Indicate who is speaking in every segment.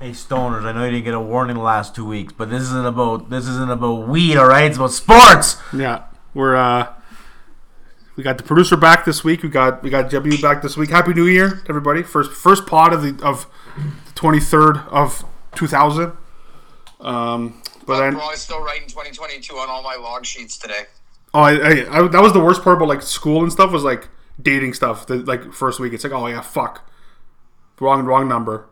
Speaker 1: Hey stoners, I know you didn't get a warning the last two weeks, but this isn't about this isn't about weed, all right? It's about sports.
Speaker 2: Yeah, we're uh, we got the producer back this week. We got we got W back this week. Happy New Year, everybody! First first pod of the of the twenty third of two thousand. Um, but
Speaker 3: But
Speaker 2: then
Speaker 3: bro, I was still writing 2022 on all my log sheets today.
Speaker 2: oh, I, I, I that was the worst part about like school and stuff was like dating stuff. The like first week, it's like oh yeah, fuck, wrong wrong number.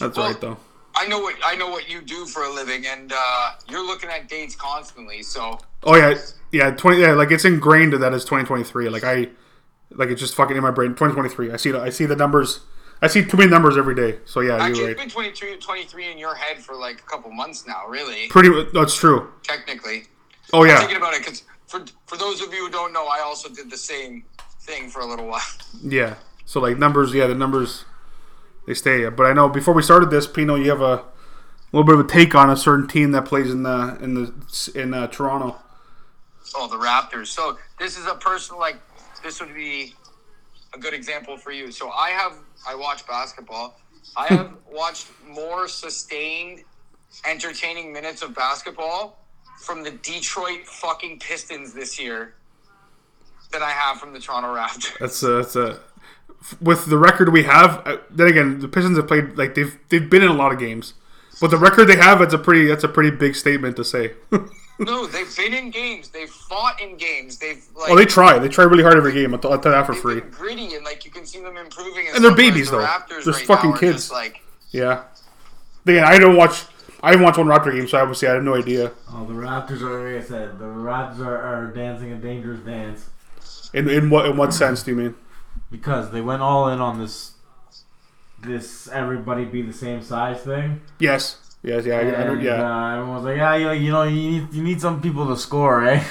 Speaker 2: That's
Speaker 3: Well,
Speaker 2: right though.
Speaker 3: I know what I know what you do for a living, and uh, you're looking at dates constantly. So
Speaker 2: Oh yeah, yeah, twenty. Yeah, like it's ingrained in that it's twenty twenty three. Like I, like it's just fucking in my brain. Twenty twenty three. I see. the- I see the numbers. I see too many numbers every day. So yeah,
Speaker 3: actually,
Speaker 2: you're
Speaker 3: it's
Speaker 2: right.
Speaker 3: been 22, 23 in your head for like a couple months now. Really,
Speaker 2: Pretty. That's true.
Speaker 3: technically.
Speaker 2: Oh yeah.
Speaker 3: I'm thinking about it because for for those of you who don't know, I also did the same thing for a little while.
Speaker 2: yeah. So like numbers. Yeah, the numbers. They stay. But I know before we started this, Pino, you have a little bit of a take on a certain team that plays in the in the in uh, Toronto.
Speaker 3: Oh, the Raptors. So this is a person like this would be a good example for you. So I have I watch basketball. I have watched more sustained, entertaining minutes of basketball from the Detroit fucking Pistons this year than I have from the Toronto Raptors.
Speaker 2: That's a, that's a with the record we have. uh, Then again, the Pistons have played like they've they've been in a lot of games. But the record they have, it's a pretty that's a pretty big statement to say.
Speaker 3: No, they've been in games. They've fought in games. They've like
Speaker 2: oh, they try. They try really hard every game. I'll, t- I'll tell that for free.
Speaker 3: been gritty and like you can see them improving.
Speaker 2: And they're babies,
Speaker 3: the
Speaker 2: though.
Speaker 3: Raptors
Speaker 2: They're
Speaker 3: right
Speaker 2: fucking
Speaker 3: now
Speaker 2: kids.
Speaker 3: Just like
Speaker 2: Yeah. Again, I don't watch. I haven't watched one Raptor game, so obviously I have no idea.
Speaker 1: Oh, the Raptors are like I said, the Raptors are, are dancing a dangerous dance
Speaker 2: In in what in what sense do you mean?
Speaker 1: Because they went all in on this this everybody be the same size thing.
Speaker 2: Yes. Yes. Yeah. I, I
Speaker 1: And,
Speaker 2: yeah.
Speaker 1: uh, everyone was like, yeah, you, you know, you need you need some people to score, eh?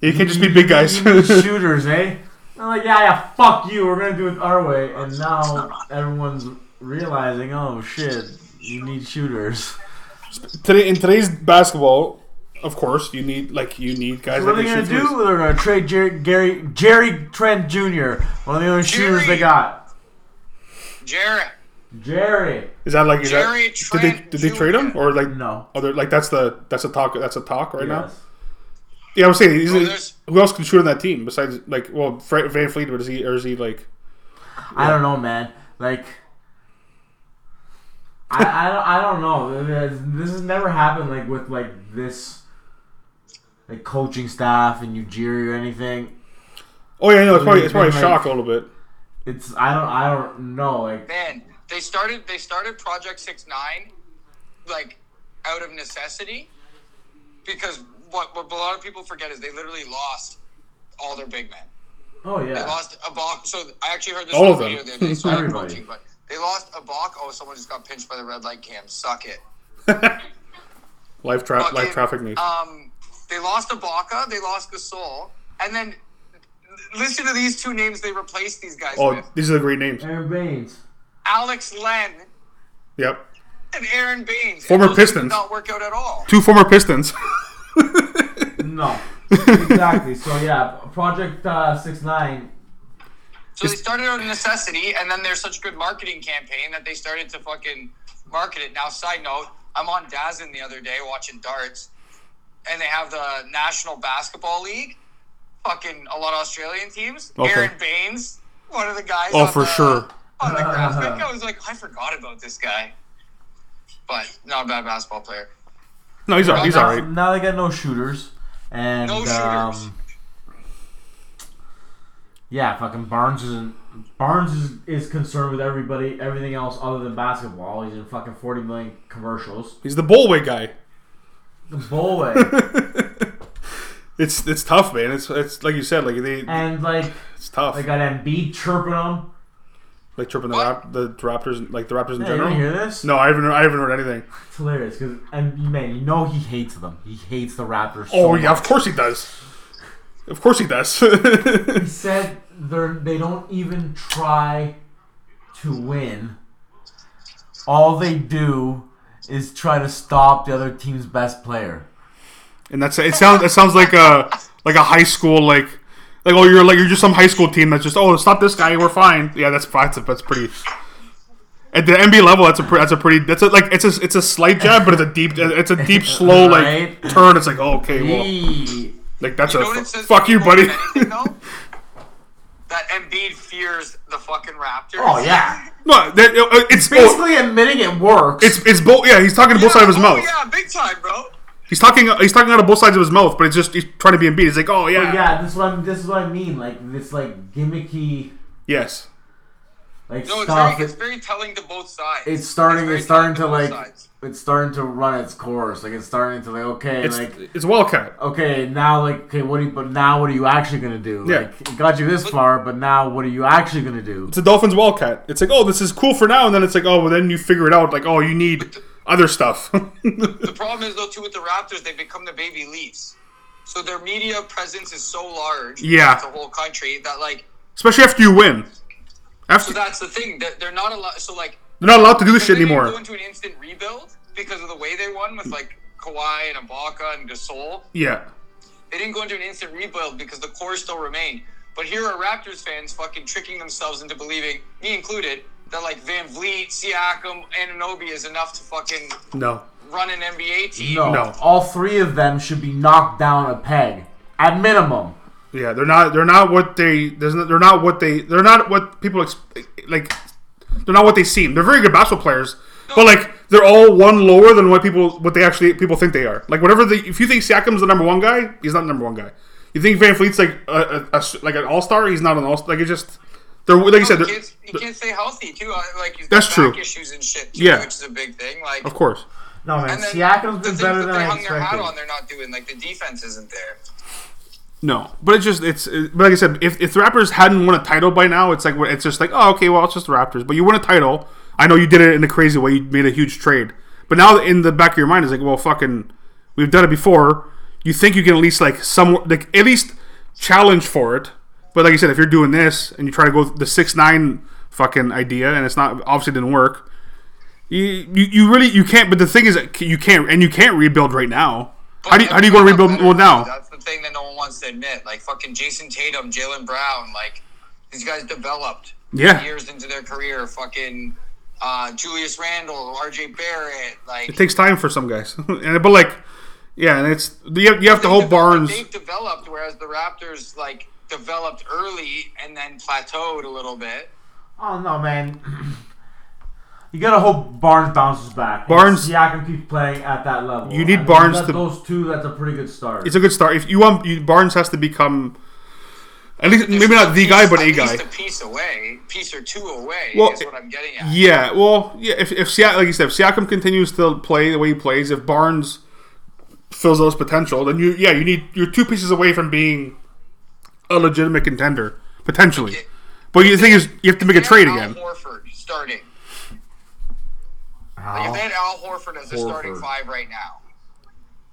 Speaker 2: you can't just be big guys.
Speaker 1: You need shooters, eh? I'm like, yeah, yeah, fuck you. We're gonna do it our way. And now everyone's realizing, oh shit, you need shooters.
Speaker 2: Today in today's basketball, of course, you need like you need guys.
Speaker 1: So what are they gonna
Speaker 2: shoot threes.
Speaker 1: do? They're gonna trade Jerry, Gary, Jerry Trent Jr. One of the only shooters they got.
Speaker 3: Jarrett.
Speaker 1: Jerry.
Speaker 2: Is that like is
Speaker 3: Jerry
Speaker 2: that, did they did they trade him or like
Speaker 1: No.
Speaker 2: other like that's the that's a talk that's a talk right now? Yeah, I was saying, he's,
Speaker 3: Oh,
Speaker 2: who else can shoot on that team besides like well VanVleet? But is he or is he like?
Speaker 1: I don't know, man. Like, I, I, I don't know. This has never happened like with like this, like coaching staff in Ujiri or anything.
Speaker 2: Oh yeah, no, it's probably it's probably a
Speaker 1: Like-
Speaker 2: shock a little bit.
Speaker 1: It's I don't I don't know. Like,
Speaker 3: Man, they started they started Project Six Nine, like out of necessity, because what what a lot of people forget is they literally lost all their big men.
Speaker 1: oh yeah,
Speaker 3: They lost Ibaka. So I actually heard this
Speaker 2: All
Speaker 3: on
Speaker 2: of
Speaker 3: video the other day. So coaching, but they lost Ibaka. Oh, someone just got pinched by the red light cam. Suck it.
Speaker 2: Life tra-
Speaker 3: Fucking,
Speaker 2: life traffic me.
Speaker 3: Um, they lost Ibaka. They lost Gasol, and then listen to these two names they replaced these guys
Speaker 2: oh,
Speaker 3: with:
Speaker 2: these are the great names.
Speaker 1: Aron Baynes.
Speaker 3: Alex Len
Speaker 2: Yep,
Speaker 3: and Aron Baynes.
Speaker 2: Former
Speaker 3: And those two
Speaker 2: Pistons.
Speaker 3: Did not work out at all.
Speaker 2: two former Pistons.
Speaker 1: No, exactly. So yeah, Project uh, Six Nine.
Speaker 3: So they started out of necessity, and then there's such good marketing campaign that they started to fucking market it. Now, side note, I'm on Dazn the other day watching darts, and they have the National Basketball League. Fucking a lot of Australian teams.
Speaker 2: Okay.
Speaker 3: Aron Baynes, one of the guys.
Speaker 2: Oh,
Speaker 3: on
Speaker 2: for
Speaker 3: the,
Speaker 2: sure.
Speaker 3: On the graphic, I was like, I forgot about this guy. But not a bad basketball player.
Speaker 2: No, he's all he's all right.
Speaker 1: Now they got no shooters, and
Speaker 3: No shooters.
Speaker 1: um, Yeah, fucking Barnes isn't. Barnes is, is concerned with everybody, everything else other than basketball. He's in fucking forty million commercials.
Speaker 2: He's the Bullway guy.
Speaker 1: The Bullway,
Speaker 2: It's it's tough, man. It's it's like you said, like they
Speaker 1: and like
Speaker 2: it's tough.
Speaker 1: they got Embiid chirping them.
Speaker 2: like tripping the rap, the Raptors, like the Raptors in
Speaker 1: Yeah,
Speaker 2: general.
Speaker 1: didn't hear this?
Speaker 2: No, I haven't. I haven't heard anything.
Speaker 1: It's hilarious because and man, you know he hates them. He hates the Raptors.
Speaker 2: Oh
Speaker 1: so
Speaker 2: yeah, of course he does. Of course he does.
Speaker 1: He said they're they don't even try to win. All they do is try to stop the other team's best player.
Speaker 2: and that's it. Sounds it sounds like a like a high school like like oh you're like you're just some high school team that's just oh stop this guy we're fine. Yeah, that's that's that's pretty. At the NBA level, that's a that's a pretty that's a, like it's a it's a slight jab, but it's a deep it's a deep slow like
Speaker 1: Right?
Speaker 2: turn. It's like oh, okay, well like that's
Speaker 3: You know
Speaker 2: a
Speaker 3: what it
Speaker 2: f-
Speaker 3: says
Speaker 2: fuck you,
Speaker 3: me more
Speaker 2: buddy.
Speaker 3: than anything, though? that Embiid fears the fucking Raptors.
Speaker 1: Oh yeah,
Speaker 2: no, that, uh, it's oh,
Speaker 1: basically admitting it works.
Speaker 2: it's it's both. Yeah, he's talking to both sides of his
Speaker 3: oh,
Speaker 2: mouth.
Speaker 3: yeah, big time, bro.
Speaker 2: He's talking he's talking out of both sides of his mouth, but it's just he's trying to be beat. He's like oh yeah,
Speaker 1: But yeah, this is what I'm, this is what I mean. Like this like gimmicky
Speaker 2: yes.
Speaker 1: like
Speaker 3: No, it's
Speaker 1: stuff.
Speaker 3: very, it's very telling to both sides.
Speaker 1: it's starting.
Speaker 3: very
Speaker 1: It's starting to
Speaker 3: telling
Speaker 1: like.
Speaker 3: sides.
Speaker 1: It's starting to run its course. Like it's starting to like okay,
Speaker 2: It's
Speaker 1: like
Speaker 2: it's a Wildcat.
Speaker 1: okay now like okay what do you but now what are you actually gonna do?
Speaker 2: Yeah.
Speaker 1: Like it got you this far, but now what are you actually gonna do?
Speaker 2: It's a Dolphins Wildcat. It's like, oh, this is cool for now, and then it's like, oh, well, then you figure it out. Like, oh, you need other stuff.
Speaker 3: The problem is though too with the Raptors, they've become the baby Leafs. So their media presence is so large,
Speaker 2: Yeah.
Speaker 3: the whole country that like.
Speaker 2: Especially after you win.
Speaker 3: After So
Speaker 2: After
Speaker 3: that's the thing. That they're not allowed. So like,
Speaker 2: they're not allowed to do this shit
Speaker 3: they didn't
Speaker 2: anymore.
Speaker 3: go into an instant rebuild because of the way they won with like Kawhi and Ibaka and Gasol.
Speaker 2: Yeah,
Speaker 3: They didn't go into an instant rebuild because the core still remained. But here are Raptors fans fucking tricking themselves into believing, me included, that like VanVleet, Siakam, Anunoby is enough to fucking
Speaker 2: no,
Speaker 3: run an NBA team.
Speaker 1: No,
Speaker 2: No.
Speaker 1: all three of them should be knocked down a peg at minimum.
Speaker 2: yeah, they're not. They're not what they. They're not what they. They're not what people ex- like. They're not what they seem. They're very good basketball players, but oh. like they're all one lower than what people what they actually people think they are. Like whatever the if you think Siakam's the number one guy, he's not the number one guy. You think VanVleet's like a, a- a- like an all star, he's not an all. Like it's just they're like you said.
Speaker 3: he
Speaker 2: They're,
Speaker 3: can't, he can't stay healthy too. Like he's got
Speaker 2: That's
Speaker 3: back
Speaker 2: true.
Speaker 3: issues and shit too,
Speaker 2: Yeah.
Speaker 3: which is a big thing. Like,
Speaker 2: of course.
Speaker 1: No man,
Speaker 3: and then
Speaker 1: Siakam's
Speaker 3: the
Speaker 1: been
Speaker 3: things
Speaker 1: better
Speaker 3: that
Speaker 1: than
Speaker 3: they
Speaker 1: I
Speaker 3: hung their hat on, they're not doing. Like the defense isn't there.
Speaker 2: No, but it's just it's. It, but like I said, if, if the Raptors hadn't won a title by now, it's like it's just like oh okay, well it's just the Raptors. But you won a title. I know you did it in a crazy way. You made a huge trade. But now in the back of your mind is like, well, fucking, we've done it before. You think you can at least like some like at least challenge for it. But like I said, if you're doing this and you try to go the six nine fucking idea and it's not obviously didn't work, you you, you really you can't. But the thing is, you can't and you can't rebuild right now. How do you, how do you go to rebuild well now?
Speaker 3: That's the thing that no one wants to admit. Like fucking Jayson Tatum, Jaylen Brown, like these guys developed
Speaker 2: Yeah.
Speaker 3: years into their career. Fucking uh, Julius Randle, R.J. Barrett, like
Speaker 2: It takes time for some guys, and but like, yeah, and it's you have, you have to hope Barnes.
Speaker 3: They've developed, whereas the Raptors like developed early and then plateaued a little bit.
Speaker 1: Oh no, man. You gotta hope Barnes bounces back.
Speaker 2: Barnes-
Speaker 1: yeah, Siakam keeps playing at that level.
Speaker 2: You need
Speaker 1: I mean,
Speaker 2: Barnes
Speaker 1: got
Speaker 2: to-
Speaker 1: Those two, that's a pretty good start.
Speaker 2: It's a good start. If you want, you, Barnes has to become at least maybe not the guy, but a
Speaker 3: At
Speaker 2: guy.
Speaker 3: least a piece away, piece or two away
Speaker 2: Well,
Speaker 3: is what I'm getting at.
Speaker 2: Yeah, well, yeah. If if Siak, like you said, if Siakam continues to play the way he plays, if Barnes fills those potential, then you yeah you need you're two pieces away from being a legitimate contender potentially.
Speaker 3: Okay.
Speaker 2: But the thing is, you have to make a trade
Speaker 3: have
Speaker 2: again.
Speaker 3: Al Horford starting. Like
Speaker 1: Al-
Speaker 3: if they had Al Horford as a starting five right now,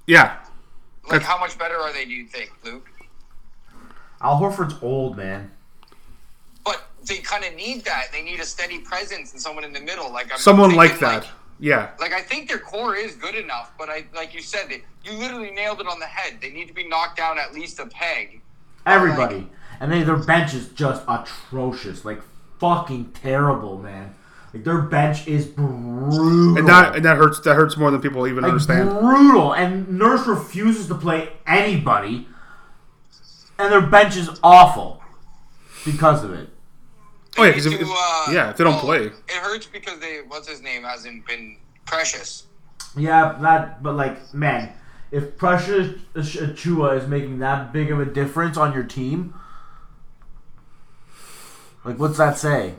Speaker 2: Yeah,
Speaker 3: like
Speaker 2: That's-
Speaker 3: how much better are they? Do you think, Luke?
Speaker 1: Al Horford's old, man.
Speaker 3: But they kind of need that. They need a steady presence and someone in the middle. Like I'm
Speaker 2: someone like that. Yeah,
Speaker 3: Like I think their core is good enough, but I like you said it. You literally nailed it on the head. They need to be knocked down at least a peg.
Speaker 1: Everybody. And then their bench is just atrocious. Like, fucking terrible, man. Like, their bench is brutal.
Speaker 2: and that and that hurts. That hurts more than people even
Speaker 1: like,
Speaker 2: understand.
Speaker 1: brutal. And Nurse refuses to play anybody. And their bench is awful because of it.
Speaker 2: Oh yeah,
Speaker 3: They
Speaker 2: 'cause if,
Speaker 3: need
Speaker 2: if-
Speaker 3: to, uh,
Speaker 2: yeah, if they don't
Speaker 3: well,
Speaker 2: play,
Speaker 3: it hurts because they what's his name hasn't been precious.
Speaker 1: Yeah, that. But like, man, if Precious Achiuwa is making that big of a difference on your team, Like, what's that say?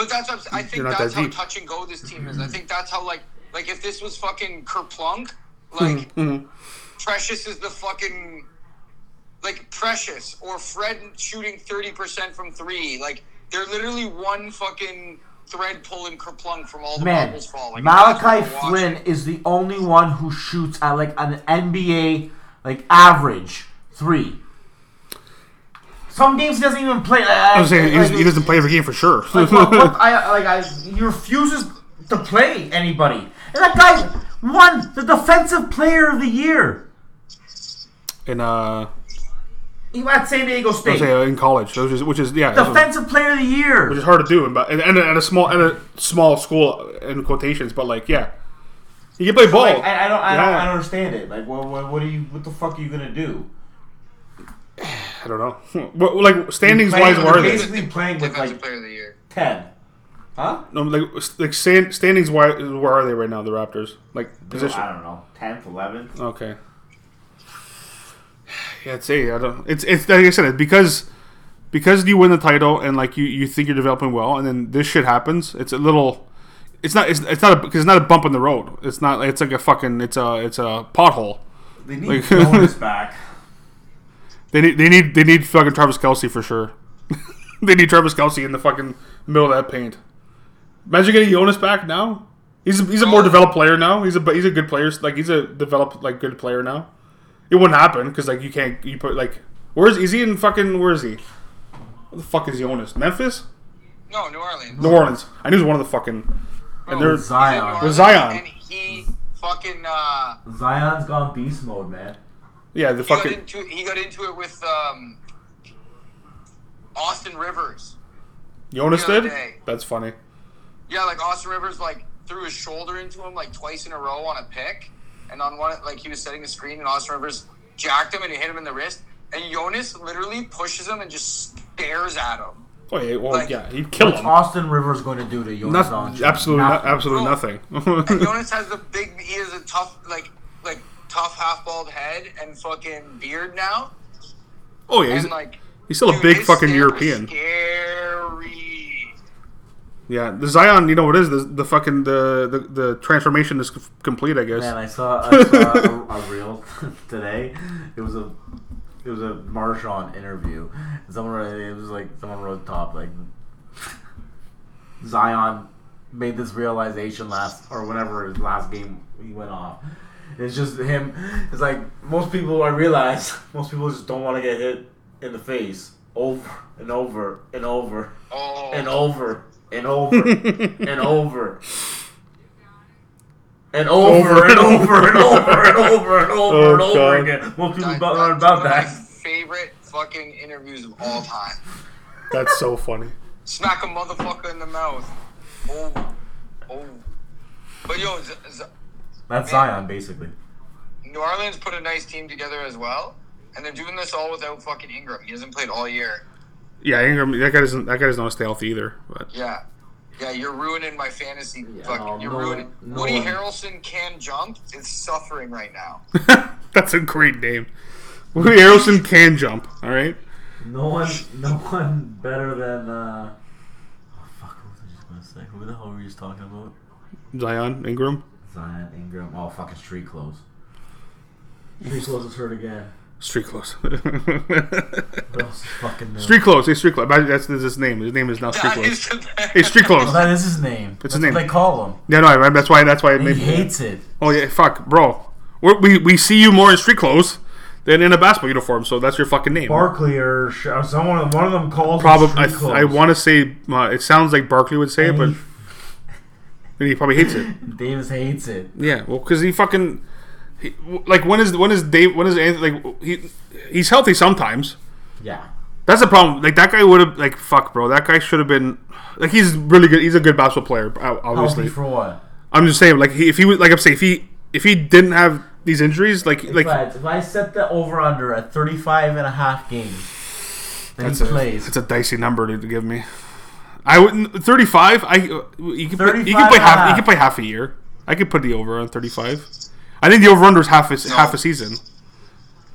Speaker 3: But that's what I'm, s- I think that's
Speaker 2: that
Speaker 3: how
Speaker 2: deep.
Speaker 3: touch and go this team is. I think that's how like like if this was fucking Kerplunk, like
Speaker 2: Mm-hmm.
Speaker 3: Precious is the fucking like Precious or Fred shooting thirty percent from three. Like they're literally one fucking thread pulling Kerplunk from all the
Speaker 1: Man,
Speaker 3: bubbles falling.
Speaker 1: Malachi
Speaker 3: That's what we're
Speaker 1: Flynn is the only one who shoots at like an NBA like average three. Some games he doesn't even play.
Speaker 2: I was saying he's- he doesn't play every game for sure.
Speaker 1: Like, what, what, I, like I, he refuses to play anybody. And that guy won the defensive player of the year.
Speaker 2: in uh,
Speaker 1: He at San Diego State.
Speaker 2: in college, which is which is yeah,
Speaker 1: Defensive player of the Year, which
Speaker 2: is hard to do, but and, and at a small at a small school in quotations, but like yeah, he can play ball.
Speaker 1: Like, I, I don't, I don't, I don't understand it. Like, what, what, what are you? What the fuck are you gonna do?
Speaker 2: I don't know. What, like standings
Speaker 1: Playing-
Speaker 2: wise, where are they?
Speaker 1: Basically playing with like
Speaker 3: player of the year.
Speaker 1: ten. Huh?
Speaker 2: No, like like stand, standings wise, where are they right now? The Raptors, like position.
Speaker 1: I don't know, tenth, eleventh.
Speaker 2: Okay. Yeah, it's a. I don't. It's it's like I said. It's because because you win the title and like you you think you're developing well, and then this shit happens. It's a little. It's not. It's, it's not a because it's not a bump in the road. It's not. It's like a fucking. It's a. It's a pothole.
Speaker 1: They need
Speaker 2: Like-
Speaker 1: Jonas back.
Speaker 2: They need. They need. They need fucking Travis Kelce for sure. they need Travis Kelce in the fucking middle of that paint. Imagine getting Jonas back now. He's a, he's a more developed player now. He's a he's a good player. Like he's a developed like good player now. It wouldn't happen because like you can't you put like where is is he in fucking where is he? Where the fuck is Jonas? Memphis?
Speaker 3: No, New Orleans.
Speaker 2: New Orleans. I knew he was one of the fucking. And
Speaker 3: Bro,
Speaker 2: they're
Speaker 3: he's in
Speaker 1: Zion.
Speaker 3: New Orleans,
Speaker 2: Zion.
Speaker 3: And he fucking uh
Speaker 1: Zion's gone beast mode, man.
Speaker 2: Yeah the
Speaker 3: he got
Speaker 2: fucking
Speaker 3: into he got into it with um Austin Rivers.
Speaker 2: Jonas did.
Speaker 3: day.
Speaker 2: That's funny.
Speaker 3: Yeah, like Austin Rivers like threw his shoulder into him like twice in a row on a pick, and on one like he was setting a screen and Austin Rivers jacked him and he hit him in the wrist, and Jonas literally pushes him and just stares at him.
Speaker 2: Oh yeah, well
Speaker 3: Like-
Speaker 2: yeah, he killed
Speaker 1: What's
Speaker 2: him.
Speaker 1: Austin Rivers going to do to Jonas
Speaker 2: Nothing,
Speaker 1: Valanciunas?
Speaker 2: absolutely, not,
Speaker 1: Nothing.
Speaker 2: absolutely nothing.
Speaker 3: And Jonas has the big he is a tough like like tough half bald head and fucking beard now,
Speaker 2: oh yeah, he's,
Speaker 3: and like
Speaker 2: he's still a big
Speaker 3: his
Speaker 2: fucking European.
Speaker 3: Scary.
Speaker 2: Yeah, the Zion, you know what it is? The, the fucking the, the the transformation is complete. I guess.
Speaker 1: Man, I saw, I saw a, a reel today. It was a it was a Marshawn interview. Someone wrote, it was like someone wrote top like Zion made this realization last or whenever his last game he went off. It's just him. It's like most people. I realize most people just don't want to get hit in the face over and over and over
Speaker 3: Oh,
Speaker 1: and over and over and over. And over and over and over and over and over
Speaker 2: Oh,
Speaker 1: and over
Speaker 2: God.
Speaker 1: again. Most people
Speaker 3: that-
Speaker 1: about,
Speaker 3: that's
Speaker 1: aren't about
Speaker 3: one of my
Speaker 1: that.
Speaker 3: favorite fucking interviews of all time.
Speaker 2: That's so funny.
Speaker 3: Smack a motherfucker in the mouth. Oh, oh. But yo, Z- Z-
Speaker 1: That's Zion, basically.
Speaker 3: New Orleans put a nice team together as well, and they're doing this all without fucking Ingram. He hasn't played all year.
Speaker 2: Yeah, Ingram. That guy doesn't. That guy doesn't know stay healthy either. But
Speaker 3: Yeah. Yeah, you're ruining my fantasy.
Speaker 1: Yeah,
Speaker 3: fucking,
Speaker 1: no,
Speaker 3: you're
Speaker 1: no
Speaker 3: ruining.
Speaker 1: one- no
Speaker 3: Woody
Speaker 1: one-
Speaker 3: Harrelson can jump. Is suffering right now.
Speaker 2: that's a great name. Woody Harrelson can jump. All right.
Speaker 1: No one, no one better than. Uh... Oh fuck! What was I just gonna say? Who the hell were you just talking about?
Speaker 2: Zion Ingram.
Speaker 1: Zion Ingram. Oh, fucking street clothes. Street clothes is hurt again.
Speaker 2: Street clothes.
Speaker 1: What else is fucking new?
Speaker 2: street clothes. Hey, street clothes. That's, that's his name. His name is now street clothes. Hey, street clothes.
Speaker 1: that is his name.
Speaker 2: It's
Speaker 1: That's
Speaker 2: his
Speaker 1: what
Speaker 2: name.
Speaker 1: they call him.
Speaker 2: Yeah, no, I- that's why. That's why. It
Speaker 1: He
Speaker 2: made,
Speaker 1: hates it.
Speaker 2: Oh yeah, fuck, bro. We're, we we see you more in street clothes than in a basketball uniform. So that's your fucking name.
Speaker 1: Barkley or sh- or someone, one of them calls
Speaker 2: Probably.
Speaker 1: him
Speaker 2: I,
Speaker 1: street clothes.
Speaker 2: I want to say. Uh, it sounds like Barkley would say it, but and he probably hates it.
Speaker 1: Davis hates it.
Speaker 2: Yeah, well, because he fucking he, like when is when is Dave when is Anthony like he he's healthy sometimes.
Speaker 1: Yeah.
Speaker 2: That's the problem. Like that guy would have like fuck, bro. That guy should have been like he's really good. He's a good basketball player, obviously.
Speaker 1: Healthy for what?
Speaker 2: I'm just saying, like he, if he was like I'm saying, if he if he didn't have these injuries, like
Speaker 1: If,
Speaker 2: like
Speaker 1: I, if I set the over under at 35 and a half games, then
Speaker 2: that's
Speaker 1: he
Speaker 2: a
Speaker 1: plays.
Speaker 2: that's a dicey number to give me. I wouldn't 35. I you can play, you can play
Speaker 1: and
Speaker 2: half. You can play half a year. I could put the over on 35. I think the over under is half a, half a season.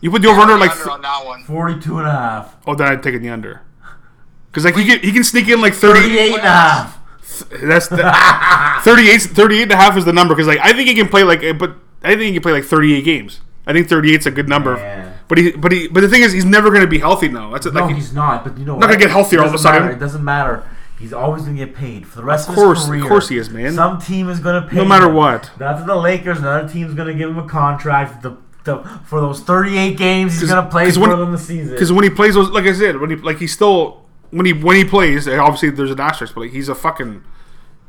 Speaker 2: You put the over under like
Speaker 3: under on that one.
Speaker 1: 42 and a half.
Speaker 2: oh then I'd take it the under Because like he can he can sneak in like 30,
Speaker 1: 38 and a half.
Speaker 2: That's the, 38, 38 and a half is the number because like I think he can play like but I think he can play like 38 games. I think 38 is a good number.
Speaker 1: Yeah.
Speaker 2: But he but he but the thing is he's never going to be healthy now. That's it.
Speaker 1: No,
Speaker 2: like
Speaker 1: he's not. But you know,
Speaker 2: Not gonna get healthier all of a sudden.
Speaker 1: matter. It doesn't matter. He's always gonna get paid for the rest of,
Speaker 2: Of course-
Speaker 1: his
Speaker 2: of course he is, man.
Speaker 1: Some team is gonna pay.
Speaker 2: no matter
Speaker 1: him.
Speaker 2: what.
Speaker 1: That's the Lakers. Another team's gonna give him a contract to, to, for those 38 games he's gonna play
Speaker 2: 'cause
Speaker 1: for
Speaker 2: when-
Speaker 1: them the season.
Speaker 2: Because when he plays those, like I said, when he like he's still when he when he plays, obviously there's an asterisk, but like he's a fucking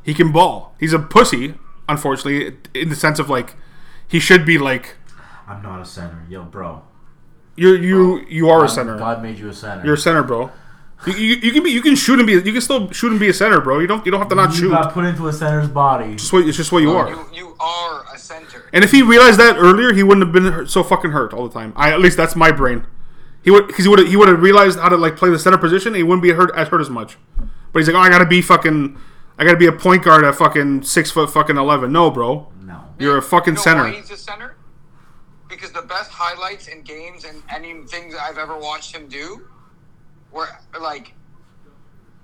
Speaker 2: he can ball. He's a pussy, unfortunately, in the sense of like he should be like
Speaker 1: I'm not a center, yo, bro.
Speaker 2: you you you are a center.
Speaker 1: God made you a center.
Speaker 2: You're a center, bro. You, you, you can be you can shoot and be you can still shoot and be a center, bro. You don't you don't have to not
Speaker 1: you
Speaker 2: shoot.
Speaker 1: got put into a center's body.
Speaker 2: It's, what, it's just what you oh, are.
Speaker 3: You, you are a center.
Speaker 2: And if he realized that earlier, he wouldn't have been so fucking hurt all the time. I at least that's my brain. He would because he would he would have realized how to like play the center position. And he wouldn't be hurt as hurt as much. But he's like, oh, I gotta be fucking, I gotta be a point guard at fucking six foot fucking eleven. No, bro,
Speaker 1: No.
Speaker 2: you're a fucking
Speaker 3: You know
Speaker 2: center.
Speaker 3: Why he's a center? Because the best highlights in games and any things I've ever watched him do were like,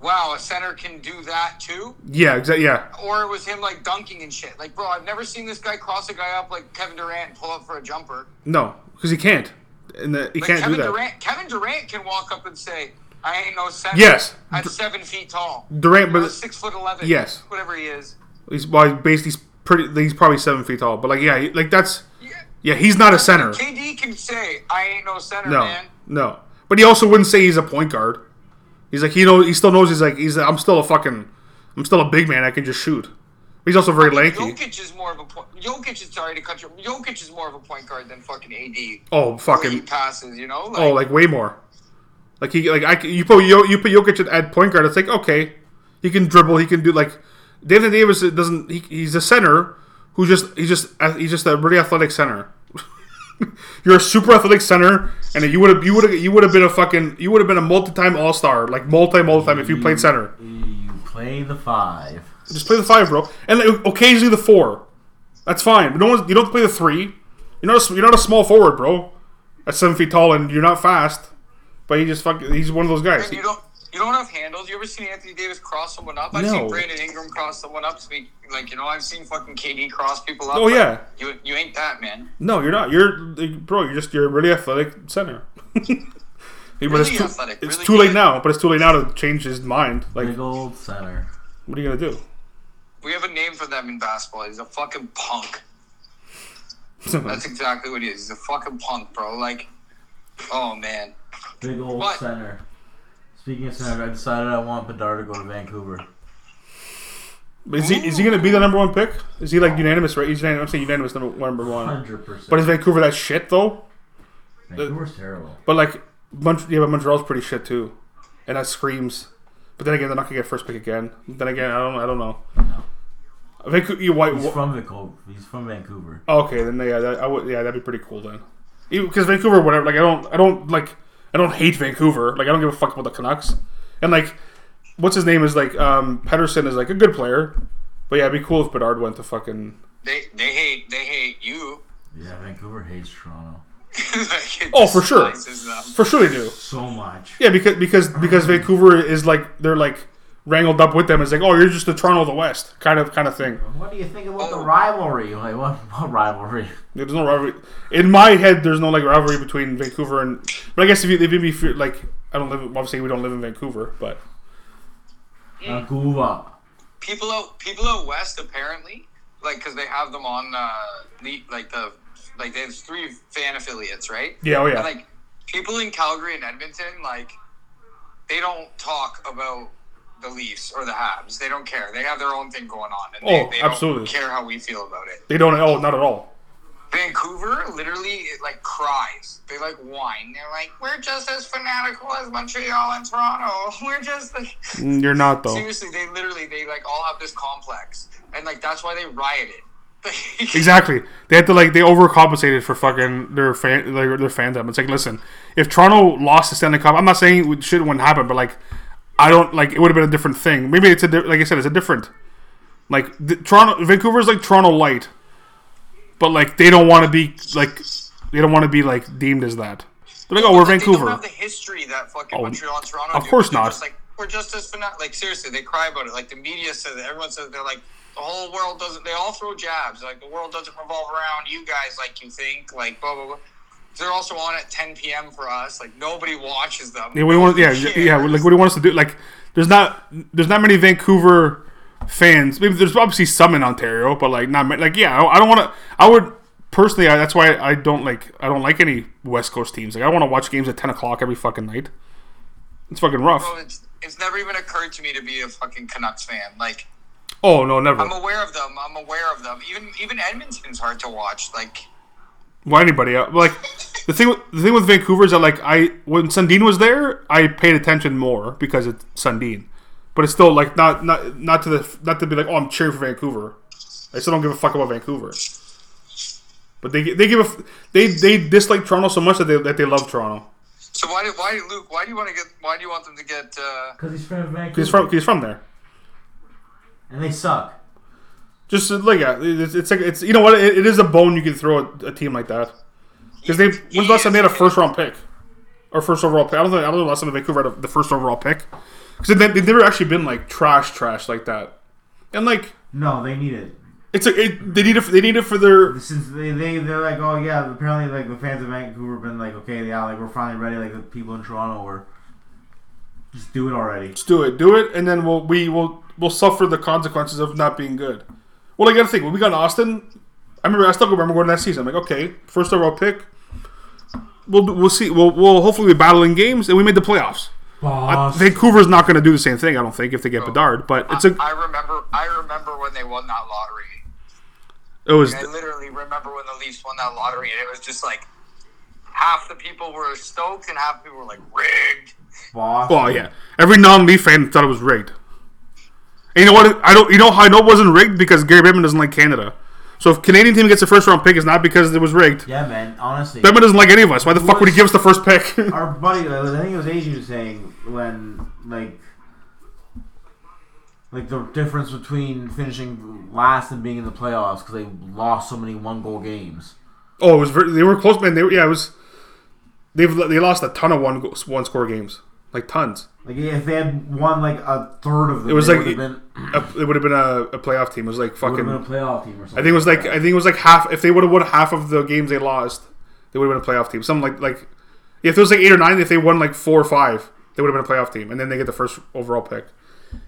Speaker 3: wow, a center can do that too.
Speaker 2: Yeah, exactly. Yeah,
Speaker 3: Or it was him like dunking and shit. Like, bro, I've never seen this guy cross a guy up like Kevin Durant and pull up for a jumper.
Speaker 2: no, because he can't. And the, he
Speaker 3: Like
Speaker 2: can't
Speaker 3: Kevin
Speaker 2: do that.
Speaker 3: Durant, Kevin Durant can walk up and say, "I ain't no center."
Speaker 2: Yes.
Speaker 3: at seven feet tall.
Speaker 2: Durant, but
Speaker 3: six foot eleven.
Speaker 2: Yes.
Speaker 3: whatever he is.
Speaker 2: he's well, basically he's pretty. He's probably seven feet tall. But like, yeah, like that's
Speaker 3: Yeah.
Speaker 2: yeah, he's not a center.
Speaker 3: KD can say, "I ain't no center,
Speaker 2: No,
Speaker 3: man."
Speaker 2: no. But he also wouldn't say he's a point guard. He's like he know he still knows he's like he's I'm still a fucking I'm still a big man. I can just shoot. He's also very lanky.
Speaker 3: Jokic is more of a point. Jokic is sorry to cut you. Jokic is more of a point guard than fucking AD.
Speaker 2: Oh
Speaker 3: way he
Speaker 2: fucking
Speaker 3: passes, you know. Like,
Speaker 2: oh like way more. Like he like I you put Yo- you put Jokic at, at point guard. It's like okay, he can dribble. He can do like David Davis doesn't. He, he's a center who just he's just he's just a really athletic center. You're a super athletic center, and you would have you would have you would have been a fucking you would have been a multi-time All Star, like multi multi time if you played center.
Speaker 1: You play the five.
Speaker 2: Just play the five, bro, and like, occasionally the four. That's fine. But no one's, you don't play the three. You're not a, you're not a small forward, bro. At seven feet tall, and you're not fast. But he just fucking he's one of those guys.
Speaker 3: and you don't. You don't have handles. You ever seen Anthony Davis cross someone up? I've
Speaker 2: No.
Speaker 3: seen Brandon Ingram cross someone up. Speak like you know. I've seen fucking KD cross people up.
Speaker 2: Oh, yeah.
Speaker 3: You you ain't that man.
Speaker 2: No, you're not. You're bro. You're just you're a really athletic center. Hey, but it's
Speaker 3: Really
Speaker 2: too,
Speaker 3: athletic,
Speaker 2: it's
Speaker 3: really
Speaker 2: too late now. But it's too late now to change his mind. Like,
Speaker 1: Big old center.
Speaker 2: what are you gonna do?
Speaker 3: We have a name for them in basketball. He's a fucking punk. That's exactly what he is. He's a fucking punk, bro. Like, oh man.
Speaker 1: Big old
Speaker 3: What?
Speaker 1: center. Speaking of center, I decided I want Bedard to go to Vancouver.
Speaker 2: But is he is he gonna be the number one pick? Is he like unanimous? Right? He's unanimous. I'm saying unanimous number number one.
Speaker 1: Hundred percent.
Speaker 2: But is Vancouver that shit though?
Speaker 1: Vancouver's terrible.
Speaker 2: But like, Mont- yeah, but Montreal's pretty shit too, and that screams. But then again, they're not gonna get first pick again. Then again, I don't I don't know. No. Vancouver, you white.
Speaker 1: He's from Vancouver. He's from Vancouver.
Speaker 2: Okay, then yeah, that, I would, yeah, that'd be pretty cool then. Because Vancouver, whatever. Like, I don't, I don't like, I don't hate Vancouver. Like, I don't give a fuck about the Canucks. And like, what's his name is like, um, Pettersson is like a good player. But yeah, it'd be cool if Bedard went to fucking.
Speaker 3: They they hate they hate you.
Speaker 1: Yeah, Vancouver hates Toronto
Speaker 3: Like,
Speaker 2: Oh, for sure.
Speaker 3: them.
Speaker 2: For sure they do.
Speaker 1: so much.
Speaker 2: Yeah, because because because Vancouver is like they're like wrangled up with them. It's like, oh, you're just the Toronto of the West kind of kind of thing.
Speaker 1: What do you think about the rivalry? Like what? What rivalry?
Speaker 2: There's no rivalry in my head. There's no like rivalry between Vancouver and. But I guess if you if you be like, I don't live. Obviously, we don't live in Vancouver, but
Speaker 1: Vancouver.
Speaker 3: People out people out west apparently like because they have them on uh the like the like there's three fan affiliates right.
Speaker 2: yeah, oh yeah.
Speaker 3: And, like people in Calgary and Edmonton, like they don't talk about the Leafs or the Habs. They don't care. They have their own thing going on, and they,
Speaker 2: Oh,
Speaker 3: they
Speaker 2: absolutely.
Speaker 3: don't care how we feel about it.
Speaker 2: They don't. Oh, not at all.
Speaker 3: Vancouver literally it, like cries. They like whine. They're like, "We're just as fanatical as Montreal and Toronto. We're just like."
Speaker 2: Mm, You're not though.
Speaker 3: Seriously, they literally they like all have this complex, and like that's why they rioted.
Speaker 2: Exactly. They had to like they overcompensated for fucking their fan their, their fandom. It's like listen, if Toronto lost the Stanley Cup, I'm not saying it shit wouldn't happen, but like I don't like it would have been a different thing. Maybe it's a di- like I said, it's a different like the, Toronto Vancouver's like Toronto light, but like they don't want to be like they don't want to be like deemed as that. They're like, oh, we're
Speaker 3: They
Speaker 2: Vancouver.
Speaker 3: don't have the history that fucking
Speaker 2: Oh,
Speaker 3: Montreal and Toronto.
Speaker 2: of
Speaker 3: do.
Speaker 2: course
Speaker 3: They're
Speaker 2: not.
Speaker 3: Just like we're just as fanatic. Like seriously, they cry about it. Like the media says, it. everyone says they're like the whole world doesn't. They all throw jabs. Like the world doesn't revolve around you guys like you think. Like blah blah blah. They're also on at 10 p.m. for us. Like nobody watches them.
Speaker 2: Yeah, you want? Yeah, yeah. Like, what do you want us to do? Like, there's not there's not many Vancouver fans. Maybe there's obviously some in Ontario, but like not like yeah. I, I don't want to. I would personally. I, that's why I don't like. I don't like any West Coast teams. Like, I want to watch games at 10 o'clock every fucking night. It's fucking rough.
Speaker 3: Bro, it's, it's never even occurred to me to be a fucking Canucks fan. Like
Speaker 2: Oh no, never.
Speaker 3: I'm aware of them. I'm aware of them. Even even Edmonton's hard to watch. Like
Speaker 2: Why anybody? Uh, like the thing. with- The thing with Vancouver is that like I when Sundin was there, I paid attention more because it's Sundin. But it's still like not not not to the not to be like oh I'm cheering for Vancouver. I still don't give a fuck about Vancouver. But they they give a they they dislike Toronto so much that they that they love Toronto.
Speaker 3: so why did why Luke? Why do you want to get? Why do you want them to get? Uh,
Speaker 1: Because he's from Vancouver.
Speaker 2: He's from he's from there.
Speaker 1: and they suck.
Speaker 2: Just uh, like yeah, it's, it's like it's you know what it, it is a bone you can throw at a team like that because they when's the last time they had a first round pick or first overall pick? I don't know. I don't know the last time Vancouver had a, the first overall pick because they, they've never actually been like trash trash like that. And like
Speaker 1: No, they need it.
Speaker 2: it's a it, they need it for, they need it for their
Speaker 1: Since they, they they're like, oh yeah, apparently like the fans of Vancouver have been like, okay, yeah, like we're finally ready. Like the people in Toronto were. Just do it already.
Speaker 2: just do it do it and then we'll we will we'll suffer the consequences of not being good. Well, I gotta think when we got Auston. I remember I still remember going to that season. I'm like, okay, first overall pick. We'll we'll see. We'll we'll hopefully be battling games, and we made the playoffs. Uh, Vancouver's not going to do the same thing, I don't think, if they get Bedard. But it's a
Speaker 3: I remember. I remember when they won that lottery.
Speaker 2: it was
Speaker 3: I literally remember when the Leafs won that lottery, and it was just like half the people were stoked and half the people were like rigged.
Speaker 1: Boston.
Speaker 2: well, yeah. Every non-Leaf fan thought it was rigged. And you know what? I don't. You know how I know it wasn't rigged because Gary Bettman doesn't like Canada. So if Canadian team gets a first round pick, it's not because it was rigged.
Speaker 1: Yeah, man. Honestly,
Speaker 2: Bettman doesn't like any of us. Why the fuck would he give us the first pick?
Speaker 1: our buddy, I think it was Asian was saying when like like the difference between finishing last and being in the playoffs because they lost so many one goal games.
Speaker 2: oh, it was. Very, they were close, man. They were, yeah, it was. They've they lost a ton of one one score games, like tons.
Speaker 1: Like if they had won like a third of them,
Speaker 2: It was like-
Speaker 1: would been,
Speaker 2: A, it would have been a, a playoff team. It was like fucking.
Speaker 1: been a playoff team or something.
Speaker 2: I think it was like
Speaker 1: that.
Speaker 2: I think it was like half. If they would have won half of the games they lost, they would have been a playoff team. Something like like if it was like eight or nine, if they won like four or five, they would have been a playoff team, and then they get the first overall pick.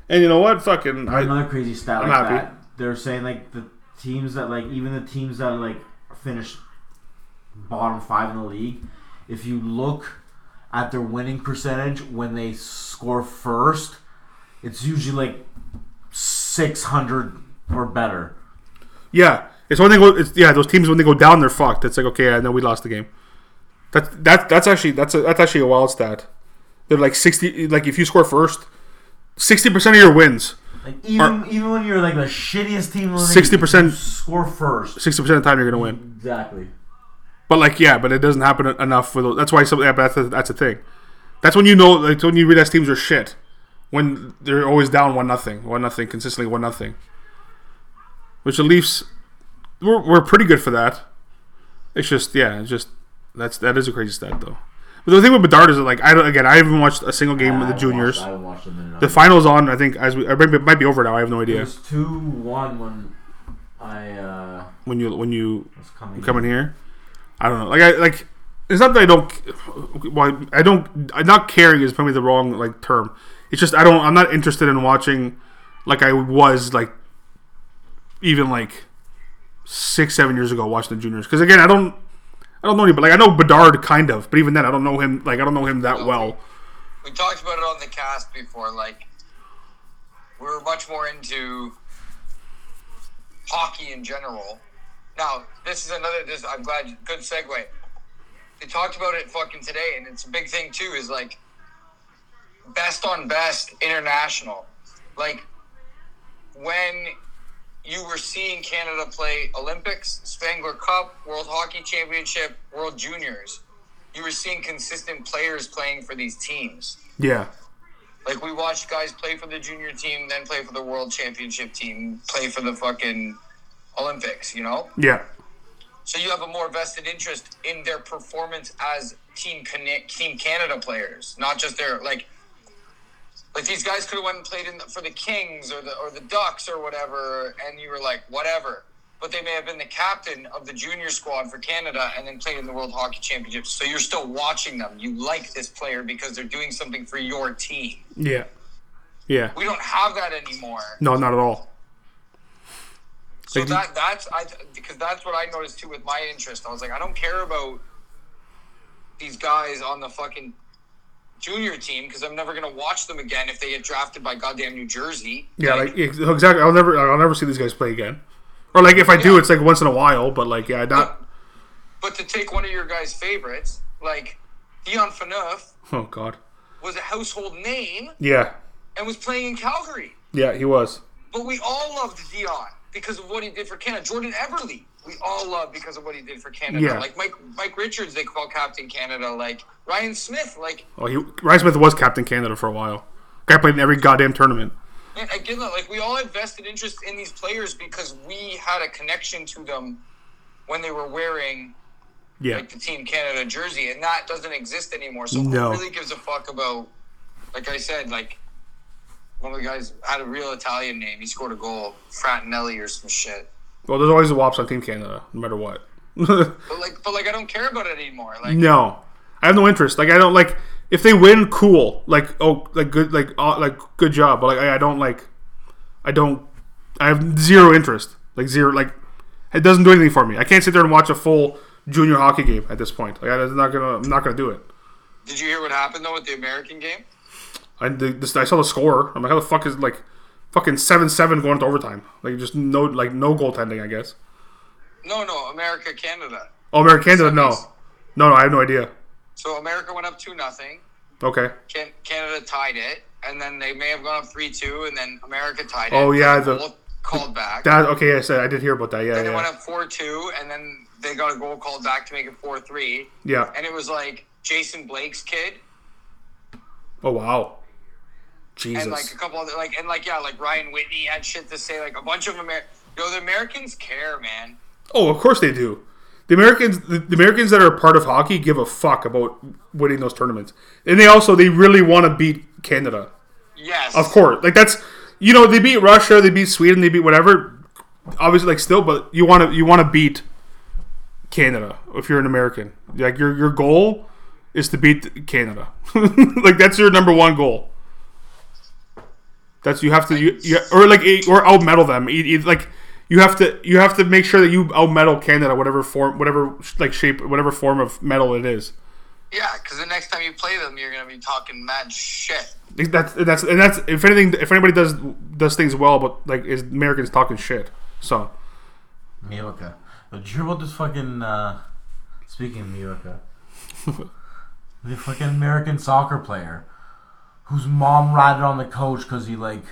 Speaker 2: And you know what? Fucking I,
Speaker 1: another crazy stat
Speaker 2: I'm
Speaker 1: like
Speaker 2: happy.
Speaker 1: that. They're saying like the teams that like even the teams that like finished bottom five in the league, if you look at their winning percentage when they score first, it's usually like six hundred or better.
Speaker 2: yeah. It's one thing. It's yeah. Those teams when they go down, they're fucked. It's like okay, I know we lost the game. That's that that's actually that's a, that's actually a wild stat. They're like sixty. Like if you score first, sixty percent of your wins.
Speaker 1: Like even even when you're like the shittiest team, in the league,
Speaker 2: 60%
Speaker 1: you score first.
Speaker 2: Sixty percent of the time you're gonna win.
Speaker 1: Exactly.
Speaker 2: But like, yeah, but it doesn't happen enough with. That's why some. Yeah, but that's a, that's a thing. That's when you know, like, when you realize teams are shit. When they're always down one nothing, one nothing, consistently one nothing. Which the Leafs, we're, we're pretty good for that. It's just, yeah, it's just that's that is a crazy stat though. But the thing with Bedard is that, like, I don't again, I haven't watched a single game of the juniors.
Speaker 1: I haven't watched them in
Speaker 2: The finals on, I think, as we, or maybe it might be over now. I have no idea.
Speaker 1: It was two one when I uh,
Speaker 2: When you when you
Speaker 1: coming.
Speaker 2: coming here. I don't know. Like I like it's not that I don't well I don't I'm not caring is probably the wrong like term. It's just I don't I'm not interested in watching like I was like even like six seven years ago watching the juniors because again I don't I don't know anybody like I know Bedard kind of but even then I don't know him like I don't know him that well.
Speaker 3: We talked about it on the cast before. Like we were much more into hockey in general. Now this is another. This I'm glad. Good segue. They talked about it fucking today, and it's a big thing too. Is like best on best international. Like when you were seeing Canada play Olympics, Spengler Cup, World Hockey Championship, World Juniors, you were seeing consistent players playing for these teams.
Speaker 2: Yeah.
Speaker 3: Like we watched guys play for the junior team, then play for the World Championship team, play for the fucking Olympics, you know?
Speaker 2: Yeah.
Speaker 3: So you have a more vested interest in their performance as team Cana- team Canada players, not just their like Like these guys could have went and played in the, for the Kings or the or the Ducks or whatever, and you were like, whatever. But they may have been the captain of the junior squad for Canada and then played in the World Hockey Championships. So you're still watching them. You like this player because they're doing something for your team.
Speaker 2: Yeah. Yeah.
Speaker 3: We don't have that anymore.
Speaker 2: No, not at all.
Speaker 3: So
Speaker 2: Like,
Speaker 3: that that's I because that's what I noticed too with my interest. I was like, I don't care about these guys on the fucking junior team because I'm never gonna watch them again if they get drafted by goddamn New Jersey.
Speaker 2: Yeah, like ex- exactly. I'll never, I'll never see these guys play again. Or like if I do,
Speaker 3: Yeah.
Speaker 2: it's like once in a while. But like, yeah, not.
Speaker 3: But to take one of your guys' favorites, like Dion Phaneuf,
Speaker 2: Oh God.
Speaker 3: was a household name
Speaker 2: Yeah,
Speaker 3: and was playing in Calgary.
Speaker 2: yeah, he was.
Speaker 3: But we all loved Dion because of what he did for Canada. Jordan Eberle, we all love because of what he did for Canada.
Speaker 2: Yeah.
Speaker 3: Like Mike Mike Richards, they call Captain Canada. Like Ryan Smyth, like
Speaker 2: Oh, he Ryan Smyth was captain Canada for a while. Guy played in every goddamn tournament.
Speaker 3: Again, like we all had vested interest in these players because we had a connection to them when they were wearing
Speaker 2: Yeah,
Speaker 3: like the Team Canada jersey, and that doesn't exist anymore. So
Speaker 2: No.
Speaker 3: who really gives a fuck about? Like I said, like one of the guys had a real Italian name. He scored a goal, Fratinelli or some shit.
Speaker 2: well, there's always a wops on Team Canada, no matter what.
Speaker 3: But like, but like, I don't care about it anymore. Like,
Speaker 2: no, I have no interest. Like, I don't like if they win, cool. Like, oh, like good, like uh, like good job. But like, I, I don't like, I don't, I have zero interest. Like zero, like it doesn't do anything for me. I can't sit there and watch a full junior hockey game at this point. Like, I'm not gonna, I'm not gonna do it.
Speaker 3: did you hear what happened though with the American game?
Speaker 2: I this, I saw the score. I'm like, how the fuck is like fucking seven seven going into overtime? Like just no like no goaltending, I guess.
Speaker 3: No, no, America, Canada.
Speaker 2: Oh, America Canada, no, no, no, I have no idea.
Speaker 3: So America went up two nothing.
Speaker 2: Okay.
Speaker 3: Can- Canada tied it, and then they may have gone up three two, and then America tied it.
Speaker 2: Oh, yeah,
Speaker 3: Goal
Speaker 2: the-
Speaker 3: called back.
Speaker 2: That okay? I said I did hear about that. Yeah,
Speaker 3: then it went up four two, and then they got a goal called back to make it four three,
Speaker 2: yeah.
Speaker 3: and it was like Jason Blake's kid,
Speaker 2: Oh wow, Jesus.
Speaker 3: and like a couple other like and like yeah, like Ryan Whitney had shit to say. Like a bunch of Amer, yo, the Americans care, man.
Speaker 2: oh, of course they do. The Americans, the, the Americans that are part of hockey, give a fuck about winning those tournaments, and they also they really want to beat Canada.
Speaker 3: Yes,
Speaker 2: Of course, like that's you know they beat Russia, they beat Sweden, they beat whatever. Obviously, like still, but you want to you want to beat Canada if you're an American. Like your your goal is to beat Canada. like that's your number one goal. That's you have to you, you or like or out medal them. Like you have to you have to make sure that you out medal Canada, whatever form, whatever like shape, whatever form of medal it is.
Speaker 3: Yeah, because the next time you play them, you're gonna be talking mad shit.
Speaker 2: That's that's and that's if anything if anybody does does things well, but like is Americans talking shit. So
Speaker 1: Miyoka. Did you hear about this fucking? Uh, speaking of Miyoka, the fucking American soccer player whose mom ratted on the coach because he like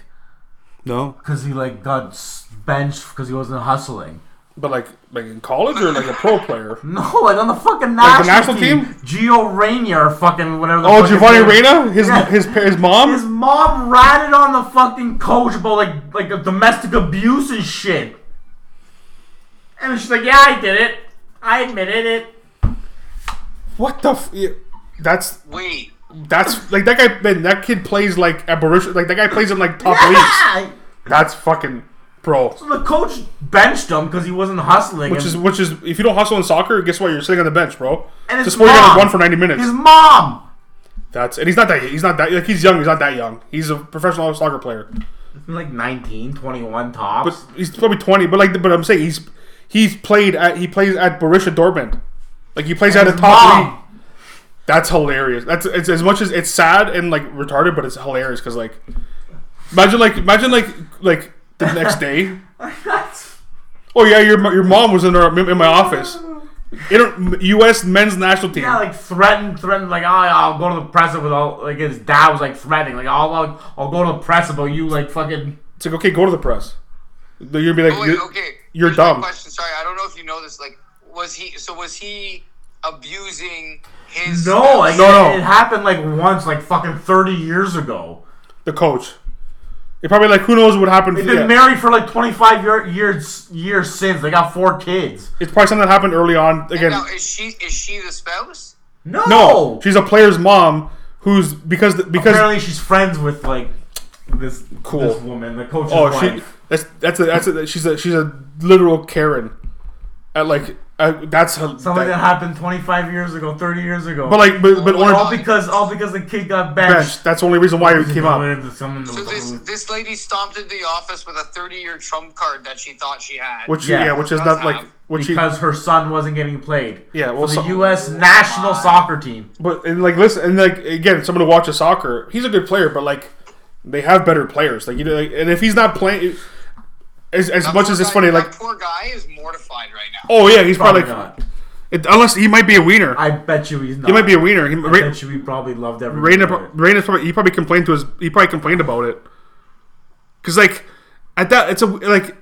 Speaker 2: no,
Speaker 1: because he like got s- benched because he wasn't hustling.
Speaker 2: but like like in college or like a pro player.
Speaker 1: No, like on the fucking
Speaker 2: Like the
Speaker 1: national,
Speaker 2: national
Speaker 1: team.
Speaker 2: team?
Speaker 1: Gio Reyna, fucking whatever. The
Speaker 2: Oh,
Speaker 1: fucking
Speaker 2: Giovanni
Speaker 1: name-
Speaker 2: Reyna, his
Speaker 1: Yeah.
Speaker 2: his his mom.
Speaker 1: His mom ratted on the fucking coach about like like a domestic abuse and shit. And she's like, "Yeah, I did it. I admitted it."
Speaker 2: What the? F- yeah, that's
Speaker 3: Wait,
Speaker 2: that's like that guy. Man, that kid plays like at Like that guy plays in like top leagues. That's fucking pro.
Speaker 1: So the coach benched him because he wasn't hustling.
Speaker 2: Which is which is if you don't hustle in soccer, guess what? You're sitting on the bench, bro.
Speaker 1: and his
Speaker 2: Just you
Speaker 1: mom-
Speaker 2: run for ninety minutes.
Speaker 1: His mom,
Speaker 2: That's and he's not that he's not that like he's young. He's not that young. He's a professional soccer player.
Speaker 1: like 19, 21
Speaker 2: But
Speaker 1: tops.
Speaker 2: he's probably twenty. But like, but I'm saying he's he's played at he plays at Borussia Dortmund. Like he plays at a top
Speaker 1: mom.
Speaker 2: league. That's hilarious. That's it's as much as it's sad and like retarded, but it's hilarious because like imagine like imagine like like the next day. Oh yeah, your your mom was in our in my office. Inter- U.S. men's national team.
Speaker 1: yeah, like threatened, threatened, like, oh, I'll go to the press with all. Like his dad was like threatening, like, I'll, I'll, I'll go to the press about you, like fucking.
Speaker 2: It's like okay, go to the press. You'd be like,
Speaker 3: oh, wait,
Speaker 2: you're-
Speaker 3: okay.
Speaker 2: you're
Speaker 3: Here's
Speaker 2: dumb.
Speaker 3: Question. Sorry, I don't know if you know this. Like, was he? So was he abusing his?
Speaker 1: No, like
Speaker 2: No,
Speaker 1: it,
Speaker 2: no.
Speaker 1: it happened like once, like fucking thirty years ago.
Speaker 2: the coach. It probably like who knows what happened.
Speaker 1: They've
Speaker 2: yeah.
Speaker 1: been married for like twenty five year, years years since. They got four kids.
Speaker 2: It's probably something that happened early on. Again,
Speaker 3: Now, is she is she the spouse?
Speaker 1: No,
Speaker 2: no, she's a player's mom who's because because
Speaker 1: Apparently, she's friends with like this
Speaker 2: Cool.
Speaker 1: this woman, the coach's
Speaker 2: oh she
Speaker 1: wife.
Speaker 2: that's that's a, that's a, she's a she's a literal Karen. At like uh, that's her,
Speaker 1: Something
Speaker 2: that-
Speaker 1: that happened 25 years ago, 30 years ago.
Speaker 2: But like, but, but Orange
Speaker 1: all because all because the kid got benched.
Speaker 2: bench. That's the only reason why it came up.
Speaker 3: So this this lady stomped into the office with a 30 year trump card that she thought she had.
Speaker 2: Which yeah,
Speaker 1: Yeah.
Speaker 2: which is
Speaker 3: Does
Speaker 2: not like
Speaker 3: have.
Speaker 2: which he.
Speaker 1: because her son wasn't getting played.
Speaker 2: Yeah, well,
Speaker 1: for the
Speaker 2: so-
Speaker 1: U.S. national soccer team.
Speaker 2: But and like listen, and like again, someone who watches soccer, he's a good player, but like they have better players. Like you know, like, and if he's not playing, as as
Speaker 3: That
Speaker 2: much as it's
Speaker 3: guy-
Speaker 2: funny,
Speaker 3: that
Speaker 2: like
Speaker 3: poor guy is mortified right now.
Speaker 2: oh yeah, he's probably,
Speaker 1: Probably
Speaker 2: like
Speaker 1: not.
Speaker 2: it, unless he might be a wiener.
Speaker 1: I bet you he's not.
Speaker 2: he might be a wiener. He,
Speaker 1: I
Speaker 2: Ra-
Speaker 1: bet you he probably loved every.
Speaker 2: Reyna,
Speaker 1: minute of it.
Speaker 2: Reyna probably, he probably complained to his. He probably complained about it. Cause like at that, it's a like.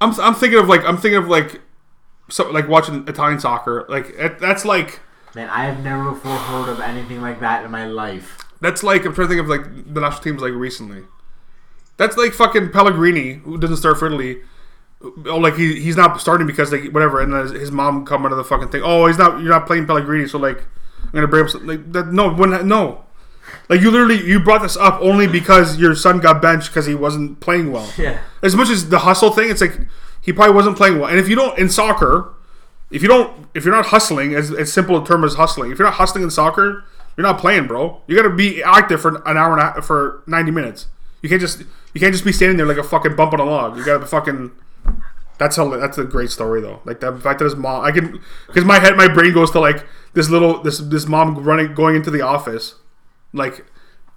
Speaker 2: I'm I'm thinking of like I'm thinking of like, so like watching Italian soccer. Like it, that's like
Speaker 1: Man, I have never before heard of anything like that in my life.
Speaker 2: that's like I'm trying to think of like the national teams like recently. That's like fucking Pellegrini who doesn't start for Italy. Oh, like he, he's not starting because like whatever, and his, his mom come under the fucking thing. Oh, he's not. You're not playing Pellegrini, so like I'm gonna bring up some- like that. No, when no, like you literally you brought this up only because your son got benched because he wasn't playing well.
Speaker 1: Yeah.
Speaker 2: As much as the hustle thing, it's like he probably wasn't playing well. And if you don't in soccer, if you don't, if you're not hustling, as as simple a term as hustling, if you're not hustling in soccer, you're not playing, bro. You got to be active for an hour and a half, for ninety minutes. You can't just you can't just be standing there like a fucking bump on a log. You got to fucking. That's a that's a great story though. Like the fact that his mom, I can because my head, my brain goes to like this little this this mom running going into the office, like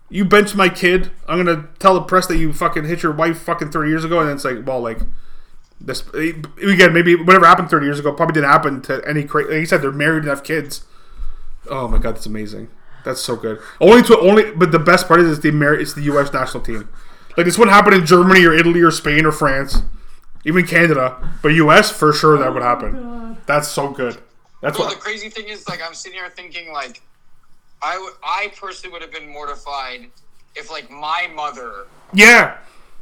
Speaker 2: you bench my kid. I'm gonna tell the press that you fucking hit your wife fucking 30 years ago, and it's like, well, like this eh, again, maybe whatever happened 30 years ago probably didn't happen to any. Cra- like he said, they're married and have kids. Oh my god, that's amazing. That's so good. Only to only, but the best part is it's the Ameri- it's the U.S. national team. Like this wouldn't happen in Germany or Italy or Spain or France, even Canada, but U.S. for sure that would oh happen. That's so good. That's
Speaker 3: Well,
Speaker 2: what.
Speaker 3: the crazy thing is, like, I'm sitting here thinking, like, I, w- I personally would have been mortified if, like, my mother
Speaker 2: Yeah.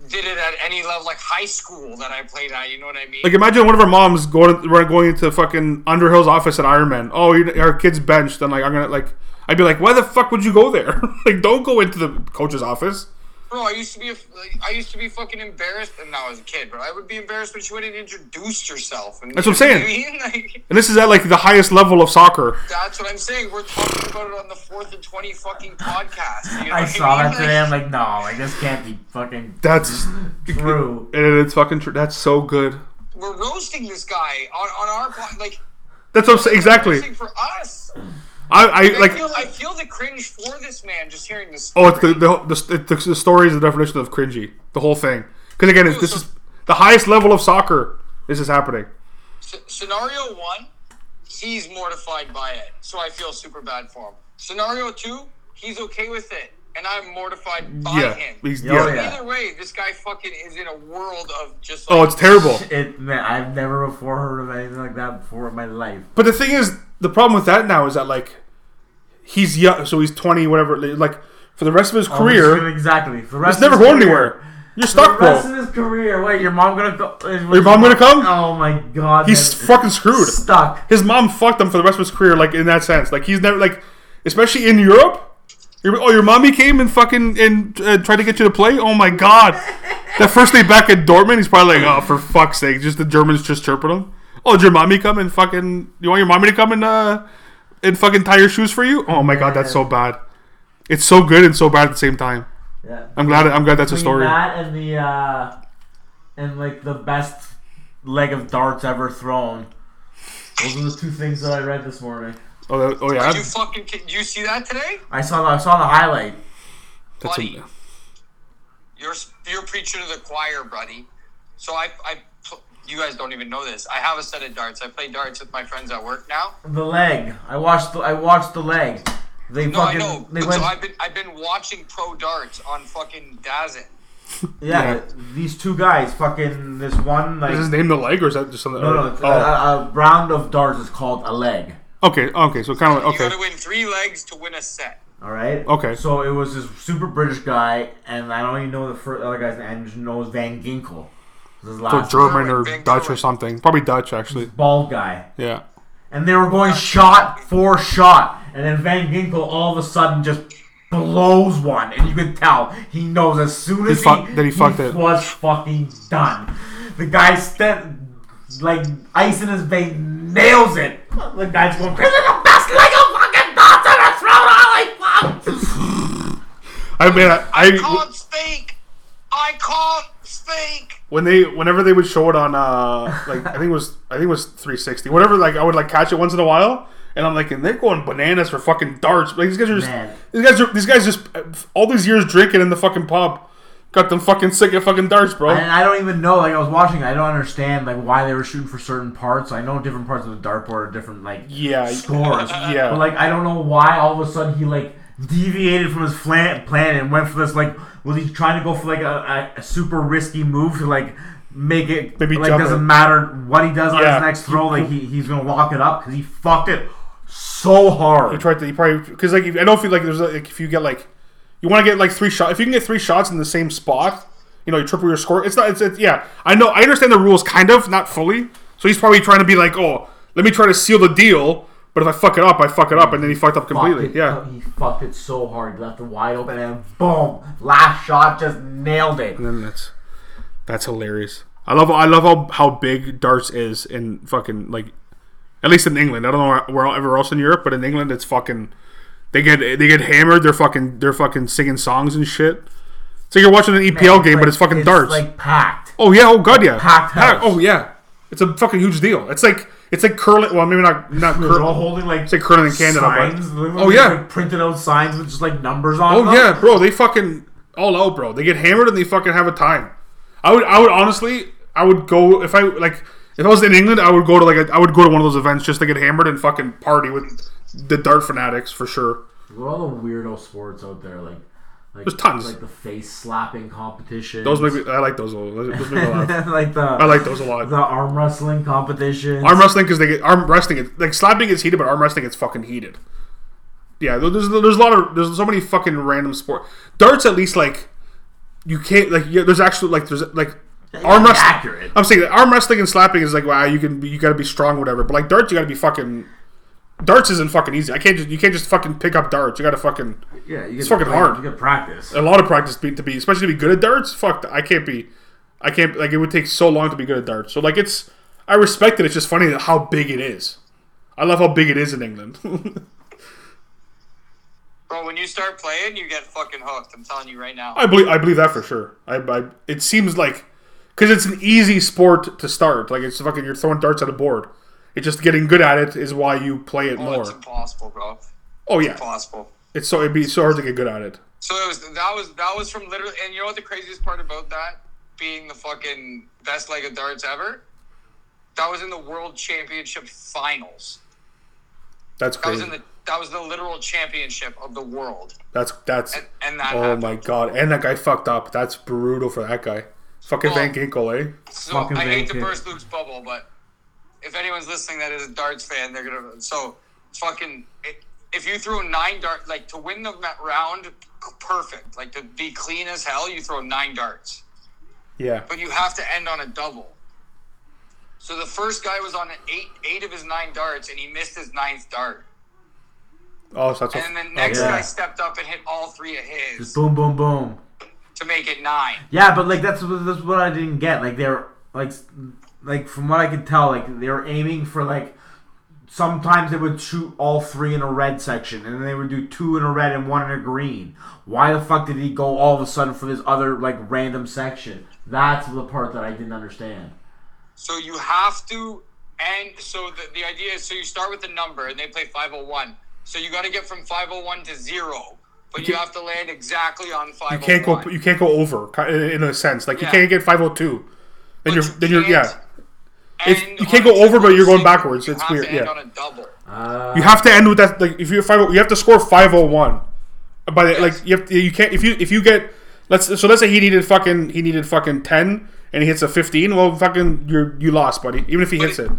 Speaker 3: did it at any level, like high school that I played at. You know what I mean?
Speaker 2: Like imagine one of our moms going running going into fucking Underhill's office at Ironman. Oh, our kid's benched, and like I'm gonna like I'd be like, why the fuck would you go there? like, don't go into the coach's office.
Speaker 3: Bro, I used to be, a, like, I used to be fucking embarrassed, and now as a kid, but I would be embarrassed when you went and introduced herself. And,
Speaker 2: That's what I'm
Speaker 3: you know I
Speaker 2: saying.
Speaker 3: mean? Like,
Speaker 2: And this is at like the highest level of soccer.
Speaker 3: that's what I'm saying. We're talking about it on the fourth and twenty fucking podcast. You know
Speaker 1: I
Speaker 3: what
Speaker 1: saw
Speaker 3: mean?
Speaker 1: that today. I'm like, no, like this can't be fucking
Speaker 2: That's
Speaker 1: true.
Speaker 2: and it's fucking true. That's so good.
Speaker 3: we're roasting this guy on, on our like
Speaker 2: That's what I'm saying. Exactly.
Speaker 3: roasting for us.
Speaker 2: I, I
Speaker 3: I
Speaker 2: like.
Speaker 3: feel, I feel the cringe for this man just hearing this.
Speaker 2: Oh, it's the the, the, the, the story is the definition of cringy. The whole thing. Because again, it's, this is the highest level of soccer. This is happening.
Speaker 3: Scenario one, he's mortified by it, so I feel super bad for him. Scenario two, he's okay with it, and I'm mortified by
Speaker 2: Yeah.
Speaker 3: him.
Speaker 2: He's,
Speaker 1: Oh,
Speaker 2: yeah.
Speaker 1: yeah.
Speaker 3: Either way, this guy fucking is in a world of just.
Speaker 2: Oh, it's terrible.
Speaker 1: It, man, I've never before heard of anything like that before in my life.
Speaker 2: But the thing is, the problem with that now is that like he's young, so he's twenty, whatever. Like for the rest of his
Speaker 1: Oh,
Speaker 2: career,
Speaker 1: exactly. For the rest
Speaker 2: he's never going
Speaker 1: career.
Speaker 2: anywhere. You're
Speaker 1: For the
Speaker 2: stuck,
Speaker 1: rest
Speaker 2: bro.
Speaker 1: of his career. Wait, your mom gonna go?
Speaker 2: Your mom gonna come?
Speaker 1: Oh my god.
Speaker 2: He's
Speaker 1: man.
Speaker 2: fucking screwed.
Speaker 1: stuck.
Speaker 2: His mom fucked him for the rest of his career, like in that sense. Like he's never like, especially in Europe. Your, oh, your mommy came and fucking and uh, tried to get you to play. Oh my god! that first day back at Dortmund, he's probably like, oh, for fuck's sake, just the Germans just chirping him. Oh, did your mommy come and fucking? You want your mommy to come and uh and fucking tie your shoes for you? Oh my god, that's so bad. It's so good and so bad at the same time.
Speaker 1: Yeah.
Speaker 2: I'm glad. I'm glad that's a story.
Speaker 1: That and the uh, and like the best leg of darts ever thrown. Those are the two things that I read this morning.
Speaker 2: Oh, that, oh
Speaker 3: Did you fucking? Did you see that today,
Speaker 1: I saw I saw the highlight.
Speaker 2: That's
Speaker 3: buddy?
Speaker 2: a,
Speaker 3: You're you're preaching to the choir, buddy. So I I. You guys don't even know this. I have a set of darts. I play darts with my friends at work now.
Speaker 1: The leg. I watched. The, I watched the leg. They
Speaker 3: No, I know.
Speaker 1: They went.
Speaker 3: so I've been I've been watching pro darts on fucking DAZN.
Speaker 1: yeah,
Speaker 2: Yeah.
Speaker 1: These two guys. Fucking this one like.
Speaker 2: is his name the leg or is that just something?
Speaker 1: no, no.
Speaker 2: Oh.
Speaker 1: a, a round of darts is called a leg.
Speaker 2: Okay, okay. So kind of
Speaker 3: You
Speaker 2: okay.
Speaker 3: got to win three legs to win a set.
Speaker 1: All right.
Speaker 2: Okay.
Speaker 1: So it was this super British guy, and I don't even know the first other guy's name. I just know Van Ginkel. Was His
Speaker 2: So German or
Speaker 3: German,
Speaker 2: Dutch or something. Probably Dutch actually.
Speaker 1: bald guy.
Speaker 2: Yeah.
Speaker 1: and they were going shot for shot. and then Van Ginkel all of a sudden just blows one, and you can tell he knows as soon as he,
Speaker 2: fuck- that he fucked it.
Speaker 1: was fucking done. The guy step like ice in his vein, nails it. The guy's going, crazy. the best Lego fucking dots ever thrown out!" Like fuck.
Speaker 2: I mean, I,
Speaker 3: I call
Speaker 2: I
Speaker 3: it fake. I can't speak.
Speaker 2: when they whenever they would show it on uh like I think it was I think it was 360 whatever like I would like catch it once in a while and I'm like and they're going bananas for fucking darts like these guys are just
Speaker 1: Man.
Speaker 2: these guys are these guys just all these years drinking in the fucking pub got them fucking sick of fucking darts bro
Speaker 1: And I don't even know. Like I was watching, I don't understand like why they were shooting for certain parts. I know different parts of the dartboard are different like
Speaker 2: Yeah,
Speaker 1: scores.
Speaker 2: yeah.
Speaker 1: but like I don't know why all of a sudden he like deviated from his plan, plan and went for this like was he trying to go for like a, a, super risky move to like make it
Speaker 2: Maybe
Speaker 1: like doesn't
Speaker 2: it.
Speaker 1: matter what he does on his next throw like he, he's gonna lock it up because he fucked it so hard.
Speaker 2: he tried to he probably because like if, I don't feel like there's like if you get like you want to get like three shots if you can get three shots in the same spot you know you triple your score it's not it's, it's yeah. I know I understand the rules kind of not fully. So he's probably trying to be like oh let me try to seal the deal but if I fuck it up I fuck it up and then he fucked up completely.
Speaker 1: Fucked
Speaker 2: yeah.
Speaker 1: he fucked it so hard, left it wide open, and boom, last shot just nailed it.
Speaker 2: and then that's that's hilarious. I love I love how how big darts is in fucking like at least in England. I don't know where everywhere else in Europe but in England it's fucking they get they get hammered they're fucking they're fucking singing songs and shit so you're watching an EPL game but it's fucking darts
Speaker 1: like packed.
Speaker 2: oh yeah oh god yeah
Speaker 1: packed house.
Speaker 2: oh yeah it's a fucking huge deal it's like it's like curling well maybe not not
Speaker 1: They're all
Speaker 2: curling
Speaker 1: holding like
Speaker 2: it's like curling in Canada but
Speaker 1: signs.
Speaker 2: oh yeah
Speaker 1: like, printed out signs with just like numbers on
Speaker 2: Oh
Speaker 1: them.
Speaker 2: yeah, bro. They fucking all out, bro. They get hammered and they fucking have a time. I would, I would honestly, I would go if I like if I was in England, I would go to like a, I would go to one of those events just to get hammered and fucking party with the dart fanatics for sure.
Speaker 1: All the weirdo sports out there, like like
Speaker 2: There's tons.
Speaker 1: like the face slapping competition.
Speaker 2: Those make me, I like those. a lot. Those make me laugh.
Speaker 1: like the
Speaker 2: I like those a lot.
Speaker 1: the arm wrestling competition.
Speaker 2: Arm wrestling because they get arm wrestling. It, like slapping gets heated, but arm wrestling gets fucking heated. Yeah, there's there's a lot of there's so many fucking random sport. Darts at least like you can't like yeah. There's actually like there's like arm wrestling.
Speaker 1: accurate.
Speaker 2: I'm saying that arm wrestling and slapping is like wow you can you got to be strong whatever. But like darts you got to be fucking. Darts isn't fucking easy. I can't just you can't just fucking pick up darts. You got to fucking
Speaker 1: Yeah, you
Speaker 2: It's
Speaker 1: get
Speaker 2: fucking
Speaker 1: like,
Speaker 2: hard.
Speaker 1: You get practice.
Speaker 2: a lot of practice be, to be especially to be good at darts. Fuck, I can't be. I can't like it would take so long to be good at darts. So like it's I respect it. It's just funny how big it is. I love how big it is in England.
Speaker 3: Bro, when you start playing, you get fucking hooked. I'm telling you right now.
Speaker 2: I believe I believe that for sure. I, I it seems like because it's an easy sport to start. Like it's fucking you're throwing darts at a board. It's just getting good at it is why you play it
Speaker 3: oh,
Speaker 2: more.
Speaker 3: it's impossible, bro.
Speaker 2: Oh yeah,
Speaker 3: Impossible.
Speaker 2: it's so it'd be so hard to get good at it.
Speaker 3: So it was that was that was from literally, and you know what the craziest part about that being the fucking best leg of darts ever? That was in the World Championship finals.
Speaker 2: That's
Speaker 3: That was
Speaker 2: crazy.
Speaker 3: in the that was the literal championship of the world,
Speaker 2: That's that's.
Speaker 3: and, and that.
Speaker 2: Oh
Speaker 3: happened.
Speaker 2: my god! And that guy fucked up. That's brutal for that guy. Fucking
Speaker 3: Oh.
Speaker 2: Van Ginkel, eh?
Speaker 3: So
Speaker 1: Fucking
Speaker 3: I hate to burst Luke's bubble, but if anyone's listening that is a darts fan, they're gonna so fucking. If you throw nine darts like to win the ma- round, perfect. Like to be clean as hell, you throw nine darts.
Speaker 2: Yeah.
Speaker 3: but you have to end on a double. So the first guy was on eight eight of his nine darts, and he missed his ninth dart.
Speaker 2: Oh, so that's
Speaker 3: And
Speaker 2: a,
Speaker 3: then the next
Speaker 1: yeah.
Speaker 3: guy stepped up and hit all three of his
Speaker 1: Just boom, boom, boom.
Speaker 3: To make it nine.
Speaker 1: Yeah, but like that's what- that's what I didn't get. Like they're like like from what I could tell, like they were aiming for like sometimes they would shoot all three in a red section, and then they would do two in a red and one in a green. Why the fuck did he go all of a sudden for this other like random section? That's the part that I didn't understand.
Speaker 3: So you have to end. So the, the idea is so you start with the number, and they play five hundred one. So you got to get from five hundred one to zero, but you, have to land exactly on five
Speaker 2: you can't go you can't go over in a sense. Like you can't get 502. Then you're
Speaker 3: you
Speaker 2: then you're yeah.
Speaker 3: can't
Speaker 2: It's-
Speaker 3: end
Speaker 2: you can't go over, but you're going backwards.
Speaker 3: You
Speaker 2: It's weird, yeah.
Speaker 3: on a double.
Speaker 1: Uh,
Speaker 2: You have to end with that. Like if you're five, you have to score 501. By the, like you have to, you can't if you if you get let's so let's say he needed fucking he needed fucking 10 and he hits a 15. Well, fucking you you lost, buddy. Even if he
Speaker 3: But
Speaker 2: hits
Speaker 3: it-
Speaker 2: it.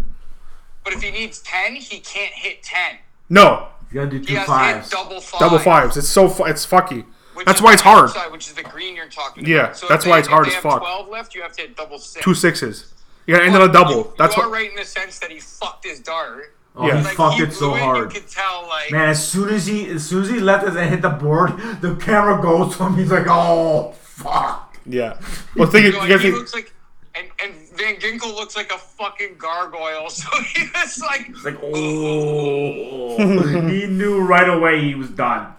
Speaker 3: But if he needs ten, he can't hit ten.
Speaker 2: No,
Speaker 1: you gotta do
Speaker 3: He
Speaker 1: two
Speaker 3: has
Speaker 1: fives.
Speaker 3: to hit double five.
Speaker 2: double fives. It's so fu- it's fucky.
Speaker 3: which
Speaker 2: That's why it's hard.
Speaker 3: outside, which is the green you're talking
Speaker 2: Yeah,
Speaker 3: about. So
Speaker 2: that's why
Speaker 3: they-
Speaker 2: it's hard as fuck.
Speaker 3: Twelve left, you have to hit double six.
Speaker 2: Two sixes. You gotta end on a double.
Speaker 3: You,
Speaker 2: That's
Speaker 3: you are
Speaker 2: what.
Speaker 3: right in the sense that he fucked his dart.
Speaker 1: Oh,
Speaker 2: Yeah.
Speaker 1: he
Speaker 3: Like
Speaker 1: fucked
Speaker 3: he
Speaker 1: it so
Speaker 3: blew
Speaker 1: hard.
Speaker 3: You could tell, like
Speaker 1: Man, as soon as he as soon as he left it and hit the board, the camera goes to him. He's like, "Oh fuck!"
Speaker 2: Yeah. Well, think,
Speaker 3: you
Speaker 2: you
Speaker 3: know,
Speaker 2: guys
Speaker 3: he
Speaker 2: think,
Speaker 3: looks like, and and Van Ginkel looks like a fucking gargoyle. So he was like,
Speaker 1: It's like, "Oh." he knew right away he was done.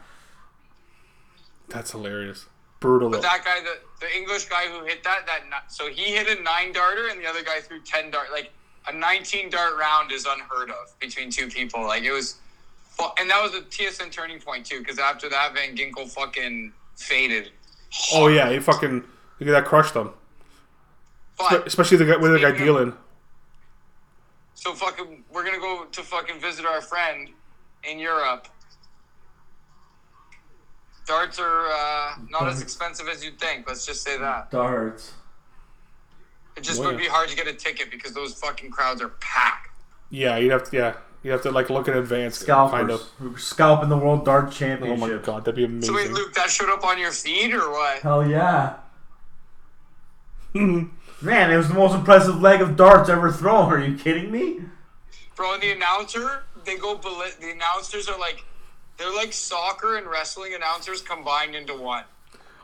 Speaker 2: that's hilarious. Brutal.
Speaker 3: but that guy, the the English guy who hit that, that so he hit a nine darter, and the other guy threw ten dart. Like a nineteen dart round is unheard of between two people. Like it was, and that was a TSN turning point too, because after that, Van Ginkel fucking faded.
Speaker 2: Oh yeah, he fucking look at that crushed them.
Speaker 3: But
Speaker 2: Especially the guy with the guy
Speaker 3: Speaking of-
Speaker 2: dealing.
Speaker 3: So fucking, we're gonna go to fucking visit our friend in Europe. Darts are uh, not as expensive as you'd think. Let's just say that.
Speaker 1: Darts.
Speaker 3: It just
Speaker 2: Well,
Speaker 3: would be hard to get a ticket because those fucking crowds are packed.
Speaker 2: Yeah, you'd have to. Yeah, you have to like look in advance. Kind of.
Speaker 1: Scalpers. Who Scalping the World Dart
Speaker 2: Champion.
Speaker 1: Oh
Speaker 2: my god, that'd be amazing.
Speaker 3: So wait, Luke, that showed up on your feed or what?
Speaker 1: Hell yeah. Man, it was the most impressive leg of darts ever thrown. Are you kidding me?
Speaker 3: Bro, and the announcer, they go bali- the announcers are like they're like soccer and wrestling announcers combined into one.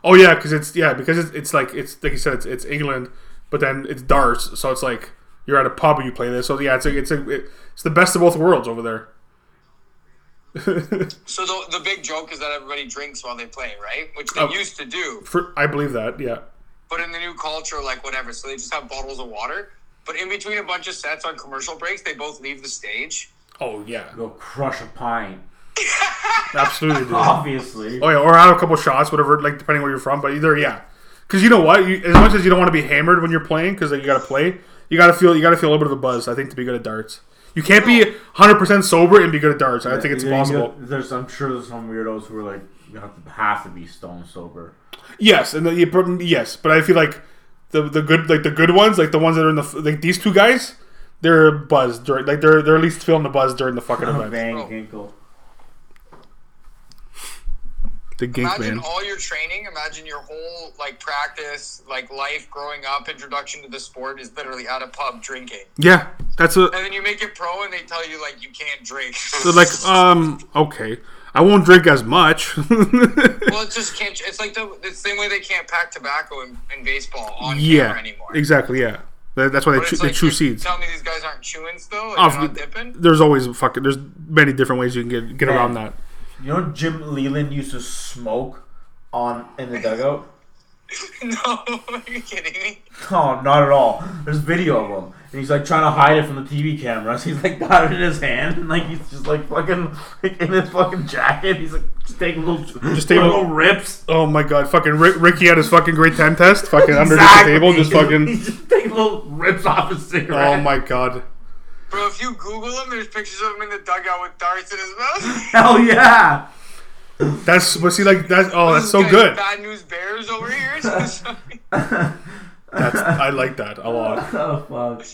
Speaker 2: Oh yeah, because it's yeah because it's, it's like it's like you said it's, it's England, but then it's darts, so it's like you're at a pub and you play this. So yeah, it's a, it's a, it's the best of both worlds over there.
Speaker 3: So the, the big joke is that everybody drinks while they play, right? Which they
Speaker 2: Oh.
Speaker 3: used to do.
Speaker 2: For, I believe that. Yeah.
Speaker 3: But in the new culture, like whatever, so they just have bottles of water. But in between a bunch of sets on commercial breaks, they both leave the stage.
Speaker 2: Oh yeah.
Speaker 1: Go crush a pint.
Speaker 2: Absolutely. Dude.
Speaker 1: Obviously.
Speaker 2: Oh yeah, or have a couple shots, whatever. Like depending where you're from, but either yeah. Because you know what, you, as much as you don't want to be hammered when you're playing, because like, you got to play, you got to feel you got to feel a little bit of a buzz. I think to be good at darts, you can't be 100 percent sober and be good at darts. I think it's
Speaker 1: You- you-
Speaker 2: impossible.
Speaker 1: There's, I'm sure there's some weirdos who are like, you have to, have to be stone sober.
Speaker 2: Yes, and the, you prob- yes, but I feel like the the good like the good ones, like the ones that are in the like these two guys, they're buzzed during like they're they're at least feeling the buzz during the fucking event.
Speaker 1: Van
Speaker 3: Bro.
Speaker 2: The gink
Speaker 3: Imagine
Speaker 2: man.
Speaker 3: all your training. Imagine your whole like practice, like life growing up, introduction to the sport is literally at a pub drinking,
Speaker 2: Yeah, that's a
Speaker 3: and then you make it pro, and they tell you like you can't drink.
Speaker 2: they're like um okay, I won't drink as much.
Speaker 3: well, it just can't. It's like the, the same way they can't pack tobacco in, in baseball on
Speaker 2: yeah,
Speaker 3: camera anymore.
Speaker 2: exactly. Yeah, That- that's why they chew,
Speaker 3: it's
Speaker 2: they chew seeds.
Speaker 3: Tell me these guys aren't chewing still. Like
Speaker 2: Oh,
Speaker 3: not dipping.
Speaker 2: There's always fucking. There's many different ways you can get get
Speaker 1: Man.
Speaker 2: around that.
Speaker 1: You know Jim Leyland used to smoke on in the dugout?
Speaker 3: no, are you kidding me?
Speaker 1: No, not at all. There's video of him, and he's like trying to hide it from the TV cameras. He's like got it in his hand, and like he's just like fucking like, in his fucking jacket. He's like just taking little, just
Speaker 2: taking
Speaker 1: little
Speaker 2: little-
Speaker 1: rips.
Speaker 2: Oh my god, fucking Rick, Ricky had his fucking grade ten test, fucking underneath
Speaker 1: Exactly.
Speaker 2: the table, just fucking.
Speaker 1: He's just taking little rips off his cigarette.
Speaker 2: Oh my god.
Speaker 3: Bro, if you Google him, there's pictures of him in the dugout with darts in his mouth.
Speaker 1: Hell yeah!
Speaker 2: That's but see like that's oh that's so good.
Speaker 3: Bad news bears over here.
Speaker 2: That's I like that a lot.
Speaker 1: oh fuck.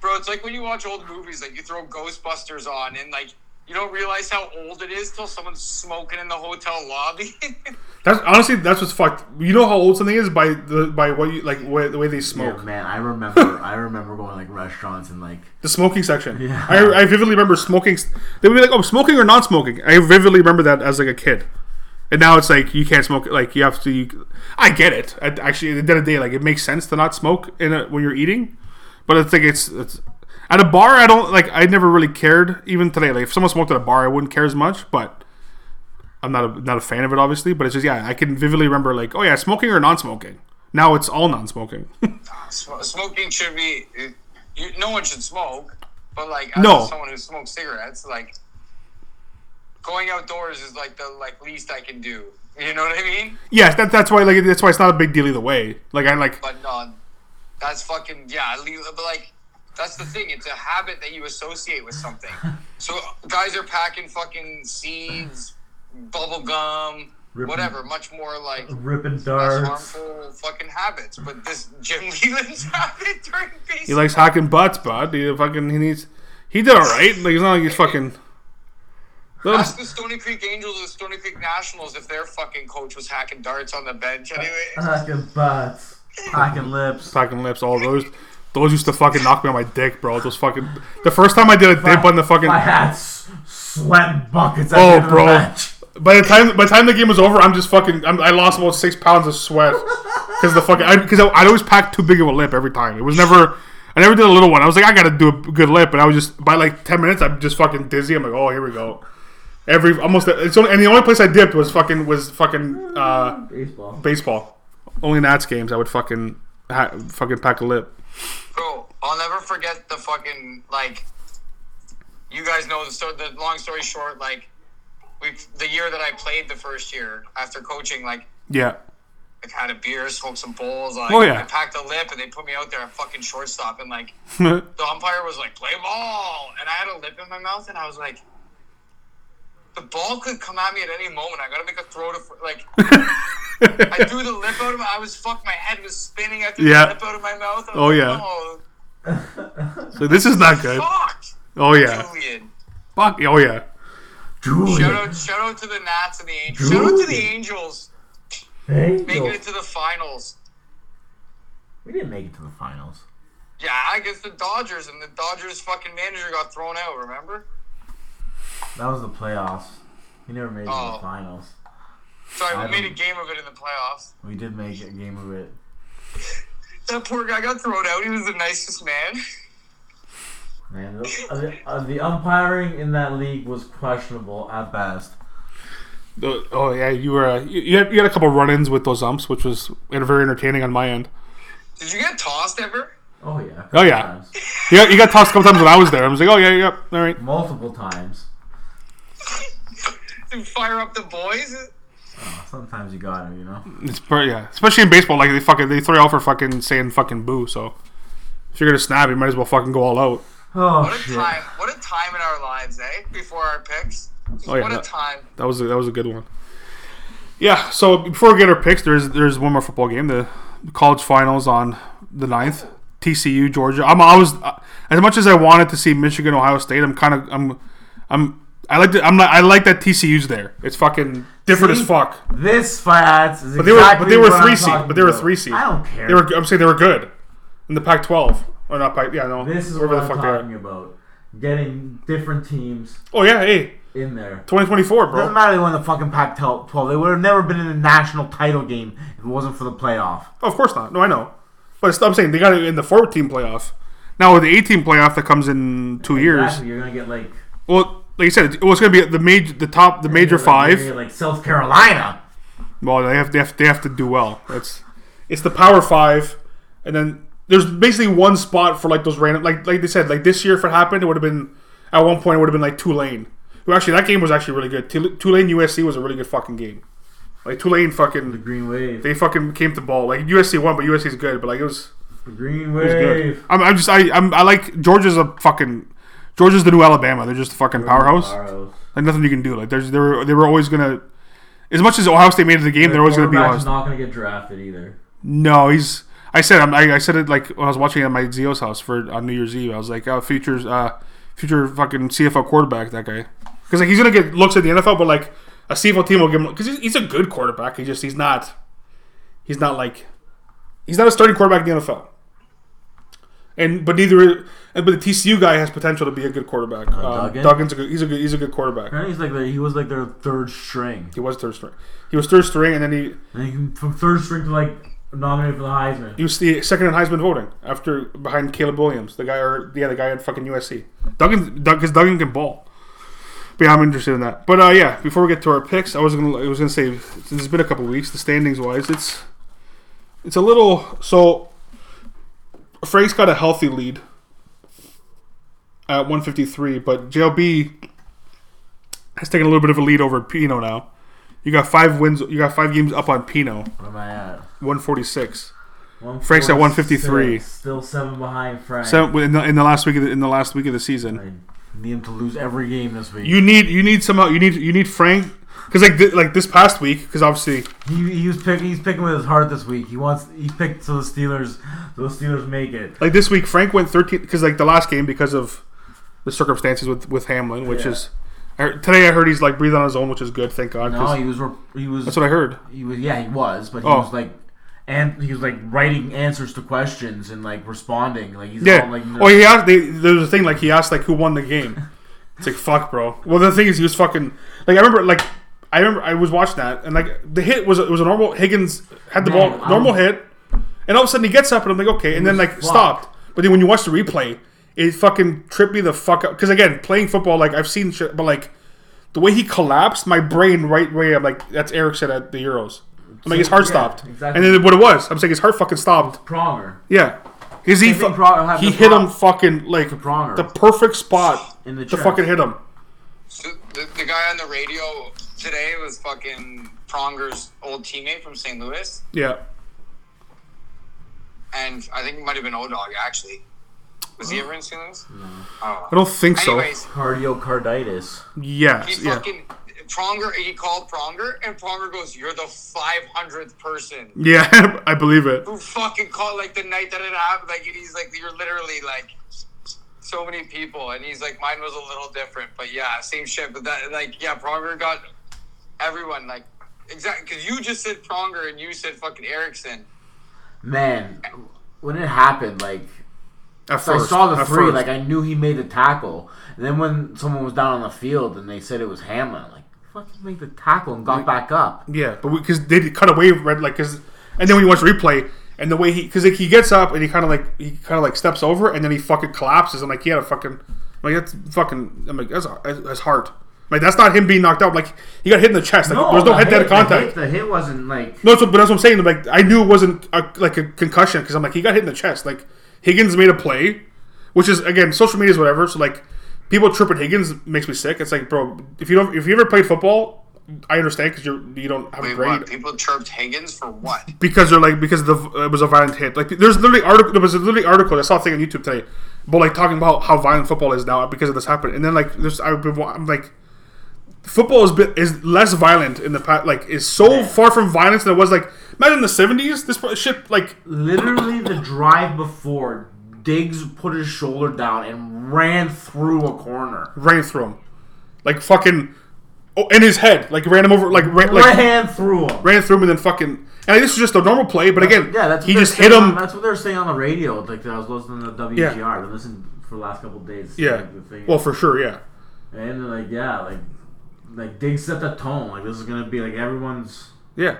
Speaker 3: Bro, it's like when you watch old movies, like you throw Ghostbusters on, and like you don't realize how old it is till someone's smoking in the hotel lobby.
Speaker 2: That's honestly that's what's fucked. You know how old something is by the by what you like way, the way they smoke.
Speaker 1: Yeah, man, I remember. I remember going like restaurants and like
Speaker 2: The smoking section.
Speaker 1: Yeah.
Speaker 2: I, I vividly remember smoking. They would be like, "Oh, smoking or not smoking." I vividly remember that as like a kid, and now it's like you can't smoke. Like you have to. You, I get it. I, actually, at the end of the day, like it makes sense to not smoke in a, when you're eating, but it's like it's it's at a bar. I don't like. I never really cared. Even today, like if someone smoked at a bar, I wouldn't care as much. But I'm not a, not a fan of it, obviously. But it's just yeah, I can vividly remember like, oh yeah, smoking or non-smoking. Now it's all non-smoking.
Speaker 3: Smoking should be. You, no one should smoke, but like as
Speaker 2: No.
Speaker 3: someone who smokes cigarettes, like going outdoors is like the like least I can do. You know what I mean?
Speaker 2: yes, that, that's why like that's why it's not a big deal either way. Like I like
Speaker 3: But no, that's fucking yeah. But like, that's the thing. It's a habit that you associate with something. So guys are packing fucking seeds, bubble gum,
Speaker 1: Ripping-
Speaker 3: whatever. Much more like
Speaker 1: ripping
Speaker 3: less
Speaker 1: darts.
Speaker 3: harmful fucking habits. But this Jim Leyland's habit during baseball.
Speaker 2: He likes hacking butts, bud. He fucking he needs. He did all right. Like it's not like he's fucking. Let
Speaker 3: Ask the Stony Creek Angels or the Stony Creek Nationals if their fucking coach was hacking darts on the bench uh, anyway.
Speaker 1: Hacking butts. Hacking lips.
Speaker 2: Packing lips, all those. Those used to fucking knock me on my dick, bro. Those fucking. The first time I did a dip on the fucking.
Speaker 1: My hat's sweating buckets.
Speaker 2: Oh,
Speaker 1: the end of the
Speaker 2: bro.
Speaker 1: match.
Speaker 2: By the time by the time the game was over, I'm just fucking. I'm, I lost about six pounds of sweat because the fucking. Because I, I'd always pack too big of a lip every time. It was never. I never did a little one. I was like, I gotta do a good lip, and I was just by like ten minutes, I'm just fucking dizzy. I'm like, oh, here we go. Every almost it's only and the only place I dipped was fucking was fucking uh,
Speaker 1: Baseball.
Speaker 2: baseball. Only Nats games I would fucking ha, fucking pack a lip.
Speaker 3: Bro, I'll never forget the fucking like. You guys know the story. The long story short, like, we the year that I played the first year after coaching, like,
Speaker 2: Yeah.
Speaker 3: I had a beer, smoked some bowls. Like,
Speaker 2: Oh, yeah.
Speaker 3: I packed a lip, and they put me out there at fucking shortstop, and like the umpire was like, "Play ball," and I had a lip in my mouth, and I was like, "The ball could come at me at any moment. I gotta make a throw to fr- like." I threw the lip out of my. I was fucked. My head was spinning. I threw
Speaker 2: Yeah.
Speaker 3: the lip out of my mouth.
Speaker 2: Oh,
Speaker 3: like,
Speaker 2: yeah.
Speaker 3: "Oh,
Speaker 2: so this is not good.
Speaker 3: fuck,
Speaker 2: Oh yeah.
Speaker 3: Julian."
Speaker 2: Fuck. Oh yeah.
Speaker 1: Julian.
Speaker 3: Shout out, shout out to the Nats and the Angels. Shout out to the
Speaker 1: Julian.
Speaker 3: Angels
Speaker 1: Hey,
Speaker 3: making it to the finals.
Speaker 1: we didn't make it to the finals.
Speaker 3: Yeah, against the Dodgers, and the Dodgers fucking manager got thrown out. Remember?
Speaker 1: That was the playoffs. We never made it to
Speaker 3: Oh.
Speaker 1: the finals.
Speaker 3: Sorry,
Speaker 1: I
Speaker 3: we made a game of it in the playoffs.
Speaker 1: We did make a game of it.
Speaker 3: That poor guy got thrown out. He was the nicest man.
Speaker 1: Man, the, uh, the, uh, umpiring in that league was questionable at best.
Speaker 2: Oh oh, yeah, you were uh, you, you had you had a couple run-ins with those umps, which was very entertaining on my end.
Speaker 3: Did you get tossed ever?
Speaker 1: Oh yeah.
Speaker 2: Oh, yeah.
Speaker 1: times.
Speaker 2: You got, you got tossed a couple times when I was there. I was like, oh yeah, yeah, all right.
Speaker 1: Multiple times.
Speaker 3: To fire up the boys?
Speaker 1: Uh, sometimes you got it, you know.
Speaker 2: It's per- yeah, especially in baseball, like they fucking they throw you out for fucking saying fucking boo. So if you're gonna snap, you might as well fucking go all out.
Speaker 1: Oh
Speaker 3: What a
Speaker 1: shit.
Speaker 3: time! What a time in our lives, eh? Before our picks.
Speaker 2: Oh, yeah,
Speaker 3: what a
Speaker 2: that-
Speaker 3: time!
Speaker 2: That was a, that was a good one. Yeah. So before we get our picks, there's there's one more football game, the college finals on the 9th. TCU Georgia. I'm I was uh, as much as I wanted to see Michigan Ohio State. I'm kind of I'm I'm I like the, I'm not I like that TCU's there. It's fucking different
Speaker 1: See?
Speaker 2: as fuck.
Speaker 1: This fights is
Speaker 2: But they were but they were three seed. But they were three seed.
Speaker 1: I don't care.
Speaker 2: They were I'm saying they were good in the Pac-12 or not Pac. Yeah, no.
Speaker 1: This is what
Speaker 2: the
Speaker 1: I'm
Speaker 2: fuck they are.
Speaker 1: talking about. Getting different teams
Speaker 2: Oh yeah, hey,
Speaker 1: in there.
Speaker 2: 2024, bro.
Speaker 1: Doesn't matter they won the fucking Pac-12. They would have never been in a national title game if it wasn't for the playoff.
Speaker 2: Oh, of course not. No, I know. But it's, I'm saying they got it in the four team playoff. Now with the eight team playoff that comes in two years.
Speaker 1: You're gonna get like
Speaker 2: Well, like you said, it was going to be the major, the top, the major
Speaker 1: you're
Speaker 2: five.
Speaker 1: like South Carolina.
Speaker 2: Well, they have, they have they have to do well. It's it's the power five, and then there's basically one spot for like those random, like like they said, like this year if it happened, it would have been at one point it would have been like Tulane. Who actually that game was actually really good. Tul- Tulane USC was a really good fucking game. Like Tulane fucking The
Speaker 1: Green Wave.
Speaker 2: they fucking came to ball. Like USC won, but USC's good. But like it was
Speaker 1: The Green
Speaker 2: It was good.
Speaker 1: Wave.
Speaker 2: I'm, I'm just I I'm, I like Georgia's a fucking Georgia's the new Alabama. They're just a fucking powerhouse.
Speaker 1: Powerhouse.
Speaker 2: Like nothing you can do. Like there's they were they were always gonna. As much as Ohio State made it to the game, they're always gonna be Ohio
Speaker 1: not gonna get drafted either.
Speaker 2: No, he's. I said I, I said it like when I was watching it at my Zio's house for on New Year's Eve. I was like, oh, futures, uh, future fucking CFL quarterback, that guy. Because like he's gonna get looks at the NFL, but like a CFL team will give him because he's, he's a good quarterback. He just he's not. He's not like. He's not a starting quarterback in the NFL. And but neither, but the TCU guy has potential to be a good quarterback. Um,
Speaker 1: Duggan?
Speaker 2: Duggan's a good. He's a good. He's a good quarterback.
Speaker 1: Apparently, he's like the, he was like their third string.
Speaker 2: He was third string. He was third string, and then he
Speaker 1: And he from third string to like nominated for the Heisman.
Speaker 2: He was the second in Heisman voting after behind Caleb Williams, the guy or yeah, the guy at fucking USC. Duggan, because Duggan can ball. But yeah, I'm interested in that. But uh, yeah, before we get to our picks, I was gonna I was gonna say since it's been a couple weeks, the standings wise, it's it's a little so. Frank's got a healthy lead at 153, but JLB has taken a little bit of a lead over Pino now. You got five wins. You got five games up on Pino,
Speaker 1: What am I at?
Speaker 2: 146. Frank's at 153.
Speaker 1: Still seven behind Frank.
Speaker 2: So in the, in the last week of the, in the last week of the season,
Speaker 1: I need him to lose every game this week.
Speaker 2: you need you need somehow you need you need Frank because like th- like this past week because obviously
Speaker 1: he, he was picking. He's picking with his heart this week. He wants. He picked so the Steelers. So the Steelers make it.
Speaker 2: like this week Frank went 13 because like the last game because of the circumstances with with Hamlin, which
Speaker 1: Yeah.
Speaker 2: is I heard, today I heard he's like breathing on his own, which is good. Thank God.
Speaker 1: No, he was. He was.
Speaker 2: that's what I heard.
Speaker 1: He was. Yeah, he was. But he
Speaker 2: Oh.
Speaker 1: was like and he was like writing answers to questions and like responding. Like he's
Speaker 2: Yeah.
Speaker 1: all, like
Speaker 2: oh, he asked. They, there was a thing like he asked like who won the game. It's like fuck, bro. Well, the thing is, he was fucking. Like I remember, like I remember, I was watching that, and like the hit was it was a normal. Higgins had the
Speaker 1: Man,
Speaker 2: ball, normal hit, and all of a sudden he gets up, and I'm like, okay, and then like stopped. But then when you watch the replay, it fucking tripped me the fuck up. Because again, playing football, like I've seen shit, but like the way he collapsed, my brain right away, I'm like, that's Eriksen at the Euros. I'm like, his heart
Speaker 1: Yeah,
Speaker 2: stopped,
Speaker 1: exactly.
Speaker 2: and then what it was, I'm saying his heart fucking stopped.
Speaker 1: Pronger
Speaker 2: Yeah. Because he,
Speaker 1: Same
Speaker 2: fu-
Speaker 1: Pro-
Speaker 2: he hit
Speaker 1: Pro-
Speaker 2: him fucking like
Speaker 1: to Pronger.
Speaker 2: the perfect spot
Speaker 1: in the
Speaker 2: to
Speaker 1: chest.
Speaker 2: fucking hit him.
Speaker 3: So the, the guy on the radio today was fucking Pronger's old teammate from St. Louis,
Speaker 2: Yeah.
Speaker 3: and I think it might have been O-Dog actually. Was he ever in St. Louis? No. Oh.
Speaker 2: I don't think so.
Speaker 3: Anyways,
Speaker 1: Cardiocarditis.
Speaker 2: Yes.
Speaker 3: he
Speaker 2: Yeah.
Speaker 3: fucking Pronger. He called Pronger, and Pronger goes, "You're the 500th person
Speaker 2: Yeah, I believe it.
Speaker 3: who fucking called like the night that it happened." Like, and he's like, "You're literally like." So many people, and he's like, mine was a little different, but yeah, same shit. But that, like, yeah, Pronger got everyone like exactly because you just said Pronger and you said fucking Eriksen.
Speaker 1: Man, when it happened, like
Speaker 2: At
Speaker 1: So
Speaker 2: first,
Speaker 1: I saw the three,
Speaker 2: first.
Speaker 1: like I knew he made the tackle. And then when someone was down on the field and they said it was Hamlin, like fucking make the tackle and got back up.
Speaker 2: yeah, but because they cut away, right? Like, because and then when you watch replay and the way he, because like, he gets up and he kind of like he kind of like steps over and then he fucking collapses. I'm like, he had a fucking, like that's fucking. I'm like that's that's heart. Like that's not him being knocked out. Like he got hit in the chest. Like there's no
Speaker 1: the
Speaker 2: head to head contact.
Speaker 1: The hit, the hit wasn't like
Speaker 2: No, so, but that's what I'm saying. Like I knew it wasn't a, like a concussion because I'm like he got hit in the chest. Like Higgins made a play, which is again social media is whatever. So like people tripping Higgins makes me sick. It's like bro, if you don't if you ever played football, I understand because you're you don't have a
Speaker 3: Wait,
Speaker 2: grade
Speaker 3: what? People chirped Higgins for what?
Speaker 2: because they're like because the uh, it was a violent hit. Like there's literally article there was a literally article I saw a thing on YouTube today, but like talking about how violent football is now because of this happened. And then like there's I've been I'm like football is bit is less violent in the past. Like is so far from violence than it was like imagine the 70s. This shit like
Speaker 1: literally the drive before Diggs put his shoulder down and ran through a corner.
Speaker 2: ran through him, like fucking oh, in his head, like ran him over, like ran, like
Speaker 1: ran through him.
Speaker 2: ran through him and then fucking. And this was just a normal play, but again,
Speaker 1: Yeah, that's
Speaker 2: he just hit him.
Speaker 1: on- that's what they were saying on the radio. Like I was listening to WGR.
Speaker 2: Yeah.
Speaker 1: Yeah. Been listening for the last couple of days.
Speaker 2: yeah,
Speaker 1: like, the thing.
Speaker 2: well for sure, yeah.
Speaker 1: and like yeah, like like they set the tone. Like this is gonna be like everyone's.
Speaker 2: Yeah,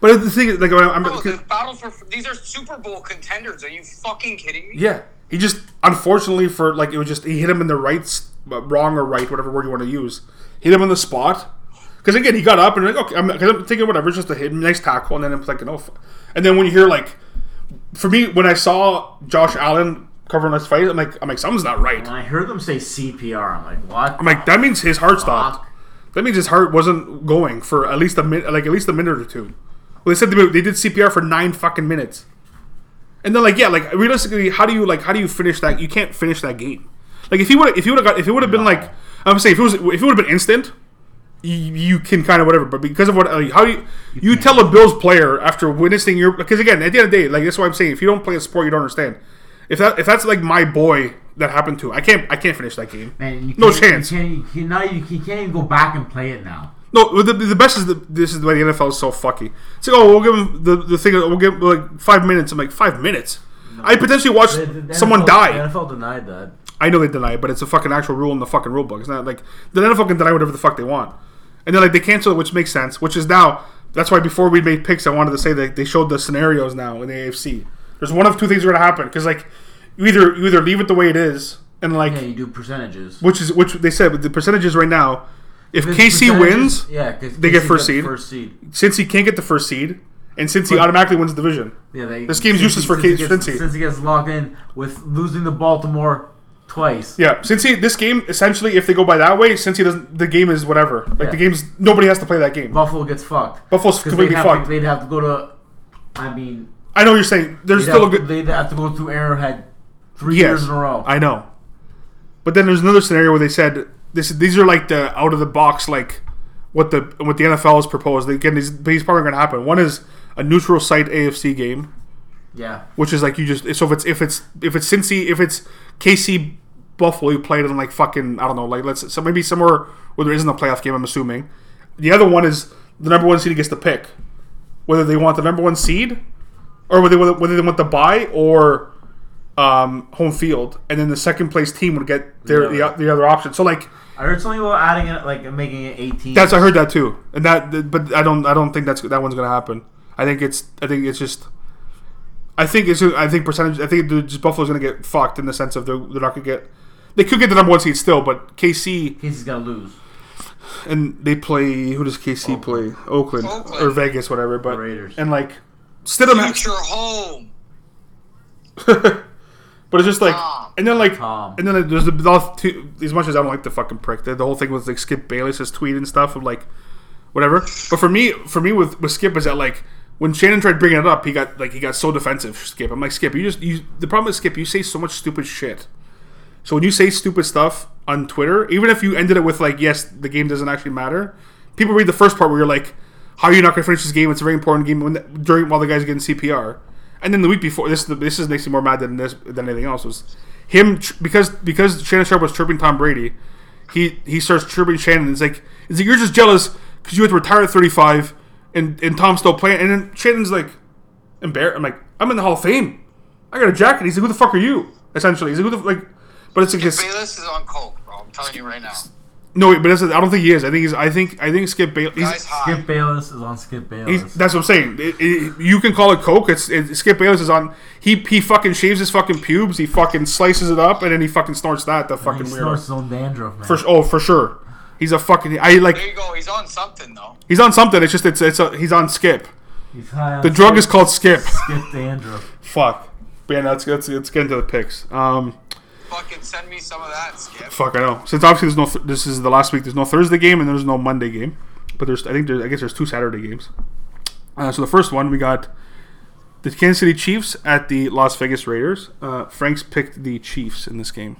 Speaker 2: but the thing is, like, I'm,
Speaker 3: Bro, oh, the battle for these are Super Bowl contenders. Are you fucking kidding me?
Speaker 2: yeah, he just unfortunately for like it was just he hit him in the right, wrong or right, whatever word you want to use, hit him in the spot. Because again, he got up and like okay, I'm, cause I'm thinking whatever, it's just a hit, nice tackle, and then I'm thinking, oh, and then when you hear like, for me, when I saw Josh Allen covering this fight, I'm like, I'm like, something's not right.
Speaker 1: When I heard them say CPR, I'm like, what?
Speaker 2: I'm like, that means his heart stopped. That means his heart wasn't going for at least a minute, like at least a minute or two. Well, they said they, they did CPR for nine fucking minutes, and then like yeah, like realistically, how do you like how do you finish that? You can't finish that game. Like if he would if he would have got if it would have been like I'm saying if it was if it would have been instant, you, you can kind of whatever. But because of what like, how do you you tell a Bills player after witnessing your because again at the end of the day like that's what I'm saying if you don't play a sport you don't understand. If that if that's like my boy that happened to, I can't I can't finish that game.
Speaker 1: Man, you
Speaker 2: No chance.
Speaker 1: You can't, you can't, now you, you can't even go back and play it now.
Speaker 2: No, the, the best is the, this is why the NFL is so fucky. It's like, oh, we'll give him the, the thing. We'll give him like five minutes. I'm like five minutes. I potentially watched
Speaker 1: The- the
Speaker 2: someone
Speaker 1: NFL
Speaker 2: die.
Speaker 1: The NFL denied that.
Speaker 2: I know they deny it, but it's a fucking actual rule in the fucking rule book. It's not like the NFL can deny whatever the fuck they want, and then like they cancel it, which makes sense. Which is now that's why before we made picks, I wanted to say that they showed the scenarios now in the AFC. There's one of two things are going to happen because like you either you either leave it the way it is and like
Speaker 1: Yeah, you do percentages.
Speaker 2: which is which they said, but the percentages right now. If KC wins,
Speaker 1: yeah,
Speaker 2: they get first seed.
Speaker 1: First seed.
Speaker 2: since he can't get the first seed, and since he automatically wins the division.
Speaker 1: Yeah, they,
Speaker 2: This game's
Speaker 1: since
Speaker 2: useless
Speaker 1: he-
Speaker 2: for
Speaker 1: since he
Speaker 2: K-
Speaker 1: gets-
Speaker 2: Cincy.
Speaker 1: Since he gets locked in with losing the Baltimore twice.
Speaker 2: Yeah, since he this game essentially, if they go by that way, since he doesn't, the game is whatever. Like
Speaker 1: Yeah.
Speaker 2: the game's nobody has to play that game.
Speaker 1: Buffalo gets fucked.
Speaker 2: Buffalo's completely
Speaker 1: they'd
Speaker 2: fucked.
Speaker 1: To, they'd have to go to. I mean,
Speaker 2: I know you're saying. There's
Speaker 1: they'd
Speaker 2: still
Speaker 1: have, to,
Speaker 2: good.
Speaker 1: they'd have to go through Arrowhead three
Speaker 2: Yes,
Speaker 1: years in a row.
Speaker 2: I know. But then there's another scenario where they said this. These are like the out of the box, like what the what the NFL has proposed. Again, these these probably going to happen. One is a neutral site AFC game.
Speaker 1: yeah.
Speaker 2: which is like you just so if it's if it's if it's Cincy if it's KC Buffalo you played it in like fucking I don't know like let's so maybe somewhere where there isn't a playoff game I'm assuming. The other one is the number one seed gets the pick, whether they want the number one seed or whether they, whether they want the buy or um, home field, and then the second place team would get their
Speaker 1: Yeah.
Speaker 2: the, the other option. So like
Speaker 1: I heard something about adding it, like making it 18.
Speaker 2: that's I heard that too, and that but I don't I don't think that's that one's gonna happen. I think it's I think it's just. I think it's I think percentage I think the- just Buffalo's gonna get fucked in the sense of they're, they're not gonna get they could get the number one seed still but KC
Speaker 1: KC's gonna lose.
Speaker 2: and they play who does KC play Oakland,
Speaker 3: Oakland.
Speaker 2: or Vegas whatever but
Speaker 1: Raiders.
Speaker 2: and like Stidham has,
Speaker 3: Future home.
Speaker 2: but it's just like
Speaker 3: Tom.
Speaker 2: and then like
Speaker 1: Tom.
Speaker 2: and then there's the the two, as much as I don't like the fucking prick the, the whole thing was like Skip Bayless's tweet and stuff of like whatever but for me for me with with Skip is that like when Shannon tried bringing it up he got like he got so defensive Skip I'm like Skip you just you the problem is Skip you say so much stupid shit so when you say stupid stuff on Twitter, even if you ended it with like, "Yes, the game doesn't actually matter," people read the first part where you're like, "How are you not going to finish this game? It's a very important game." When the, during while the guy's getting CPR, and then the week before, this is the, this is makes me more mad than this than anything else was him because because Shannon Sharpe was chirping Tom Brady, he he starts chirping Shannon. It's like, "Is it you're just jealous because you had to retire at 35 and and Tom's still playing?" And then Shannon's like, embarrassed. I'm like, "I'm in the Hall of Fame. I got a jacket." He's like, "Who the fuck are you?" Essentially, he's like, "Who the like." But it's like his,
Speaker 3: Bayless is on coke, bro. I'm telling you right now.
Speaker 2: No, wait, but that's, I don't think he is. I think he's. I think. I think Skip Bayless.
Speaker 3: Guy's
Speaker 2: He's,
Speaker 3: high.
Speaker 1: Skip Bayless is on Skip Bayless.
Speaker 2: he's, that's what I'm saying. It- it- you can call it coke. It's it, Skip Bayless is on. He he fucking shaves his fucking pubes. He fucking slices it up, and then he fucking snorts that. The
Speaker 1: he
Speaker 2: fucking
Speaker 1: snorts his own dandruff, man.
Speaker 2: For oh, for sure. He's a fucking. I like.
Speaker 3: There you go. He's on something though.
Speaker 2: He's on something. It's just it's it's a, he's on Skip.
Speaker 1: He's high on
Speaker 2: The drug
Speaker 1: Skip-
Speaker 2: is called Skip.
Speaker 1: Skip dandruff.
Speaker 2: Fuck. But yeah, let's let's let's get into the picks. Um.
Speaker 3: Fucking send me some of that, Skip.
Speaker 2: Fuck, I know. Since obviously there's no, th- this is the last week. There's no Thursday game and there's no Monday game, but there's I think there's I guess there's two Saturday games. Uh, so the first one we got the Kansas City Chiefs at the Las Vegas Raiders. Uh, Frank's picked the Chiefs in this game.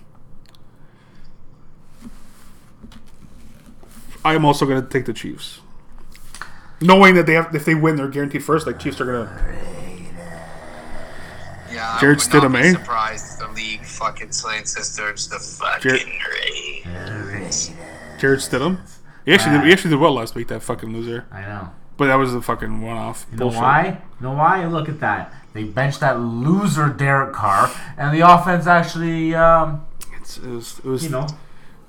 Speaker 2: I am also going to take the Chiefs, knowing that they have if they win, they're guaranteed first. Like Chiefs are going to.
Speaker 3: Yeah, I
Speaker 2: Jarrett
Speaker 3: would not
Speaker 2: Stidham,
Speaker 3: be
Speaker 2: eh?
Speaker 3: surprised the league fucking slaying sisters the fucking
Speaker 2: Jarrett-
Speaker 3: Raiders.
Speaker 2: Jarrett Stidham. He actually did, he actually did well last week. That fucking loser.
Speaker 1: I know.
Speaker 2: But that was a fucking one off.
Speaker 1: You know why? You know why? Look at that. They benched that loser Derek Carr, and the offense actually, um,
Speaker 2: It's, it was, it was
Speaker 1: you know,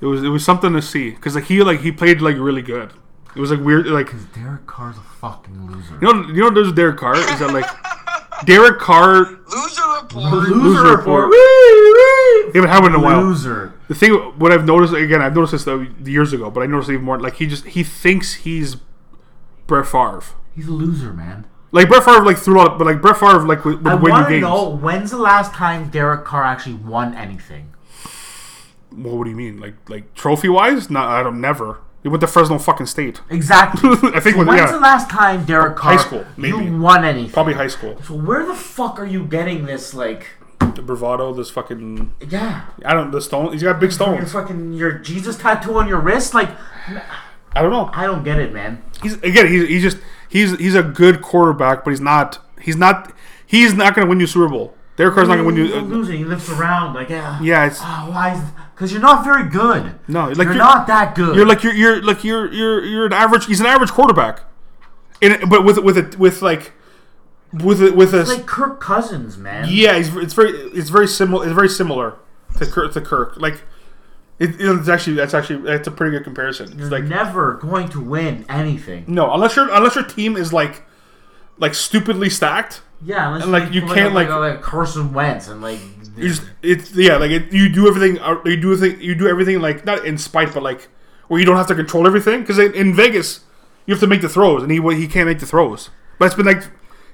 Speaker 2: It was it was something to see because like he like he played like really good. It was like weird like you
Speaker 1: Derek Carr's a fucking loser.
Speaker 2: You know you know what there's Derek Carr is that like Derek Carr
Speaker 3: Loser report.
Speaker 1: Loser,
Speaker 2: Loser
Speaker 1: report.
Speaker 2: It
Speaker 1: Woo, woo.
Speaker 2: Haven't happened in a while.
Speaker 1: Loser.
Speaker 2: the thing what I've noticed again I've noticed this though years ago but I noticed it even more like he just he thinks he's Brett Favre
Speaker 1: He's a loser, man.
Speaker 2: like Brett Favre like threw out but like Brett Favre like would, would
Speaker 1: I
Speaker 2: win you
Speaker 1: want to
Speaker 2: games.
Speaker 1: know when's the last time Derek Carr actually won anything?
Speaker 2: Well, what do you mean like like trophy wise? Not I don't never. He went to Fresno fucking State.
Speaker 1: Exactly.
Speaker 2: I think
Speaker 1: So
Speaker 2: when-
Speaker 1: when's
Speaker 2: yeah.
Speaker 1: the last time Derek Carr
Speaker 2: High school, maybe.
Speaker 1: you won anything?
Speaker 2: Probably high school.
Speaker 1: So where the fuck are you getting this? Like,
Speaker 2: The bravado, this fucking
Speaker 1: yeah,
Speaker 2: I don't the stone. He's got big stones.
Speaker 1: your fucking your Jesus tattoo on your wrist. Like,
Speaker 2: I don't know.
Speaker 1: I don't get it, man.
Speaker 2: he's again he's, he's just he's he's a good quarterback, but he's not he's not he's not going to win you Super Bowl. Derek Carr's not going to win you. Uh,
Speaker 1: loser. He lifts around like, yeah.
Speaker 2: yeah, it's
Speaker 1: Ah, why? is Because you're not very good.
Speaker 2: no like
Speaker 1: you're,
Speaker 2: you're,
Speaker 1: not that good.
Speaker 2: You're like you're you're like you're you're you're an average. He's an average quarterback, and but with with it with like with it with a
Speaker 1: like Kirk Cousins, man.
Speaker 2: yeah, he's, it's very it's very similar. It's very similar to Kirk. To Kirk. Like it, it's actually that's actually that's a pretty good comparison. It's
Speaker 1: You're
Speaker 2: like
Speaker 1: never going to win anything.
Speaker 2: no, unless your unless your team is like like stupidly stacked.
Speaker 1: Yeah, unless
Speaker 2: And, like, you can't,
Speaker 1: like,
Speaker 2: like-
Speaker 1: like Carson Wentz and like
Speaker 2: just it's yeah like it, you do everything uh, you do everything you do everything like not in spite but like where you don't have to control everything? Because in, in Vegas you have to make the throws and he he can't make the throws. But it's been like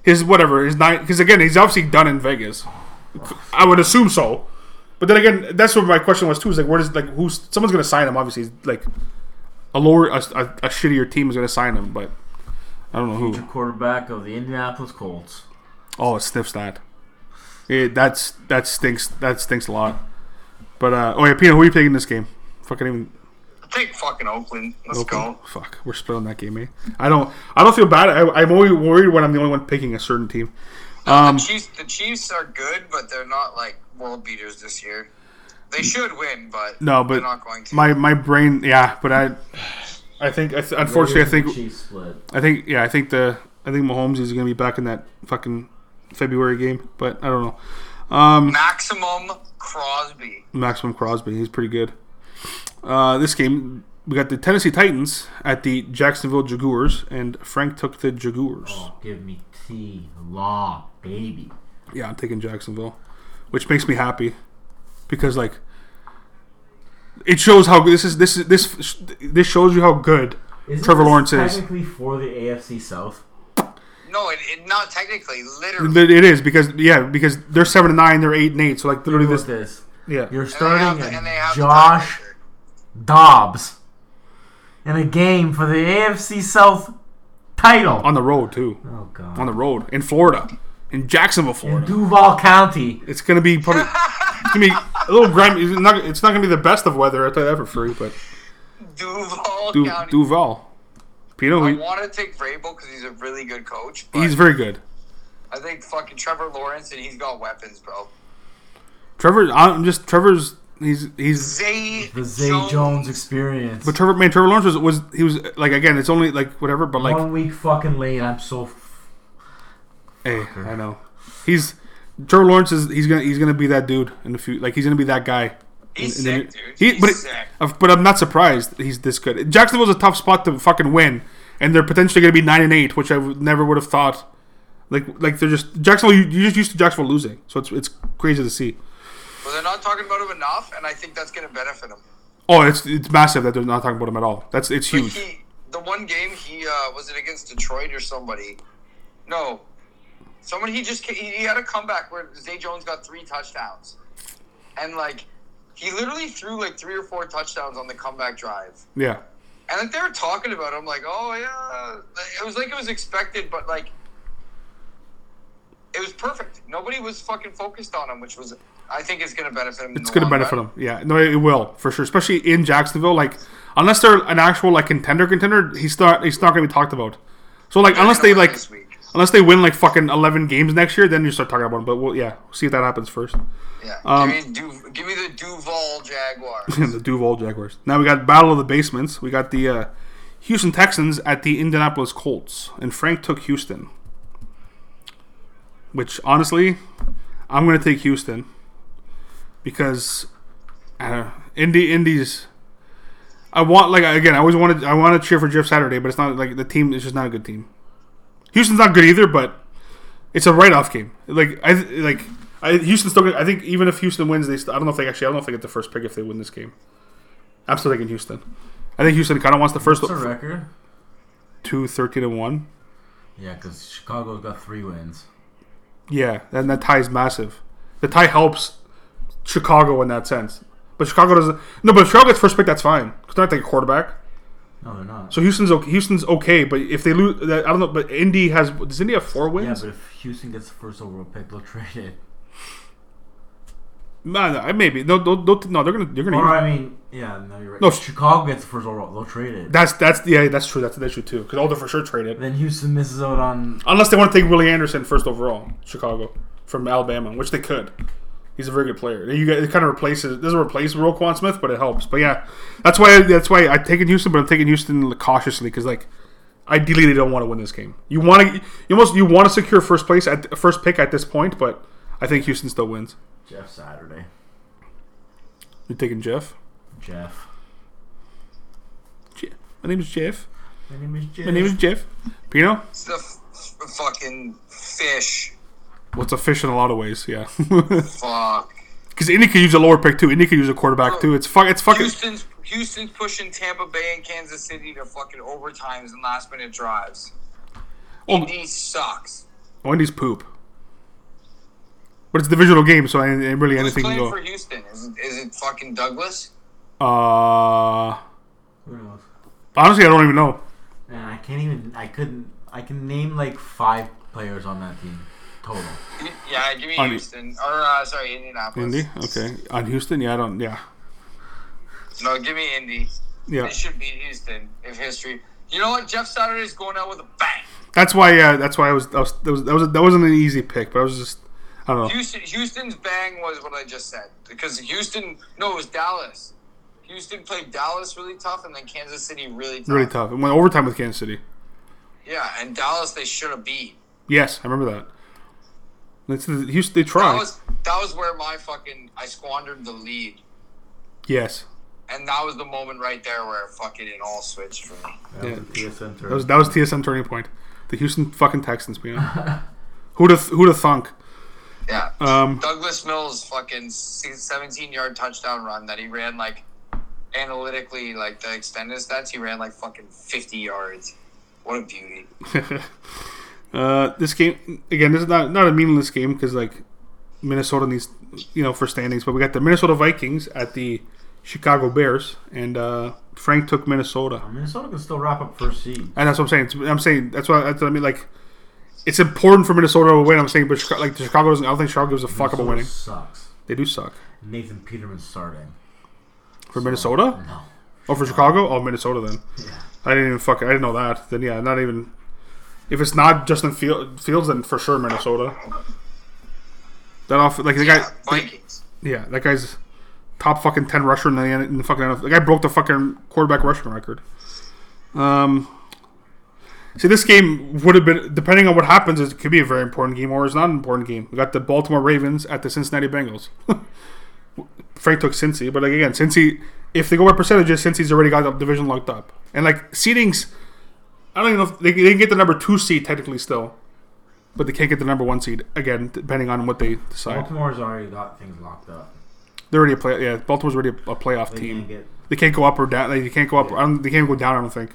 Speaker 2: his whatever his nine because again he's obviously done in Vegas. I would assume so. But then again that's what my question was too is like where does like who's someone's gonna sign him obviously like a lower a, a, a shittier team is gonna sign him but I don't know who.
Speaker 1: Quarterback of the Indianapolis Colts.
Speaker 2: Oh, it sniffs that. It, that's that stinks. That stinks a lot. But uh, oh yeah, Pino, who are you picking this game? Fucking even.
Speaker 3: Take fucking Oakland. Let's
Speaker 2: Oakland.
Speaker 3: go.
Speaker 2: Fuck, we're splitting that game, eh? I don't. I don't feel bad. I, I'm always worried when I'm the only one picking a certain team. Um,
Speaker 3: the Chiefs, the Chiefs are good, but they're not like world beaters this year. They should win, but
Speaker 2: no, but
Speaker 3: they're not going to.
Speaker 2: my my brain, yeah. But I, I think I th- unfortunately I think
Speaker 1: Chiefs split.
Speaker 2: I think yeah I think the I think Mahomes is gonna be back in that fucking February game, but I don't know. Um,
Speaker 3: Maximum Crosby.
Speaker 2: Maximum Crosby, he's pretty good. Uh, this game, we got the Tennessee Titans at the Jacksonville Jaguars, and Frank took the Jaguars.
Speaker 1: Oh, give me T Law, baby.
Speaker 2: Yeah, I'm taking Jacksonville, which makes me happy because like it shows how this is. This is this this shows you how good
Speaker 1: Isn't
Speaker 2: Trevor
Speaker 1: this
Speaker 2: Lawrence is.
Speaker 1: technically for the AFC South.
Speaker 3: No, it, it not technically, literally.
Speaker 2: It it is because yeah because they're seven and nine, they're eight and eight. So like literally this
Speaker 1: at this.
Speaker 2: yeah.
Speaker 1: You're
Speaker 3: And they
Speaker 1: starting
Speaker 3: have the- and they have
Speaker 1: Josh. Dobbs in a game for the AFC South title.
Speaker 2: on the road too.
Speaker 1: oh God.
Speaker 2: On the road in Florida, in Jacksonville,
Speaker 1: in
Speaker 2: Florida.
Speaker 1: Duval County.
Speaker 2: It's gonna be probably it's gonna be a little grimy. It's not, it's not gonna be the best of weather. I tell you that for free. But
Speaker 3: Duval
Speaker 2: du,
Speaker 3: County.
Speaker 2: Duval, Pino,
Speaker 3: I
Speaker 2: he,
Speaker 3: want to take Vrabel because he's a really good coach. But
Speaker 2: he's very good.
Speaker 3: I think fucking Trevor Lawrence and he's got weapons, bro.
Speaker 2: Trevor, I'm just Trevor's. He's he's
Speaker 3: Zay,
Speaker 1: The Zay Jones, experience.
Speaker 2: but Trevor man Trevor Lawrence was was he was like again. It's only like whatever, but like
Speaker 1: One week fucking late. I'm so. F-
Speaker 2: hey, I know he's Trevor Lawrence is he's gonna he's gonna be that dude in the future. Like he's gonna be that guy.
Speaker 3: He's
Speaker 2: in the-
Speaker 3: sick, dude.
Speaker 2: He,
Speaker 3: He's
Speaker 2: but,
Speaker 3: sick.
Speaker 2: uh, but I'm not surprised he's this good. Jacksonville's a tough spot to fucking win, and they're potentially going to be nine and eight, which I would, never would have thought. Like, like they're just Jacksonville. You, you're just used to Jacksonville losing, so it's it's crazy to see.
Speaker 3: But they're not talking about him enough, and I think that's going to benefit him.
Speaker 2: Oh, it's it's massive that they're not talking about him at all. That's it's
Speaker 3: Like
Speaker 2: huge.
Speaker 3: he, the one game he uh, was it against Detroit or somebody? No, someone he just he he had a comeback where Zay Jones got three touchdowns, and like he literally threw like three or four touchdowns on the comeback drive.
Speaker 2: Yeah,
Speaker 3: And like they were talking about him, like, oh yeah, it was like it was expected, but like it was perfect. Nobody was fucking focused on him, which was I think is going to benefit him.
Speaker 2: it's going to benefit
Speaker 3: run.
Speaker 2: him. Yeah, no, it will for sure. Especially in Jacksonville, like unless they're an actual like contender contender, he's not he's not going to be talked about. So like unless
Speaker 3: They're
Speaker 2: they like. Unless they win like fucking eleven games next year, then you start talking about him. But we'll yeah, we'll see if that happens first.
Speaker 3: Yeah,
Speaker 2: Um,
Speaker 3: give, me Du- give me the Duval Jaguars.
Speaker 2: the Duval Jaguars. Now we got Battle of the Basements. We got the uh, Houston Texans at the Indianapolis Colts, and Frank took Houston. Which honestly, I'm going to take Houston because uh, Indy Indy's. I want like again. I always wanted. I want to cheer for Jeff Saturday, but it's not like the team is just not a good team. Houston's not good either, but it's a write-off game. Like I like I, Houston's still. I think even if Houston wins, they. Still, I don't know if they actually. I don't know if they get the first pick if they win this game. I'm still taking Houston. I think Houston kind of wants the first
Speaker 1: What's the record?
Speaker 2: two, 13 and one.
Speaker 1: Yeah, because Chicago's got three wins.
Speaker 2: Yeah, and that tie is massive. The tie helps Chicago in that sense, but Chicago doesn't. No, but if Chicago gets first pick, that's fine. Because they're not taking a quarterback.
Speaker 1: No, they're not.
Speaker 2: So Houston's okay. Houston's okay, but if they lose, I don't know. But Indy has. Does Indy have four wins?
Speaker 1: yeah, but if Houston gets the first overall pick, they'll trade it.
Speaker 2: no, no, maybe. No, no, no, no, they're gonna. They're gonna.
Speaker 1: Or I mean, yeah, no, you're right.
Speaker 2: No,
Speaker 1: if Chicago gets the first overall, they'll trade it.
Speaker 2: that's that's yeah, that's true. That's an issue too. Because all they're for sure traded.
Speaker 1: then Houston misses out on.
Speaker 2: Unless they want to take Willie Anderson first overall, Chicago from Alabama, which they could. He's a very good player. You get, it kind of replaces doesn't replace Roquan Smith, but it helps. But yeah, that's why that's why I taking Houston, but I'm taking Houston cautiously because like ideally they don't want to win this game. You want to you almost you want to secure first place at first pick at this point, but I think Houston still wins.
Speaker 1: Jeff Saturday.
Speaker 2: You taking Jeff?
Speaker 1: Jeff.
Speaker 2: Je- My name is Jeff.
Speaker 1: My name is Jeff.
Speaker 2: My name is Jeff. Pino.
Speaker 3: It's the f- f- fucking fish.
Speaker 2: What's a fish in a lot of ways? Yeah.
Speaker 3: Fuck.
Speaker 2: Because Indy could use a lower pick too. Indy could use a quarterback too. It's fuck. It's fucking.
Speaker 3: Houston's Houston's pushing Tampa Bay and Kansas City to fucking overtimes and last minute drives.
Speaker 2: Oh.
Speaker 3: Indy sucks.
Speaker 2: Wendy's poop. But it's a divisional game, so I, ain't really
Speaker 3: Who's
Speaker 2: anything can
Speaker 3: playing
Speaker 2: go.
Speaker 3: for Houston? Is it, is it fucking Douglas?
Speaker 2: Uh,
Speaker 1: Who knows?
Speaker 2: honestly, I don't even know.
Speaker 1: Man, I can't even. I couldn't. I can name like five players on that team total.
Speaker 3: Yeah, give me
Speaker 2: On-
Speaker 3: Houston. Or, uh, sorry, Indianapolis.
Speaker 2: Indy, okay. On Houston, yeah, I don't. Yeah,
Speaker 3: No, give me Indy.
Speaker 2: yeah.
Speaker 3: They should beat Houston if history. You know what? Jeff Saturday's going out with a bang.
Speaker 2: That's why. Yeah, that's why I was. That was. That, was, that, was that wasn't an easy pick, but I was just. I don't know.
Speaker 3: Houston, Houston's bang was what I just said because Houston. No, it was Dallas. Houston played Dallas really tough, and then Kansas City really tough.
Speaker 2: Really tough. It went overtime with Kansas City.
Speaker 3: Yeah, and Dallas they should have beat.
Speaker 2: Yes, I remember that. It's, Houston, they
Speaker 3: That was that was where my fucking I squandered the lead,
Speaker 2: yes,
Speaker 3: and that was the moment right there where fucking it all switched for me.
Speaker 1: That
Speaker 2: Yeah.
Speaker 1: was a TSN
Speaker 2: that was that was TSN turning point. The Houston fucking Texans, man. who'd have who'd have thunk?
Speaker 3: Yeah.
Speaker 2: Um,
Speaker 3: Douglas Mills fucking 17 yard touchdown run that he ran like analytically like the extended stats he ran like fucking 50 yards. What a beauty.
Speaker 2: Uh, this game again. This is not not a meaningless game because like Minnesota needs you know for standings, but we got the Minnesota Vikings at the Chicago Bears, and uh, Frank took Minnesota,
Speaker 1: Minnesota can still wrap up first seed.
Speaker 2: and that's what I'm saying. It's- I'm saying that's what, that's what I mean. Like, it's important for Minnesota to win. I'm saying, but Chicago, like the Chicago doesn't. I don't think Chicago gives a fuck about
Speaker 1: Minnesota
Speaker 2: winning.
Speaker 1: Sucks.
Speaker 2: They do suck
Speaker 1: Nathan Peterman starting.
Speaker 2: for Minnesota.
Speaker 1: No.
Speaker 2: Oh, for Chicago. Oh, Minnesota then.
Speaker 1: Yeah.
Speaker 2: I didn't even fuck. I didn't know that. Then yeah, not even. If it's not Justin Field, Fields, then for sure Minnesota. That off like the guy.
Speaker 3: Yeah, Vikings.
Speaker 2: Yeah, that guy's top fucking ten rusher in the, in the fucking NFL. The guy broke the fucking quarterback rushing record. Um, see, this game would have been depending on what happens. It could be a very important game, or it's not an important game. We got the Baltimore Ravens at the Cincinnati Bengals. Frank took Cincy, but like again, Cincy, if they go by percentages, Cincy's already got the division locked up, and like seedings, I don't even know if they, they can get the number two seed technically still, but they can't get the number one seed again, depending on what they decide.
Speaker 1: Baltimore's already got things locked up.
Speaker 2: They're already a play. Yeah, Baltimore's already a, a playoff
Speaker 1: They
Speaker 2: team.
Speaker 1: can't get.
Speaker 2: They can't go up or down. They can't go up. I don't, they can't go down. I don't think.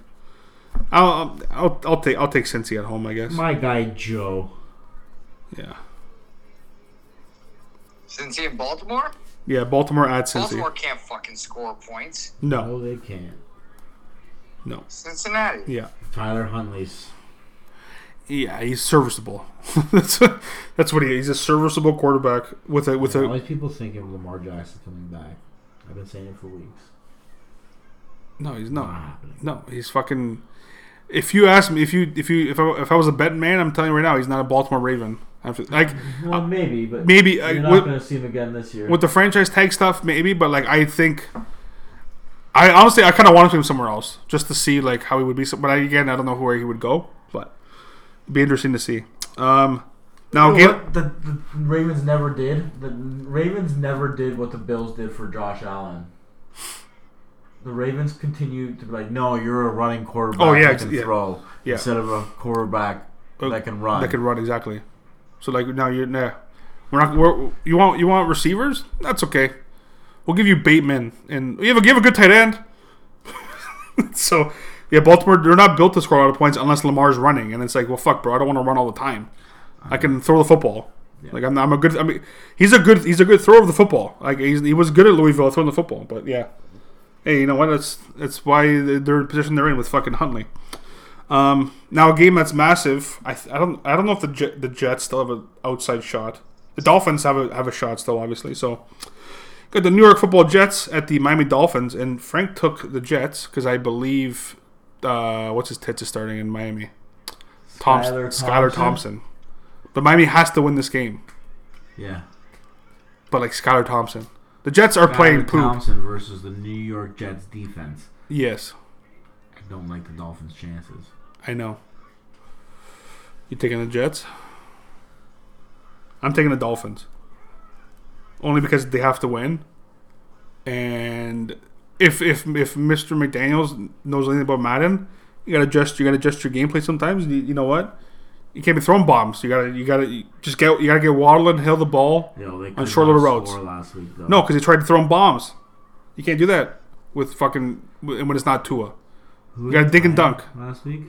Speaker 2: I'll, I'll I'll take I'll take Cincy at home. I guess.
Speaker 1: My guy Joe.
Speaker 2: Yeah.
Speaker 3: Cincy in Baltimore?
Speaker 2: Yeah. Baltimore at Cincy.
Speaker 3: Baltimore can't fucking score points.
Speaker 2: No.
Speaker 1: No, they can't.
Speaker 2: No.
Speaker 3: Cincinnati.
Speaker 2: Yeah.
Speaker 1: Tyler Huntley's.
Speaker 2: Yeah. He's serviceable. that's that's what he is. He's a serviceable quarterback with a with
Speaker 1: All
Speaker 2: a.
Speaker 1: these people thinking of Lamar Jackson coming back. I've been saying it for weeks.
Speaker 2: No, he's
Speaker 1: Not
Speaker 2: not. No, he's fucking. If you ask me, if you if you if I, if I was a betting man, I'm telling you right now, he's not a Baltimore Raven. I have Like
Speaker 1: Well, maybe, but
Speaker 2: maybe
Speaker 1: you're
Speaker 2: uh,
Speaker 1: not going to see him again this year.
Speaker 2: with the franchise tag stuff, maybe, but like I think, I honestly I kind of wanted him somewhere else just to see like how he would be. But I, again, I don't know where he would go, but it'd be interesting to see. Um, now
Speaker 1: You know what the, the Ravens never did? The Ravens never did what the Bills did for Josh Allen. The Ravens continued to be like, no, you're a running quarterback
Speaker 2: Oh, yeah,
Speaker 1: that can
Speaker 2: yeah.
Speaker 1: throw
Speaker 2: Yeah.
Speaker 1: instead of a quarterback
Speaker 2: Uh,
Speaker 1: that can run.
Speaker 2: that can run exactly. So like now you're nah, we're not. We're, you want you want receivers? That's okay. We'll give you Bateman and you have a give a good tight end. so yeah, Baltimore they're not built to score a lot of points unless Lamar's running, and it's like, well, fuck, bro, I don't want to run all the time. I can throw the football. Like I'm, I'm a good. I mean, he's a good. He's a good thrower of the football. Like he's, he was good at Louisville throwing the football. But yeah, hey, you know what? That's that's why they're in the position they're in with fucking Huntley. Um, now a game that's massive. I, th- I don't I don't know if the Jet, the Jets still have an outside shot. The Dolphins have a have a shot still, obviously. So got the New York Football Jets at the Miami Dolphins, and Frank took the Jets because I believe uh, what's his tits is starting in Miami. Thompson,
Speaker 1: Skylar
Speaker 2: Skylar
Speaker 1: Thompson?
Speaker 2: Thompson. But Miami has to win this game.
Speaker 1: yeah.
Speaker 2: But like Skylar Thompson, the Jets are playing
Speaker 1: Skylar
Speaker 2: poop.
Speaker 1: Thompson versus the New York Jets defense.
Speaker 2: Yes,
Speaker 1: I don't like the Dolphins' chances.
Speaker 2: I know. You taking the Jets? I'm taking the Dolphins. Only because they have to win. And if if if Mr. McDaniels knows anything about Madden, you gotta adjust you gotta adjust your gameplay sometimes. You, you know what? You can't be throwing bombs. You gotta you gotta you just get you gotta get Waddle and Hill the ball.
Speaker 1: They
Speaker 2: On short little
Speaker 1: roads. week.
Speaker 2: No, because he tried to throw 'em bombs. You can't do that with fucking and when it's not Tua.
Speaker 1: Who
Speaker 2: you gotta dink and dunk.
Speaker 1: last week.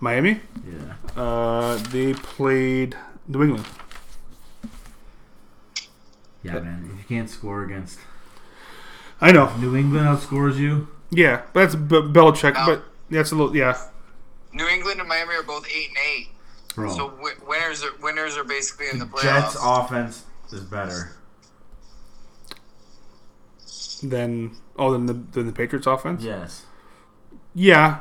Speaker 2: Miami,
Speaker 1: Yeah.
Speaker 2: uh, they played New England.
Speaker 1: Yeah, man. If you can't score against
Speaker 2: I know.
Speaker 1: New England outscores you.
Speaker 2: Yeah, but that's B- Belichick.
Speaker 3: No.
Speaker 2: But that's a little. Yeah,
Speaker 3: New England and Miami are both eight and eight.
Speaker 1: Bro.
Speaker 3: So wi- winners are winners are basically in the playoffs.
Speaker 1: Jets offense is better.
Speaker 2: then oh, then the then the Patriots offense.
Speaker 1: Yes.
Speaker 2: Yeah.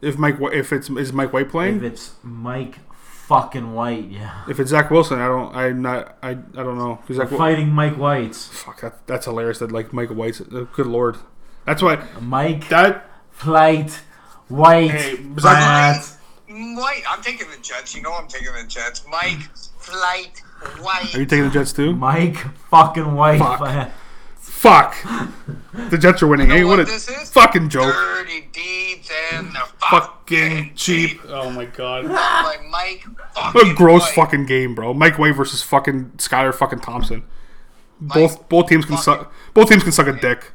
Speaker 2: If Mike, if it's is Mike White playing?
Speaker 1: If it's Mike fucking White, yeah.
Speaker 2: If it's Zach Wilson, I don't. I'm not. I. I don't know. 'Cause Zach, Wil-
Speaker 1: Fighting Mike White's.
Speaker 2: fuck. That, that's hilarious. That like Mike White's. Uh, good lord. That's why
Speaker 1: Mike
Speaker 2: that.
Speaker 1: Flight White.
Speaker 2: Hey, Zach-
Speaker 1: Matt.
Speaker 3: White. I'm taking the Jets. You know I'm taking the Jets. Mike Flight White.
Speaker 2: Are you taking the Jets too?
Speaker 1: Mike fucking White.
Speaker 2: Fuck. Fuck. The Jets are winning.
Speaker 3: You know
Speaker 2: Hey, what
Speaker 3: what
Speaker 2: a
Speaker 3: this is?
Speaker 2: fucking joke.
Speaker 3: Dirty deeds and the
Speaker 2: Fucking cheap. Oh my god.
Speaker 3: By Mike
Speaker 2: What a gross
Speaker 3: White.
Speaker 2: fucking game, bro. Mike White versus fucking Skylar fucking Thompson. Both both teams can
Speaker 3: fucking-
Speaker 2: suck. Both teams can suck a dick.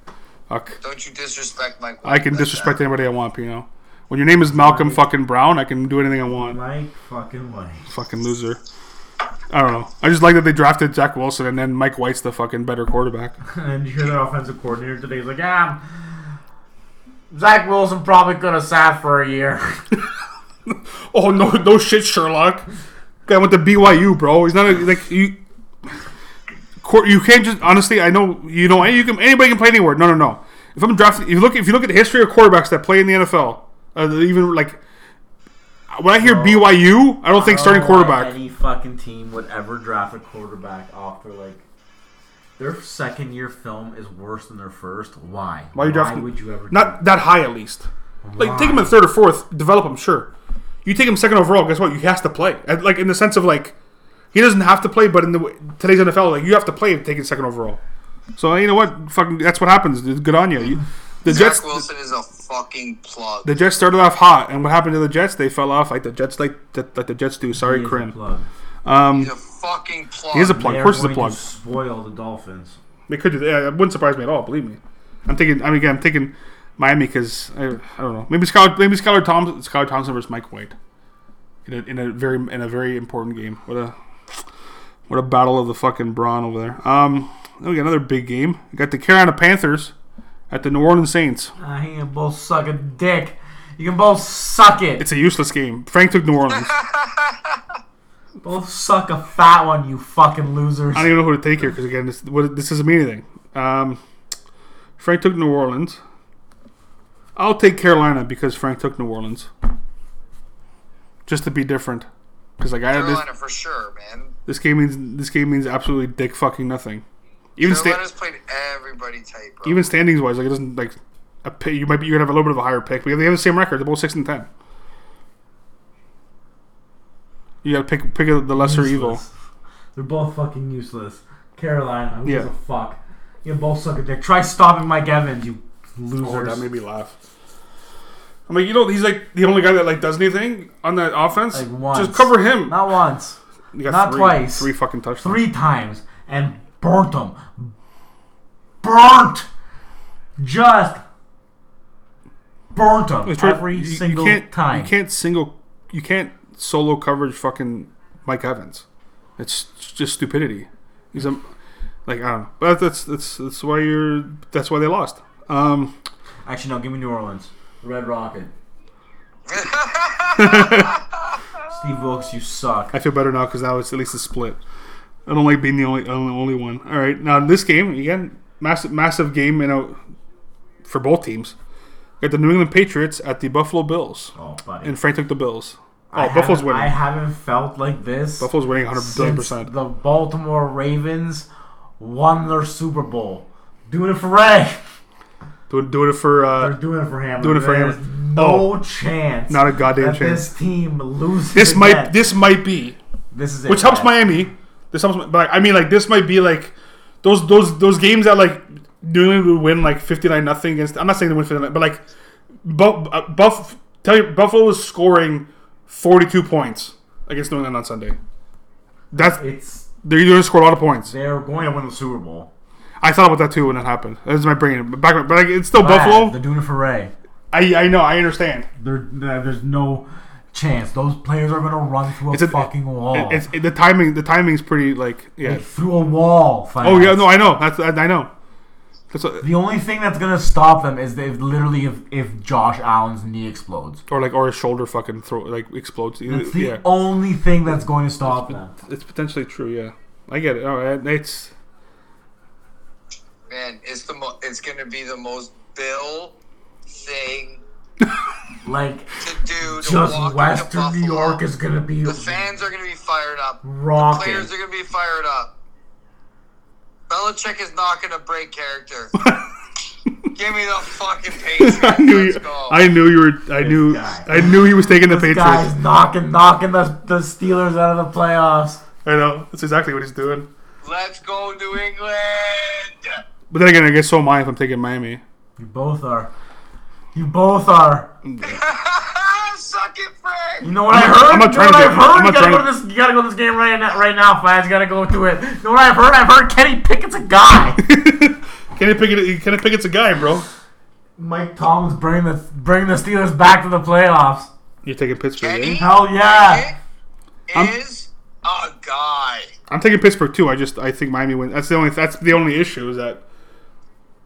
Speaker 2: Fuck.
Speaker 3: Don't you disrespect Mike White
Speaker 2: I can
Speaker 3: like
Speaker 2: disrespect
Speaker 3: that.
Speaker 2: anybody I want, Pino. When your name is Malcolm fucking Brown, I can do anything I want.
Speaker 1: Mike fucking White.
Speaker 2: Fucking loser. I don't know. I just like that they drafted Zach Wilson and then Mike White's the fucking better quarterback.
Speaker 1: And you hear their offensive coordinator today. He's like, yeah, Zach Wilson probably could have sat for a year.
Speaker 2: Oh no, no shit, Sherlock. Guy went to BYU, bro. He's not a, like you. Court, you can't just honestly. I know you know you can anybody can play anywhere. No, no, no. If I'm drafting, if you look if you look at the history of quarterbacks that play in the NFL, uh, even like when I hear BYU, I don't think starting quarterback.
Speaker 1: Any fucking team would ever draft a quarterback after like their second year film is worse than their first. Why?
Speaker 2: Why you drafting?
Speaker 1: would you ever?
Speaker 2: Not that high, at least. Like take him
Speaker 1: Why?
Speaker 2: in third or fourth, develop him. Sure. You take him second overall. Guess what? You has to play. Like in the sense of like, he doesn't have to play, but in the today's NFL, like you have to play take taking second overall. So you know what? Fucking that's what happens. Good on you. you the
Speaker 3: Zach
Speaker 2: Jets.
Speaker 3: Wilson is a fucking plug.
Speaker 2: The Jets started off hot, and what happened to the Jets? They fell off like the Jets, like that, like the Jets do. Sorry,
Speaker 1: He is a plug.
Speaker 2: Um,
Speaker 3: He's a fucking plug.
Speaker 2: he is a plug.
Speaker 1: They
Speaker 2: Of course, he's a plug.
Speaker 1: to spoil the Dolphins.
Speaker 2: They could do that. Yeah, It wouldn't surprise me at all. Believe me. I'm thinking. I mean, again, I'm thinking Miami because I, I don't know. Maybe Skylar, maybe Skylar Thompson, Skylar Thompson versus Mike White in a, in a very in a very important game. What a what a battle of the fucking brawn over there. Um, then we got another big game. We got the Carolina Panthers at the New Orleans Saints.
Speaker 1: Ah, you can both suck a dick. You can both suck it.
Speaker 2: It's a useless game. Frank took New Orleans.
Speaker 1: both suck a fat one, you fucking losers.
Speaker 2: I don't even know who to take here because again, this what, this doesn't mean anything. Um, Frank took New Orleans. I'll take Carolina because Frank took New Orleans, just to be different. Because like I have this,
Speaker 3: Carolina for sure, man.
Speaker 2: this game means this game means absolutely dick fucking nothing. Even sta-
Speaker 3: Carolina's played everybody tight, bro.
Speaker 2: even standings wise, like it doesn't like a pick, you might be you're gonna have a little bit of a higher pick, but they have the same record. They're both six and ten. You gotta pick pick the lesser evil.
Speaker 1: They're both fucking useless. Carolina, who gives
Speaker 2: Yeah.
Speaker 1: a fuck? You both suck a dick. Try stopping Mike Evans, you
Speaker 2: Oh,
Speaker 1: losers.
Speaker 2: that made me laugh. I'm like, you know, he's like the only guy that like does anything on that offense.
Speaker 1: Like once.
Speaker 2: Just cover him.
Speaker 1: Not once,
Speaker 2: You got
Speaker 1: not
Speaker 2: three,
Speaker 1: twice.
Speaker 2: Three fucking touchdowns.
Speaker 1: three times, and burnt them. Burnt. Just burnt them
Speaker 2: It's right-
Speaker 1: every
Speaker 2: you- you
Speaker 1: single
Speaker 2: can't,
Speaker 1: time.
Speaker 2: You can't single. You can't solo coverage fucking Mike Evans. It's just stupidity. He's a like I don't know, but that's that's that's why you're that's why they lost. Um,
Speaker 1: Actually, no. Give me New Orleans. Red Rocket. Steve Wilks, you suck.
Speaker 2: I feel better now because now it's at least a split. I don't like being the only only, only one. All right, now this game again, massive massive game, you know, for both teams. Got the New England Patriots at the Buffalo Bills,
Speaker 1: Oh, buddy.
Speaker 2: and Frank took the Bills. Oh,
Speaker 1: I
Speaker 2: Buffalo's winning.
Speaker 1: I haven't felt like this.
Speaker 2: Buffalo's winning 100 billion
Speaker 1: since
Speaker 2: percent.
Speaker 1: the Baltimore Ravens won their Super Bowl. Doing it for Ray.
Speaker 2: Doing, doing it for
Speaker 1: They're
Speaker 2: uh,
Speaker 1: doing it for him.
Speaker 2: Doing it for him.
Speaker 1: No
Speaker 2: Oh.
Speaker 1: chance.
Speaker 2: Not a goddamn
Speaker 1: that
Speaker 2: chance.
Speaker 1: This team loses.
Speaker 2: this might this might be
Speaker 1: This is it.
Speaker 2: which helps. Miami. This helps, but like, I mean, like this might be like those those those games that like New England would win like fifty nine nothing against. I'm not saying they win fifty nine, but like Buff, uh, Buff tell you Buffalo was scoring forty two points against New England on Sunday. That's
Speaker 1: It's
Speaker 2: they're going to score a lot of points.
Speaker 1: they're going to win the Super Bowl.
Speaker 2: I thought about that too when that happened. That was my brain, but back, but like, it's still
Speaker 1: Glad
Speaker 2: Buffalo.
Speaker 1: They're doing it for Ray.
Speaker 2: I I know, I understand.
Speaker 1: They're, there's no chance. Those players are going to run through a,
Speaker 2: It's a
Speaker 1: fucking wall.
Speaker 2: It, it's it, the timing. The timing's pretty like yeah.
Speaker 1: Like, through a wall.
Speaker 2: Oh yeah, no, I know. That's I, I know. That's what,
Speaker 1: The only thing that's gonna stop them is if literally if, if Josh Allen's knee explodes.
Speaker 2: or like or his shoulder fucking throw like explodes.
Speaker 1: That's the
Speaker 2: yeah,
Speaker 1: only thing that's going to stop them.
Speaker 2: it's potentially true. Yeah, I get it. All right, it's
Speaker 3: Man, it's the mo- it's gonna be the most Bill thing
Speaker 1: Like
Speaker 3: to. To
Speaker 1: just Western New York is gonna be
Speaker 3: The fans are gonna be fired up.
Speaker 1: rocking.
Speaker 3: Players are gonna be fired up. Belichick is not gonna break character. Give me the fucking Patriots.
Speaker 2: I knew
Speaker 3: Let's
Speaker 2: you,
Speaker 3: go.
Speaker 2: I knew you were. I knew.
Speaker 1: guy.
Speaker 2: I knew he was taking the
Speaker 1: This
Speaker 2: Patriots.
Speaker 1: guy's knocking, knocking the, the Steelers out of the playoffs.
Speaker 2: I know. That's exactly what he's doing.
Speaker 3: Let's go, New England.
Speaker 2: But then again, I guess so am I if I'm taking Miami.
Speaker 1: You both are. You both are.
Speaker 3: Suck it, Frank.
Speaker 1: You know what i heard?
Speaker 2: I'm not
Speaker 1: you know
Speaker 2: trying
Speaker 1: what
Speaker 2: to
Speaker 1: I've
Speaker 2: get-
Speaker 1: heard?
Speaker 2: I'm
Speaker 1: You
Speaker 2: not
Speaker 1: gotta,
Speaker 2: trying
Speaker 1: go to this, you gotta go to this game right now, right now, fans. You gotta go to it. You know what I've heard? I've heard Kenny Pickett's a guy.
Speaker 2: Kenny Pickett. Kenny Pickett's a guy, bro.
Speaker 1: Mike Tomlin's bringing the bringing the Steelers back to the playoffs.
Speaker 2: You're taking Pittsburgh.
Speaker 3: Kenny
Speaker 2: Eh?
Speaker 1: Hell yeah.
Speaker 2: I'm-
Speaker 3: is a guy.
Speaker 2: I'm taking Pittsburgh too. I just I think Miami wins. That's the only. That's the only issue is that.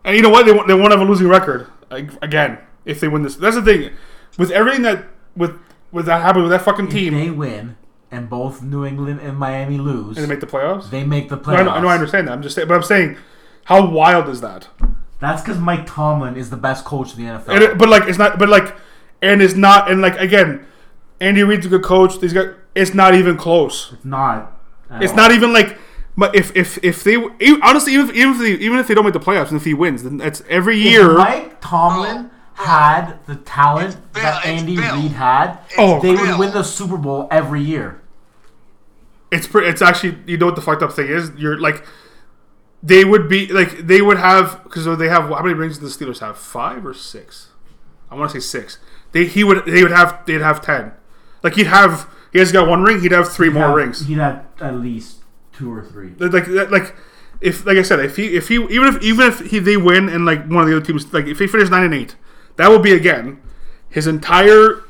Speaker 2: And you know what? They won't. They won't have a losing record again if they win this. That's the thing. With everything that with with that happened with that fucking
Speaker 1: If
Speaker 2: team,
Speaker 1: they win and both New England and Miami lose,
Speaker 2: and they make the playoffs.
Speaker 1: they make the
Speaker 2: No,
Speaker 1: playoffs.
Speaker 2: I know, I know. I understand that. I'm just saying. But I'm saying, how wild is that?
Speaker 1: That's because Mike Tomlin is the best coach in the NFL.
Speaker 2: And it, but like it's not. But like, and it's not. And like again, Andy Reid's a good coach. These guys. It's not even close.
Speaker 1: it's not. at
Speaker 2: It's
Speaker 1: all.
Speaker 2: not even like. But if if if they honestly even if, even if they even if they don't make the playoffs and if he wins, then that's every
Speaker 1: If
Speaker 2: year.
Speaker 1: Mike Tomlin
Speaker 3: Bro,
Speaker 1: had the talent
Speaker 3: Bill,
Speaker 1: that Andy
Speaker 3: Bill.
Speaker 1: Reid had,
Speaker 2: Oh,
Speaker 1: they
Speaker 3: Bill.
Speaker 1: would win the Super Bowl every year.
Speaker 2: It's pretty. It's actually you know what the fucked up thing is. You're like, they would be like they would have because they have how many rings do the Steelers have? Five or six? I want to say six. They he would they would have they'd have ten. Like he'd have he has got one ring. He'd have three more
Speaker 1: Have-
Speaker 2: rings.
Speaker 1: He'd have at least two or three.
Speaker 2: like like if like I said, if he if he even if even if he they win and like one of the other teams like if he finishes nine and eight, that will be again his entire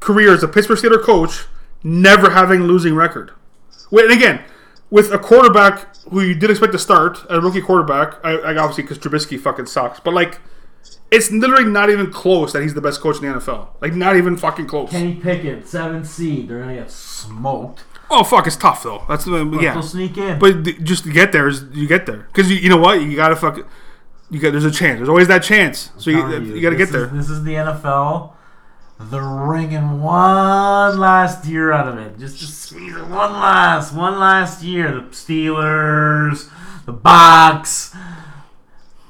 Speaker 2: career as a Pittsburgh Steelers coach never having a losing record. Wait, and again with a quarterback who you did expect to start a rookie quarterback, I, I obviously because Trubisky fucking sucks, but like. It's literally not even close that he's the best coach in the NFL. Like, not even fucking close.
Speaker 1: Kenny Pickett, seven seed. They're gonna get smoked.
Speaker 2: Oh fuck, it's tough though. That's the
Speaker 1: But
Speaker 2: yeah.
Speaker 1: They'll sneak in.
Speaker 2: But just to get there is you get there because you, you know what you gotta fuck you got there's a chance there's always that chance so you,
Speaker 1: telling
Speaker 2: you, gotta
Speaker 1: this
Speaker 2: get there
Speaker 1: Is, this is the NFL. They're wringing one last year out of it. Just to squeeze it one last, one last year. The Steelers, the Bucks,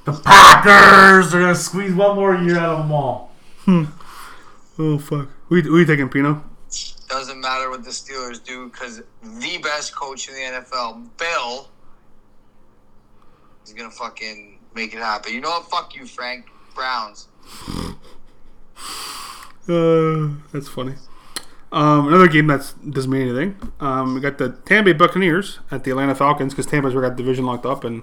Speaker 1: the Packers. They're gonna squeeze one more year out of them all. Hmm.
Speaker 2: oh fuck who you, who you taking Pino
Speaker 3: Doesn't matter what the Steelers do because the best coach in the NFL, Bill, is gonna fucking make it happen. You know what? Fuck you, Frank. Browns.
Speaker 2: uh, that's funny um, another game that doesn't mean anything um, we got the Tampa Bay Buccaneers at the Atlanta Falcons because Tampa's got division locked up and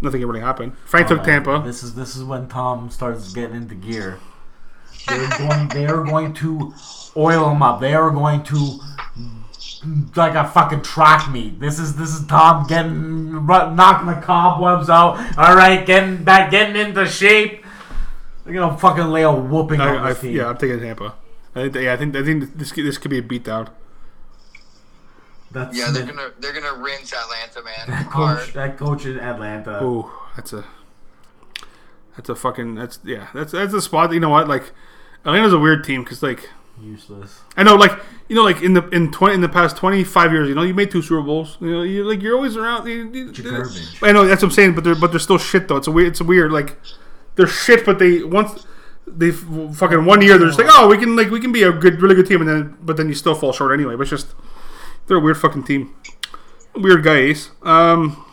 Speaker 2: nothing really happened Frank took
Speaker 1: Oh,
Speaker 2: Tampa
Speaker 1: This is this is when Tom starts getting into gear. They're going. They are going to oil them up. They are going to like a fucking track meet. This is this is Tom getting ru- knocking the cobwebs out. All right, getting back, getting into shape. They're gonna fucking lay a whooping on
Speaker 2: I, I,
Speaker 1: team.
Speaker 2: yeah I'm taking Tampa I, think- yeah I think I think this this could be a beatdown
Speaker 1: That's
Speaker 3: Yeah, they're gonna they're gonna rinse Atlanta, man. Hard.
Speaker 1: coach. That coach in Atlanta.
Speaker 2: Ooh, that's a that's a fucking that's yeah that's that's a spot. You know what? Like Atlanta's a weird team because like
Speaker 1: Useless.
Speaker 2: I know like you know like in the in twenty in the past twenty five years, you know you made two Super Bowls. You know you like you're always around. You, you. I know that's what I'm saying, but they're but they're still shit though. It's a weird. It's a weird like they're shit, but they once. They fucking one year they're just like oh we can like we can be a good really good team and then but then you still fall short anyway but it's just they're a weird fucking team weird guys. Um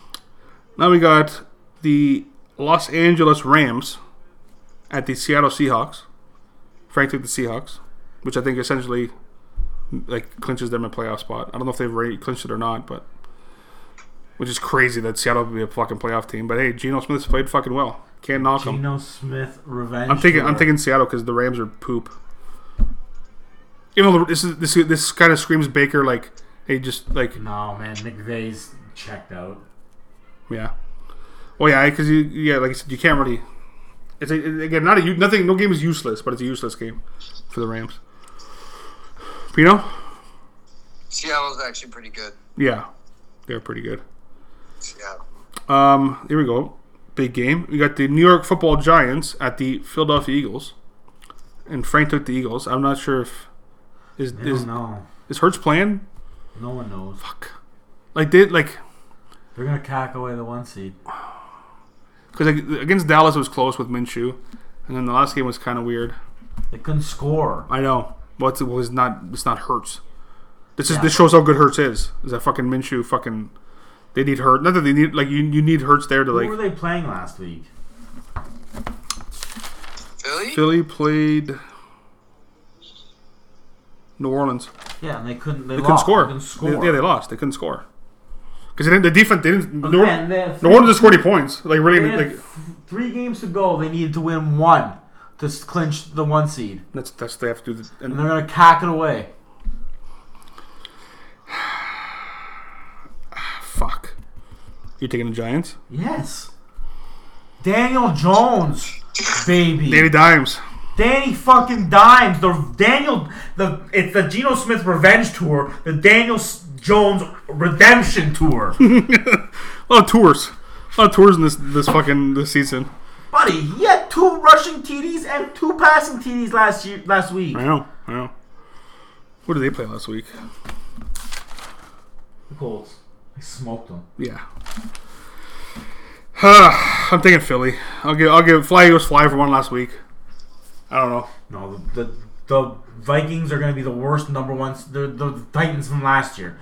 Speaker 2: now we got the Los Angeles Rams at the Seattle Seahawks. Frank took the Seahawks, which I think essentially like clinches them a playoff spot. I don't know if they've already clinched it or not, but which is crazy that Seattle would be a fucking playoff team. But hey, Geno Smith's played fucking well. Can't knock him.
Speaker 1: Geno Smith revenge.
Speaker 2: I'm taking I'm
Speaker 1: tour.
Speaker 2: taking Seattle because the Rams are poop. You know this is this this kind of screams Baker like hey just like
Speaker 1: No man, McVay's checked out.
Speaker 2: Yeah. Well, yeah, because you, yeah, like I said, you can't really. It's a, again not a nothing. No game is useless, but it's a useless game for the Rams. Pino,
Speaker 3: Seattle's actually pretty good.
Speaker 2: yeah, they're pretty good.
Speaker 3: Seattle.
Speaker 2: Um, here we go, big game. We got the New York Football Giants at the Philadelphia Eagles, and Frank took the Eagles. I'm not sure if is
Speaker 1: I
Speaker 2: is
Speaker 1: don't know.
Speaker 2: is Hurts playing?
Speaker 1: No one knows.
Speaker 2: Fuck, like did like
Speaker 1: They're gonna cack away the one seed.
Speaker 2: because against Dallas it was close with Minshew, and then the last game was kind of weird.
Speaker 1: They couldn't score.
Speaker 2: I know, but it was not. It's not Hurts. This is
Speaker 1: Yeah.
Speaker 2: this shows how good Hurts is. Is that fucking Minshew? Fucking, they need Hurts. Not that they need like you. You need Hurts there to
Speaker 1: Who
Speaker 2: like.
Speaker 1: Who were they playing last week?
Speaker 3: Philly?
Speaker 2: Philly played New Orleans.
Speaker 1: Yeah, and they couldn't. They,
Speaker 2: They couldn't score.
Speaker 1: They couldn't score.
Speaker 2: They- yeah, they lost. They couldn't score because they didn't. The defense. They didn't.
Speaker 1: But
Speaker 2: New,
Speaker 1: man, they had
Speaker 2: New Orleans just scored any points. Like really.
Speaker 1: They had
Speaker 2: Like
Speaker 1: th- three games to go. They needed to win one to clinch the one seed,
Speaker 2: that's that's they have to do. The,
Speaker 1: and
Speaker 2: and
Speaker 1: they're gonna cack it away.
Speaker 2: fuck. You taking the Giants?
Speaker 1: Yes. Daniel Jones, baby.
Speaker 2: Danny Dimes.
Speaker 1: Danny fucking Dimes. The Daniel. The it's the Geno Smith Revenge Tour. The Daniel Jones Redemption Tour.
Speaker 2: A lot of tours. A lot of tours in this this fucking this season.
Speaker 1: Buddy, he had two rushing TDs and two passing TDs last year. Last week.
Speaker 2: I know. I know. What did they play last week?
Speaker 1: The Colts. They smoked them.
Speaker 2: Yeah. I'm thinking Philly. I'll give I'll give Fly Eagles fly for one last week. I don't know.
Speaker 1: No, the, the the Vikings are going to be the worst number one. The the Titans from last year.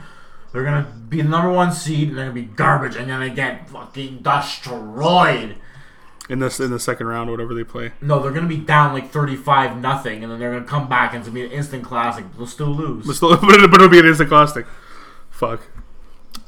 Speaker 1: They're going to be the number one seed, and they're going to be garbage, and then they get fucking destroyed.
Speaker 2: In this in the second round, whatever they play.
Speaker 1: No, they're going to be down like thirty-five nothing, and then they're going to come back and it's going to be an instant classic. They'll still lose.
Speaker 2: But still, but it'll, be an instant classic. Fuck.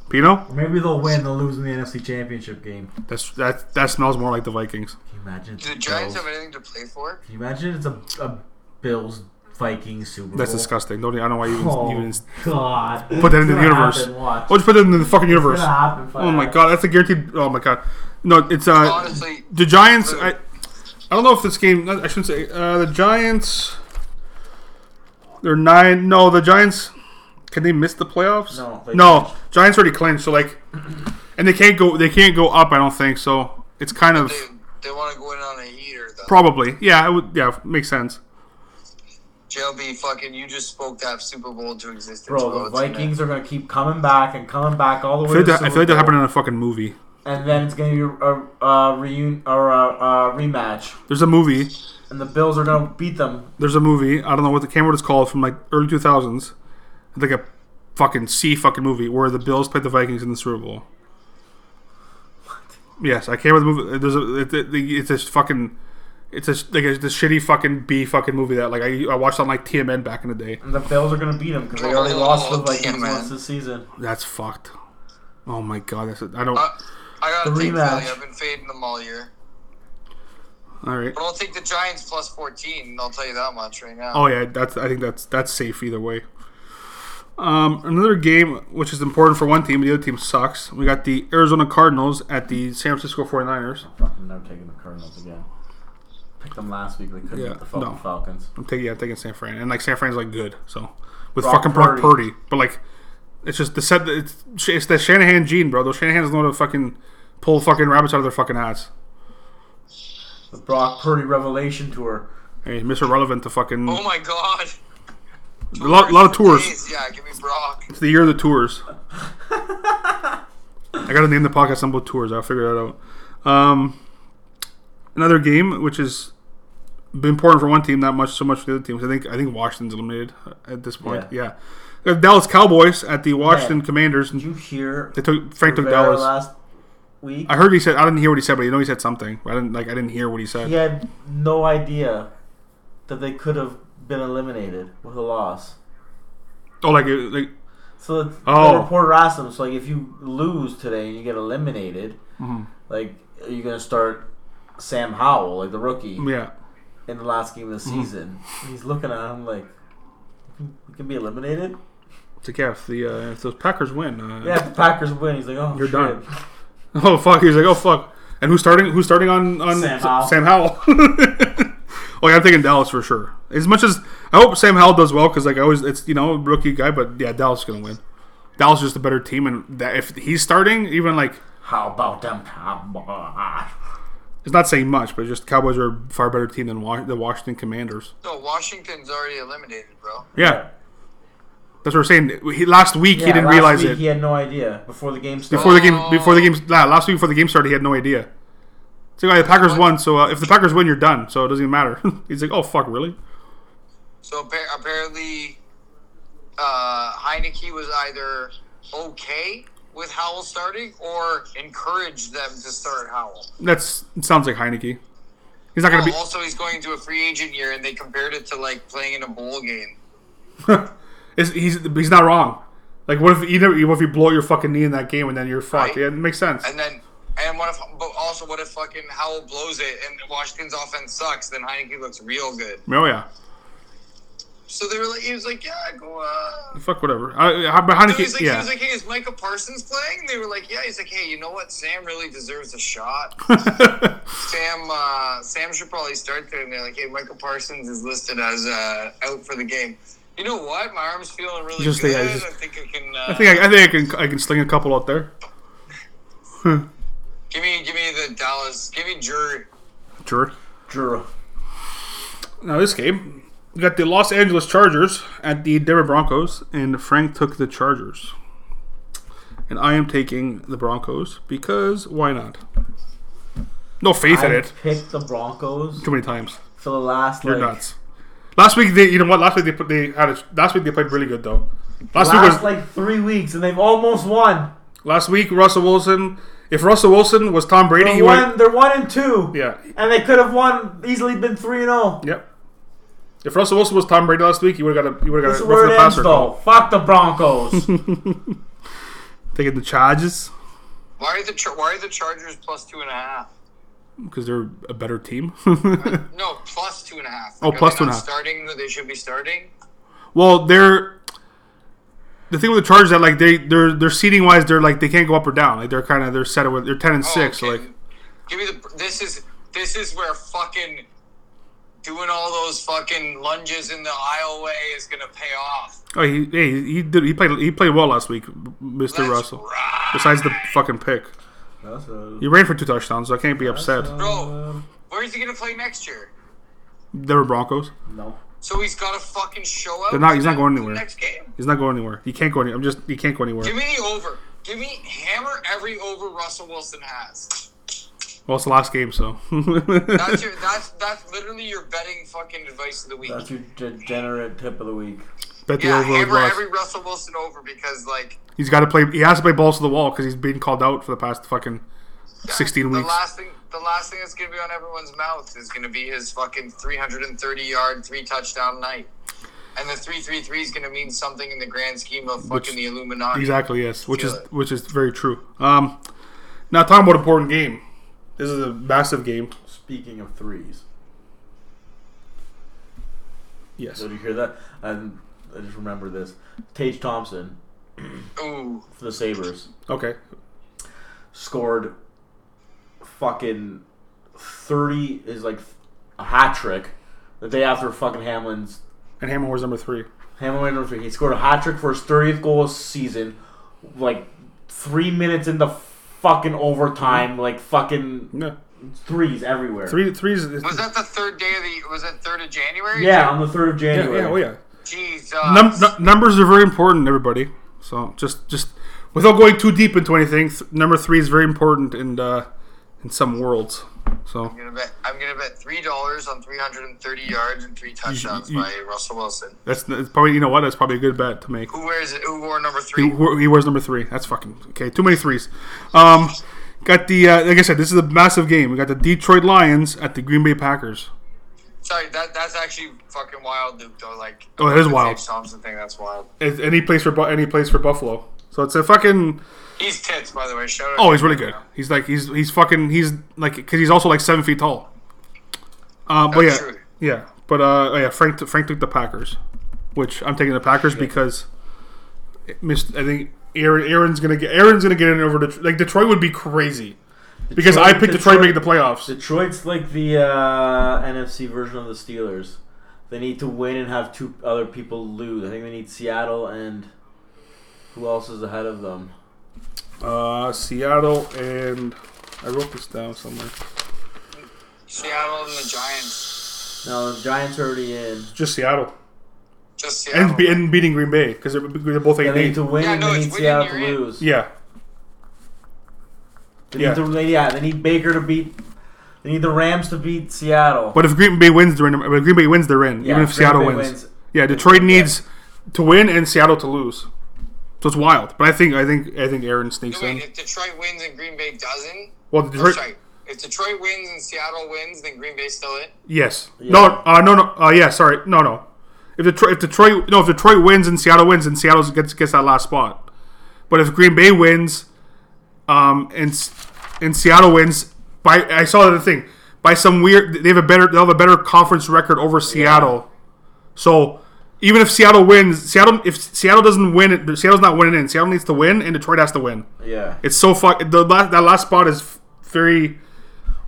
Speaker 2: Pino?
Speaker 1: Maybe they'll win. They'll lose in the NFC Championship game.
Speaker 2: That's that that smells more like the Vikings.
Speaker 1: Can you imagine? it's
Speaker 3: Do the
Speaker 1: the
Speaker 3: Giants
Speaker 1: Bills?
Speaker 3: have anything to play for?
Speaker 1: Can you imagine it's a, a Bills Vikings Super Bowl?
Speaker 2: That's disgusting. Don't I don't know why you even,
Speaker 1: Oh
Speaker 2: even
Speaker 1: God!
Speaker 2: put that into the universe.
Speaker 1: Watch.
Speaker 2: Oh, just put that into the fucking universe.
Speaker 1: gonna happen,
Speaker 2: Oh my god, that's a guaranteed. Oh my god, no, it's uh
Speaker 3: Honestly,
Speaker 2: the Giants. I I don't know if this game. I shouldn't say uh, the Giants. They're nine. No, the Giants. Can they miss the playoffs?
Speaker 1: No, they
Speaker 2: no. Giants already clinched. So like, and they can't go. They can't go up. I don't think so. It's kind of
Speaker 3: they, they want to go in on a heater, though.
Speaker 2: probably. Yeah, it would. Yeah, makes sense.
Speaker 3: JLB, fucking, you just spoke that Super Bowl into existence.
Speaker 1: Bro, the
Speaker 3: It's in
Speaker 1: Vikings are gonna keep coming back and coming back all the
Speaker 2: I
Speaker 1: way.
Speaker 2: feel like
Speaker 1: to
Speaker 2: that, I feel like that
Speaker 1: Super
Speaker 2: happened in a fucking movie.
Speaker 1: And then it's gonna be a, a reunion or a, a rematch,
Speaker 2: There's a movie.
Speaker 1: and the Bills are gonna beat them.
Speaker 2: There's a movie. I don't know what the camera is called from like early 2000s. It's like a fucking C fucking movie where the Bills played the Vikings in the Super Bowl. What? Yes, I can't remember the movie. There's a, it, it, it's this fucking, it's a like a, this shitty fucking B fucking movie that like I, I watched on like TMN back in the day.
Speaker 1: And the Bills are gonna beat them because they already lost to the Vikings once this season.
Speaker 2: That's fucked. Oh my god, that's I don't.
Speaker 3: Uh, I gotta
Speaker 1: The
Speaker 3: take
Speaker 1: rematch.
Speaker 3: Philly. I've been fading them all year.
Speaker 2: all right.
Speaker 3: But I'll take the Giants plus 14. I'll tell you that much right now.
Speaker 2: Oh yeah, that's I think that's that's safe either way. Um, another game which is important for one team, the other team sucks. We got the Arizona Cardinals at the San Francisco 49ers.
Speaker 1: I'm fucking never taking the Cardinals again. Picked them last week. They couldn't
Speaker 2: Yeah,
Speaker 1: beat the fucking
Speaker 2: no.
Speaker 1: Falcons.
Speaker 2: I'm taking yeah, I'm taking San Fran, and like San Fran's like good, so with
Speaker 1: Brock
Speaker 2: fucking Brock
Speaker 1: Purdy.
Speaker 2: Purdy, but like it's just the set. It's it's the Shanahan gene, bro. Those Shanahan's know how to fucking pull fucking rabbits out of their fucking hats.
Speaker 1: The Brock Purdy Revelation Tour.
Speaker 2: Hey, Mr. Relevant to fucking
Speaker 3: Oh my god.
Speaker 2: a lot, lot of tours.
Speaker 3: Jeez, yeah, give me Brock.
Speaker 2: It's the year of the tours. I gotta name the podcast something about tours. I'll figure that out. Um, another game which is been important for one team, not much so much for the other teams. I think I think Washington's eliminated at this point. Yeah, The Dallas Cowboys at the Washington. Commanders.
Speaker 1: Did you hear
Speaker 2: They took Frank took
Speaker 1: Rivera
Speaker 2: Dallas.
Speaker 1: last week?
Speaker 2: I heard he said I didn't hear what he said, but you know he said something. I didn't like I didn't hear what he said.
Speaker 1: He had no idea that they could have been eliminated with a loss.
Speaker 2: Oh, like it- like
Speaker 1: So the,
Speaker 2: Oh.
Speaker 1: the reporter asked him, so like if you lose today and you get eliminated,
Speaker 2: Mhm.
Speaker 1: like are you gonna start Sam Howell, like the rookie,
Speaker 2: yeah.
Speaker 1: in the last game of the
Speaker 2: Mm-hmm.
Speaker 1: season? He's looking at him like, "You can be eliminated."
Speaker 2: It's like yeah, if the uh, if those Packers win, uh,
Speaker 1: Yeah, if the Packers win, he's like, "Oh,
Speaker 2: You're
Speaker 1: shit."
Speaker 2: done. Oh fuck! He's like, oh fuck. And who's starting? Who's starting on on
Speaker 1: Sam Howell.
Speaker 2: Sam Howell? oh yeah, I'm thinking Dallas for sure. As much as I hope Sam Howell does well, because like I always, it's you know rookie guy, but yeah, Dallas is gonna win. Dallas is just a better team, and that if he's starting, even like
Speaker 1: How about them Cowboys?
Speaker 2: it's not saying much, but just Cowboys are a far better team than Wa- the Washington Commanders.
Speaker 3: No, Washington's already eliminated, bro.
Speaker 2: Yeah, that's what we're saying. He, last week he didn't
Speaker 1: last
Speaker 2: realize
Speaker 1: week
Speaker 2: it
Speaker 1: He had no idea before the game started.
Speaker 2: before the game. Before the game, nah, last week before the game started, he had no idea. It's like, oh, the Packers won, so uh, if the Packers win, you're done. So it doesn't even matter. He's like, oh fuck, really?
Speaker 3: So apparently, uh, Heinicke was either okay with Howell starting or encouraged them to start Howell.
Speaker 2: That's it sounds like Heinicke. He's not gonna
Speaker 3: Oh,
Speaker 2: be.
Speaker 3: also, he's going to a free agent year, and they compared it to like playing in a bowl game.
Speaker 2: Is he's he's not wrong. Like what if you never, what if you blow your fucking knee in that game and then you're fucked?
Speaker 3: Right.
Speaker 2: Yeah, it makes sense.
Speaker 3: And then, and what if, but also, what if fucking Howell blows it and Washington's offense sucks? Then Heinicke looks real good.
Speaker 2: Oh yeah,
Speaker 3: So they were like, he was like, yeah, go. Uh.
Speaker 2: fuck whatever. I, but Heinicke,
Speaker 3: he was like,
Speaker 2: yeah.
Speaker 3: he was like, hey, is Micah Parsons playing? And they were like, yeah. He's like, hey, you know what? Sam really deserves a shot. Sam, uh, Sam should probably start there. And they're like, hey, Micah Parsons is listed as uh, out for the game. You know what? My arm's feeling really
Speaker 2: Just
Speaker 3: good.
Speaker 2: think I just-
Speaker 3: I think I can. Uh,
Speaker 2: I think I, I think I can I can sling a couple out there.
Speaker 3: give me, give me the Dallas. Give me Jury.
Speaker 2: Sure.
Speaker 1: Jura.
Speaker 2: Now this game, we got the Los Angeles Chargers at the Denver Broncos, and Frank took the Chargers, and I am taking the Broncos because why not? No faith in
Speaker 1: I
Speaker 2: it.
Speaker 1: picked the Broncos
Speaker 2: Too many times.
Speaker 1: for the last
Speaker 2: You're
Speaker 1: like
Speaker 2: nuts. Last week they, you know what? Last week they put they had a, last week they played really good though. Last week was
Speaker 1: like three weeks and they've almost won.
Speaker 2: last week. Russell Wilson. If Russell Wilson was Tom Brady,
Speaker 1: They're
Speaker 2: would.
Speaker 1: one, they're one and two.
Speaker 2: Yeah.
Speaker 1: And they could have won easily been three and oh. zero.
Speaker 2: Yep. If Russell Wilson was Tom Brady last week, he would have got a he would have
Speaker 1: This
Speaker 2: got
Speaker 1: is
Speaker 2: a
Speaker 1: where
Speaker 2: roughing
Speaker 1: it
Speaker 2: the
Speaker 1: ends
Speaker 2: passer
Speaker 1: though.
Speaker 2: call.
Speaker 1: Fuck the Broncos.
Speaker 2: Taking the charges
Speaker 3: Why are the Why are the Chargers plus two and a half?
Speaker 2: Because they're a better team.
Speaker 3: No, plus two and a half.
Speaker 2: Oh,
Speaker 3: Like, are
Speaker 2: plus two and a half.
Speaker 3: Starting they should be starting.
Speaker 2: Well, they're the thing with the Chargers that like they they're they're seating wise they're like they can't go up or down like they're kind of they're set with they're ten and
Speaker 3: Oh,
Speaker 2: six
Speaker 3: okay.
Speaker 2: so like
Speaker 3: give me the. This is this is where fucking doing all those fucking lunges in the aisle way is gonna pay off.
Speaker 2: oh he hey, he did he played he played well last week Mr. Russell
Speaker 3: ride.
Speaker 2: besides the fucking pick he ran for two touchdowns so I can't be upset
Speaker 3: Bro, where is he gonna play next year?
Speaker 2: they were Broncos
Speaker 1: no.
Speaker 3: So he's got to fucking show up.
Speaker 2: They're not- he's not going anywhere.
Speaker 3: Next game.
Speaker 2: he's not going anywhere he can't go anywhere. I'm just he can't go anywhere
Speaker 3: Give me the over. Give me hammer every over Russell Wilson has.
Speaker 2: Well it's the last game so
Speaker 3: That's your. That's that's literally your betting fucking advice of the week.
Speaker 1: That's your degenerate tip of the week.
Speaker 2: bet the
Speaker 3: yeah,
Speaker 2: over with
Speaker 3: hammer every Russell Wilson over because like
Speaker 2: he's got to play he has to play balls to the wall because he's been called out for the past fucking 16
Speaker 3: the
Speaker 2: weeks
Speaker 3: last thing the last thing that's gonna be on everyone's mouth is gonna be his fucking 330 yard three touchdown night. And the 333 is going to mean something in the grand scheme of fucking
Speaker 2: Which-
Speaker 3: the Illuminati.
Speaker 2: Exactly. Yes, which
Speaker 3: Feel
Speaker 2: is
Speaker 3: it.
Speaker 2: which is very true. Um, now talking about important game. This is a massive game.
Speaker 1: Speaking of threes,
Speaker 2: Yes.
Speaker 1: did you hear that? And I just remember this. Tage Thompson
Speaker 3: Ooh.
Speaker 1: for the Sabres
Speaker 2: Okay.
Speaker 1: scored fucking thirty is like a hat trick the day after fucking Hamlin's
Speaker 2: And Hamlin was number three.
Speaker 1: Hamlin went number three. He scored a hat trick for his thirtieth goal of the season, like three minutes into fucking overtime, like fucking
Speaker 2: Yeah.
Speaker 1: threes everywhere.
Speaker 2: Three. Threes.
Speaker 3: Was that the third day of the? Was that third of January?
Speaker 1: Yeah, on the third of January.
Speaker 2: Yeah. Oh yeah.
Speaker 3: Jesus.
Speaker 2: Num- nu- numbers are very important, everybody. So just just without going too deep into anything, th- number three is very important in uh, in some worlds. So
Speaker 3: I'm gonna bet. I'm gonna bet three dollars on 330 yards and three touchdowns
Speaker 2: you-
Speaker 3: by Russell Wilson.
Speaker 2: that's, that's probably you know what that's probably a good bet to make.
Speaker 3: Who wears? It? Who wore number
Speaker 2: He,
Speaker 3: three?
Speaker 2: he wears number three. That's fucking okay. Too many threes. Um, got the uh, like I said, this is a massive game. We got the Detroit Lions at the Green Bay Packers.
Speaker 3: Sorry, that that's actually fucking wild, Duke. Though, like.
Speaker 2: Oh, it is wild.
Speaker 3: Thompson thing. That's wild.
Speaker 2: It's any place for any place for Buffalo. So it's a fucking.
Speaker 3: He's tits, by the way. Shout out.
Speaker 2: Oh, he's really good. He's like he's he's fucking he's like because he's also like seven feet tall. Uh, but yeah,
Speaker 3: That's true.
Speaker 2: yeah. But uh, oh yeah, Frank Frank took the Packers, which I'm taking the Packers because missed. I think Aaron Aaron's gonna get Aaron's gonna get in over Detroit. Like Detroit would be crazy because I picked Detroit, making the playoffs.
Speaker 1: Detroit's like the uh, NFC version of the Steelers. They need to win and have two other people lose. I think they need Seattle and who else is ahead of them?
Speaker 2: Uh, Seattle and I wrote this down somewhere.
Speaker 3: Seattle and the Giants.
Speaker 1: No, the Giants are already in.
Speaker 2: Just Seattle
Speaker 3: Just Seattle.
Speaker 2: and, be, and beating Green Bay because they're, they're both eight
Speaker 1: Yeah,
Speaker 2: and
Speaker 1: they need to win
Speaker 3: Yeah,
Speaker 1: and
Speaker 3: no,
Speaker 1: they need Seattle to
Speaker 3: you're in.
Speaker 1: lose.
Speaker 2: Yeah,
Speaker 1: They
Speaker 2: Yeah.
Speaker 1: need to, yeah, they need Baker to beat They need the Rams to beat Seattle.
Speaker 2: But if Green Bay wins, they're in. If Green Bay wins, they're in.
Speaker 1: Yeah,
Speaker 2: even if
Speaker 1: Green
Speaker 2: Seattle wins.
Speaker 1: wins.
Speaker 2: Yeah, Detroit needs to win and Seattle to lose. So it's wild. But I think I think I think Aaron sneaks
Speaker 3: No,
Speaker 2: in.
Speaker 3: if Detroit wins and Green Bay doesn't,
Speaker 2: Well, Detroit.
Speaker 3: sorry. If Detroit wins and Seattle wins, then Green Bay's still in.
Speaker 2: Yes.
Speaker 1: Yeah.
Speaker 2: No. Uh, no. No. Uh, yeah. Sorry. No. No. If Detroit, if Detroit, no, if Detroit wins and Seattle wins, then Seattle gets gets that last spot. But if Green Bay wins, um, and and Seattle wins by I saw the thing by some weird they have a better they'll have a better conference record over Seattle. So even if Seattle wins, Seattle if Seattle doesn't win, it Seattle's not winning in. Seattle needs to win, and Detroit has to win.
Speaker 1: Yeah.
Speaker 2: It's so fuck the last that last spot is f- very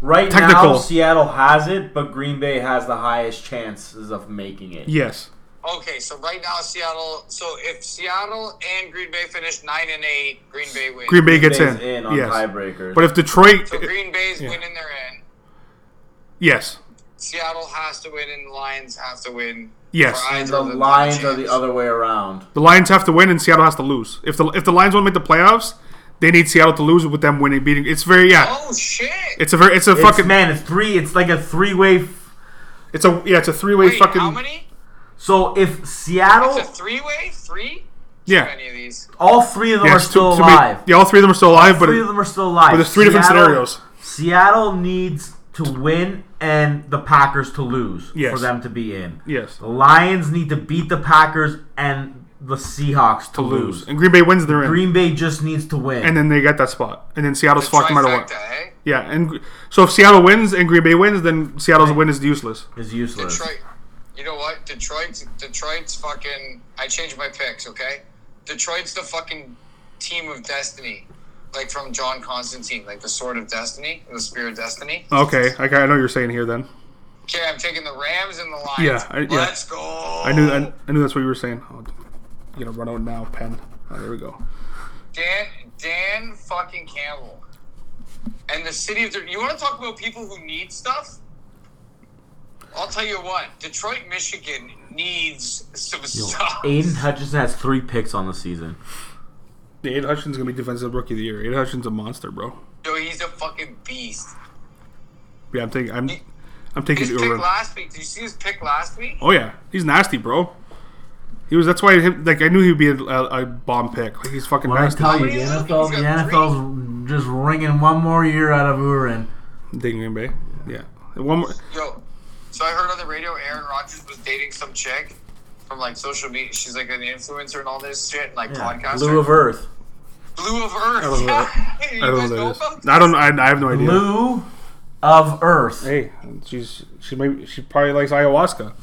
Speaker 1: Right
Speaker 2: Technical.
Speaker 1: now, Seattle has it, but Green Bay has the highest chances of making it.
Speaker 2: yes.
Speaker 3: Okay, so right now Seattle. So if Seattle and Green Bay finish nine and eight, Green Bay wins.
Speaker 2: Green Bay
Speaker 1: Green
Speaker 2: gets
Speaker 1: Bay's
Speaker 2: in.
Speaker 1: on
Speaker 2: yes.
Speaker 1: tiebreakers.
Speaker 2: But if Detroit,
Speaker 3: so Green Bay's
Speaker 2: Yeah.
Speaker 3: winning their end.
Speaker 2: yes,
Speaker 3: Seattle has to win, and the Lions have to win.
Speaker 2: Yes.
Speaker 3: for
Speaker 1: and the
Speaker 3: of them to
Speaker 1: Lions
Speaker 3: have
Speaker 1: are the other way around.
Speaker 2: the Lions have to win and Seattle has to lose. If the if the Lions want to make the playoffs, they need Seattle to lose with them winning, beating. It's very yeah.
Speaker 3: Oh shit!
Speaker 2: It's a very it's a
Speaker 1: It's,
Speaker 2: fucking
Speaker 1: man, it's three. It's like a three-way.
Speaker 2: It's a yeah it's a three way fucking
Speaker 3: how many?
Speaker 1: so if Seattle,
Speaker 3: It's a three-way. Three.
Speaker 2: yeah.
Speaker 3: Any of these?
Speaker 1: all three of them
Speaker 2: Yeah,
Speaker 1: are
Speaker 2: it's two-
Speaker 1: still
Speaker 2: to make-
Speaker 1: alive.
Speaker 2: yeah, all three of them are still alive, but
Speaker 1: three of them are still alive.
Speaker 2: but there's three different scenarios.
Speaker 1: Seattle needs to win and the Packers to lose
Speaker 2: Yes.
Speaker 1: for them to be in.
Speaker 2: yes
Speaker 1: The Lions need to beat the Packers and the Seahawks to,
Speaker 2: to lose.
Speaker 1: lose.
Speaker 2: And Green Bay wins, they're in,
Speaker 1: Green Bay just needs to win.
Speaker 2: and then they get that spot, and then Seattle's
Speaker 3: The
Speaker 2: fucked no matter what.
Speaker 3: eh?
Speaker 2: Yeah, and so if Seattle wins and Green Bay wins, then Seattle's win is useless.
Speaker 1: is useless.
Speaker 3: Detroit. You know what? Detroit's Detroit's fucking. I changed my picks. Okay, Detroit's the fucking team of destiny, like from John Constantine, like the sword of destiny, the spear of destiny.
Speaker 2: Okay, I, I know what you're saying here. Then
Speaker 3: Okay, I'm taking the Rams and the Lions.
Speaker 2: Yeah, I- yeah.
Speaker 3: Let's go.
Speaker 2: I knew I, I knew that's what you were saying. Oh, you gotta run out now, pen. Oh, there we go.
Speaker 3: Dan Dan fucking Campbell. And the city of you want to talk about people who need stuff? I'll tell you what, Detroit, Michigan needs some stuff.
Speaker 1: Aidan Hutchinson has three picks on the season.
Speaker 2: Yeah, Aidan Hutchins gonna be defensive rookie of the year. Aidan Hutchins a monster, bro.
Speaker 3: Yo, he's a fucking beast.
Speaker 2: Yeah, I'm taking I'm I'm taking
Speaker 3: His pick
Speaker 2: Uber.
Speaker 3: last week. Did you see his pick last week?
Speaker 2: Oh yeah, he's nasty, bro. He was. That's why. Him, like I knew he'd be a, a, a bomb pick. Like he's fucking
Speaker 1: When I
Speaker 2: nasty.
Speaker 1: tell you, the? NFL, the
Speaker 3: got
Speaker 1: NFL's just ringing one more year out of Aaron.
Speaker 2: Digging Green Bay. Yeah. And One more.
Speaker 3: Yo, so I heard on the radio Aaron Rodgers was dating some chick from like social media. She's like an influencer and all this shit, and like podcaster.
Speaker 1: Blu of Earth.
Speaker 3: Blu of Earth.
Speaker 2: I don't know.
Speaker 3: Yeah.
Speaker 2: I don't know
Speaker 3: know
Speaker 2: that
Speaker 3: about
Speaker 2: is. I don't. I, I have no idea.
Speaker 1: Blu of Earth.
Speaker 2: Hey, she's she maybe she probably likes ayahuasca.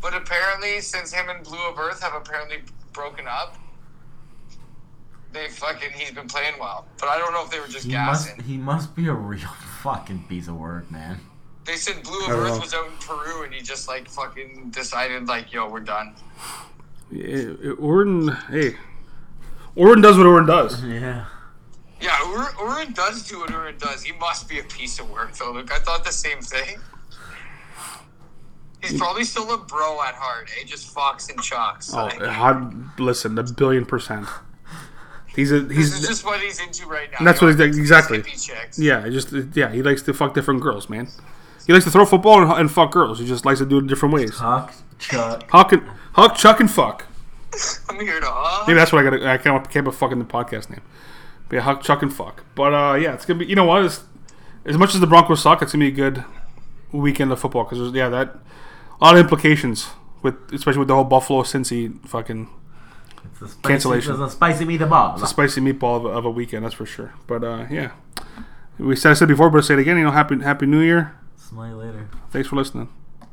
Speaker 3: But apparently, since him and Blu of Earth have apparently broken up, they fucking he's been playing well. But I don't know if they were just
Speaker 1: He must, he must be a real fucking piece of work, man.
Speaker 3: They said Blu of Earth
Speaker 2: know.
Speaker 3: was out in Peru and he just like fucking decided like, yo, we're done.
Speaker 2: Yeah, Orton. Hey, Orton does what Orton does.
Speaker 1: Yeah.
Speaker 3: Yeah, Ur- Aaron does do what Aaron does. He must be a piece of work though. Look, I thought the same thing. He's probably still a bro at heart, eh? Just Fox and Chalks.
Speaker 2: Oh,
Speaker 3: Like,
Speaker 2: how, listen, a billion percent. He's a
Speaker 3: this
Speaker 2: he's
Speaker 3: is just what he's into right now.
Speaker 2: And that's what
Speaker 3: Yo,
Speaker 2: he's- exactly. yeah, just yeah. He likes to fuck different girls, man. He likes to throw football and, and fuck girls. He just likes to do it different ways.
Speaker 1: Huck, Chuck.
Speaker 2: Huck and Huck, Chuck, and fuck.
Speaker 3: I'm here to huh?
Speaker 2: Maybe that's what I got. I can't can't put fuck in the podcast name. But yeah, Huck, Chuck, and fuck. But uh, yeah, it's gonna be. You know what? It's, as much as the Broncos suck, it's gonna be a good weekend of football because yeah that a lot of implications with especially with the whole Buffalo Cincy fucking
Speaker 1: It's spicy,
Speaker 2: Cancellation.
Speaker 1: It's a spicy meatball.
Speaker 2: It's a spicy meatball of a, of a weekend. That's for sure. But uh, yeah, we said I said before, but I say it again. You know, happy Happy New Year.
Speaker 1: Smile later.
Speaker 2: Thanks for listening.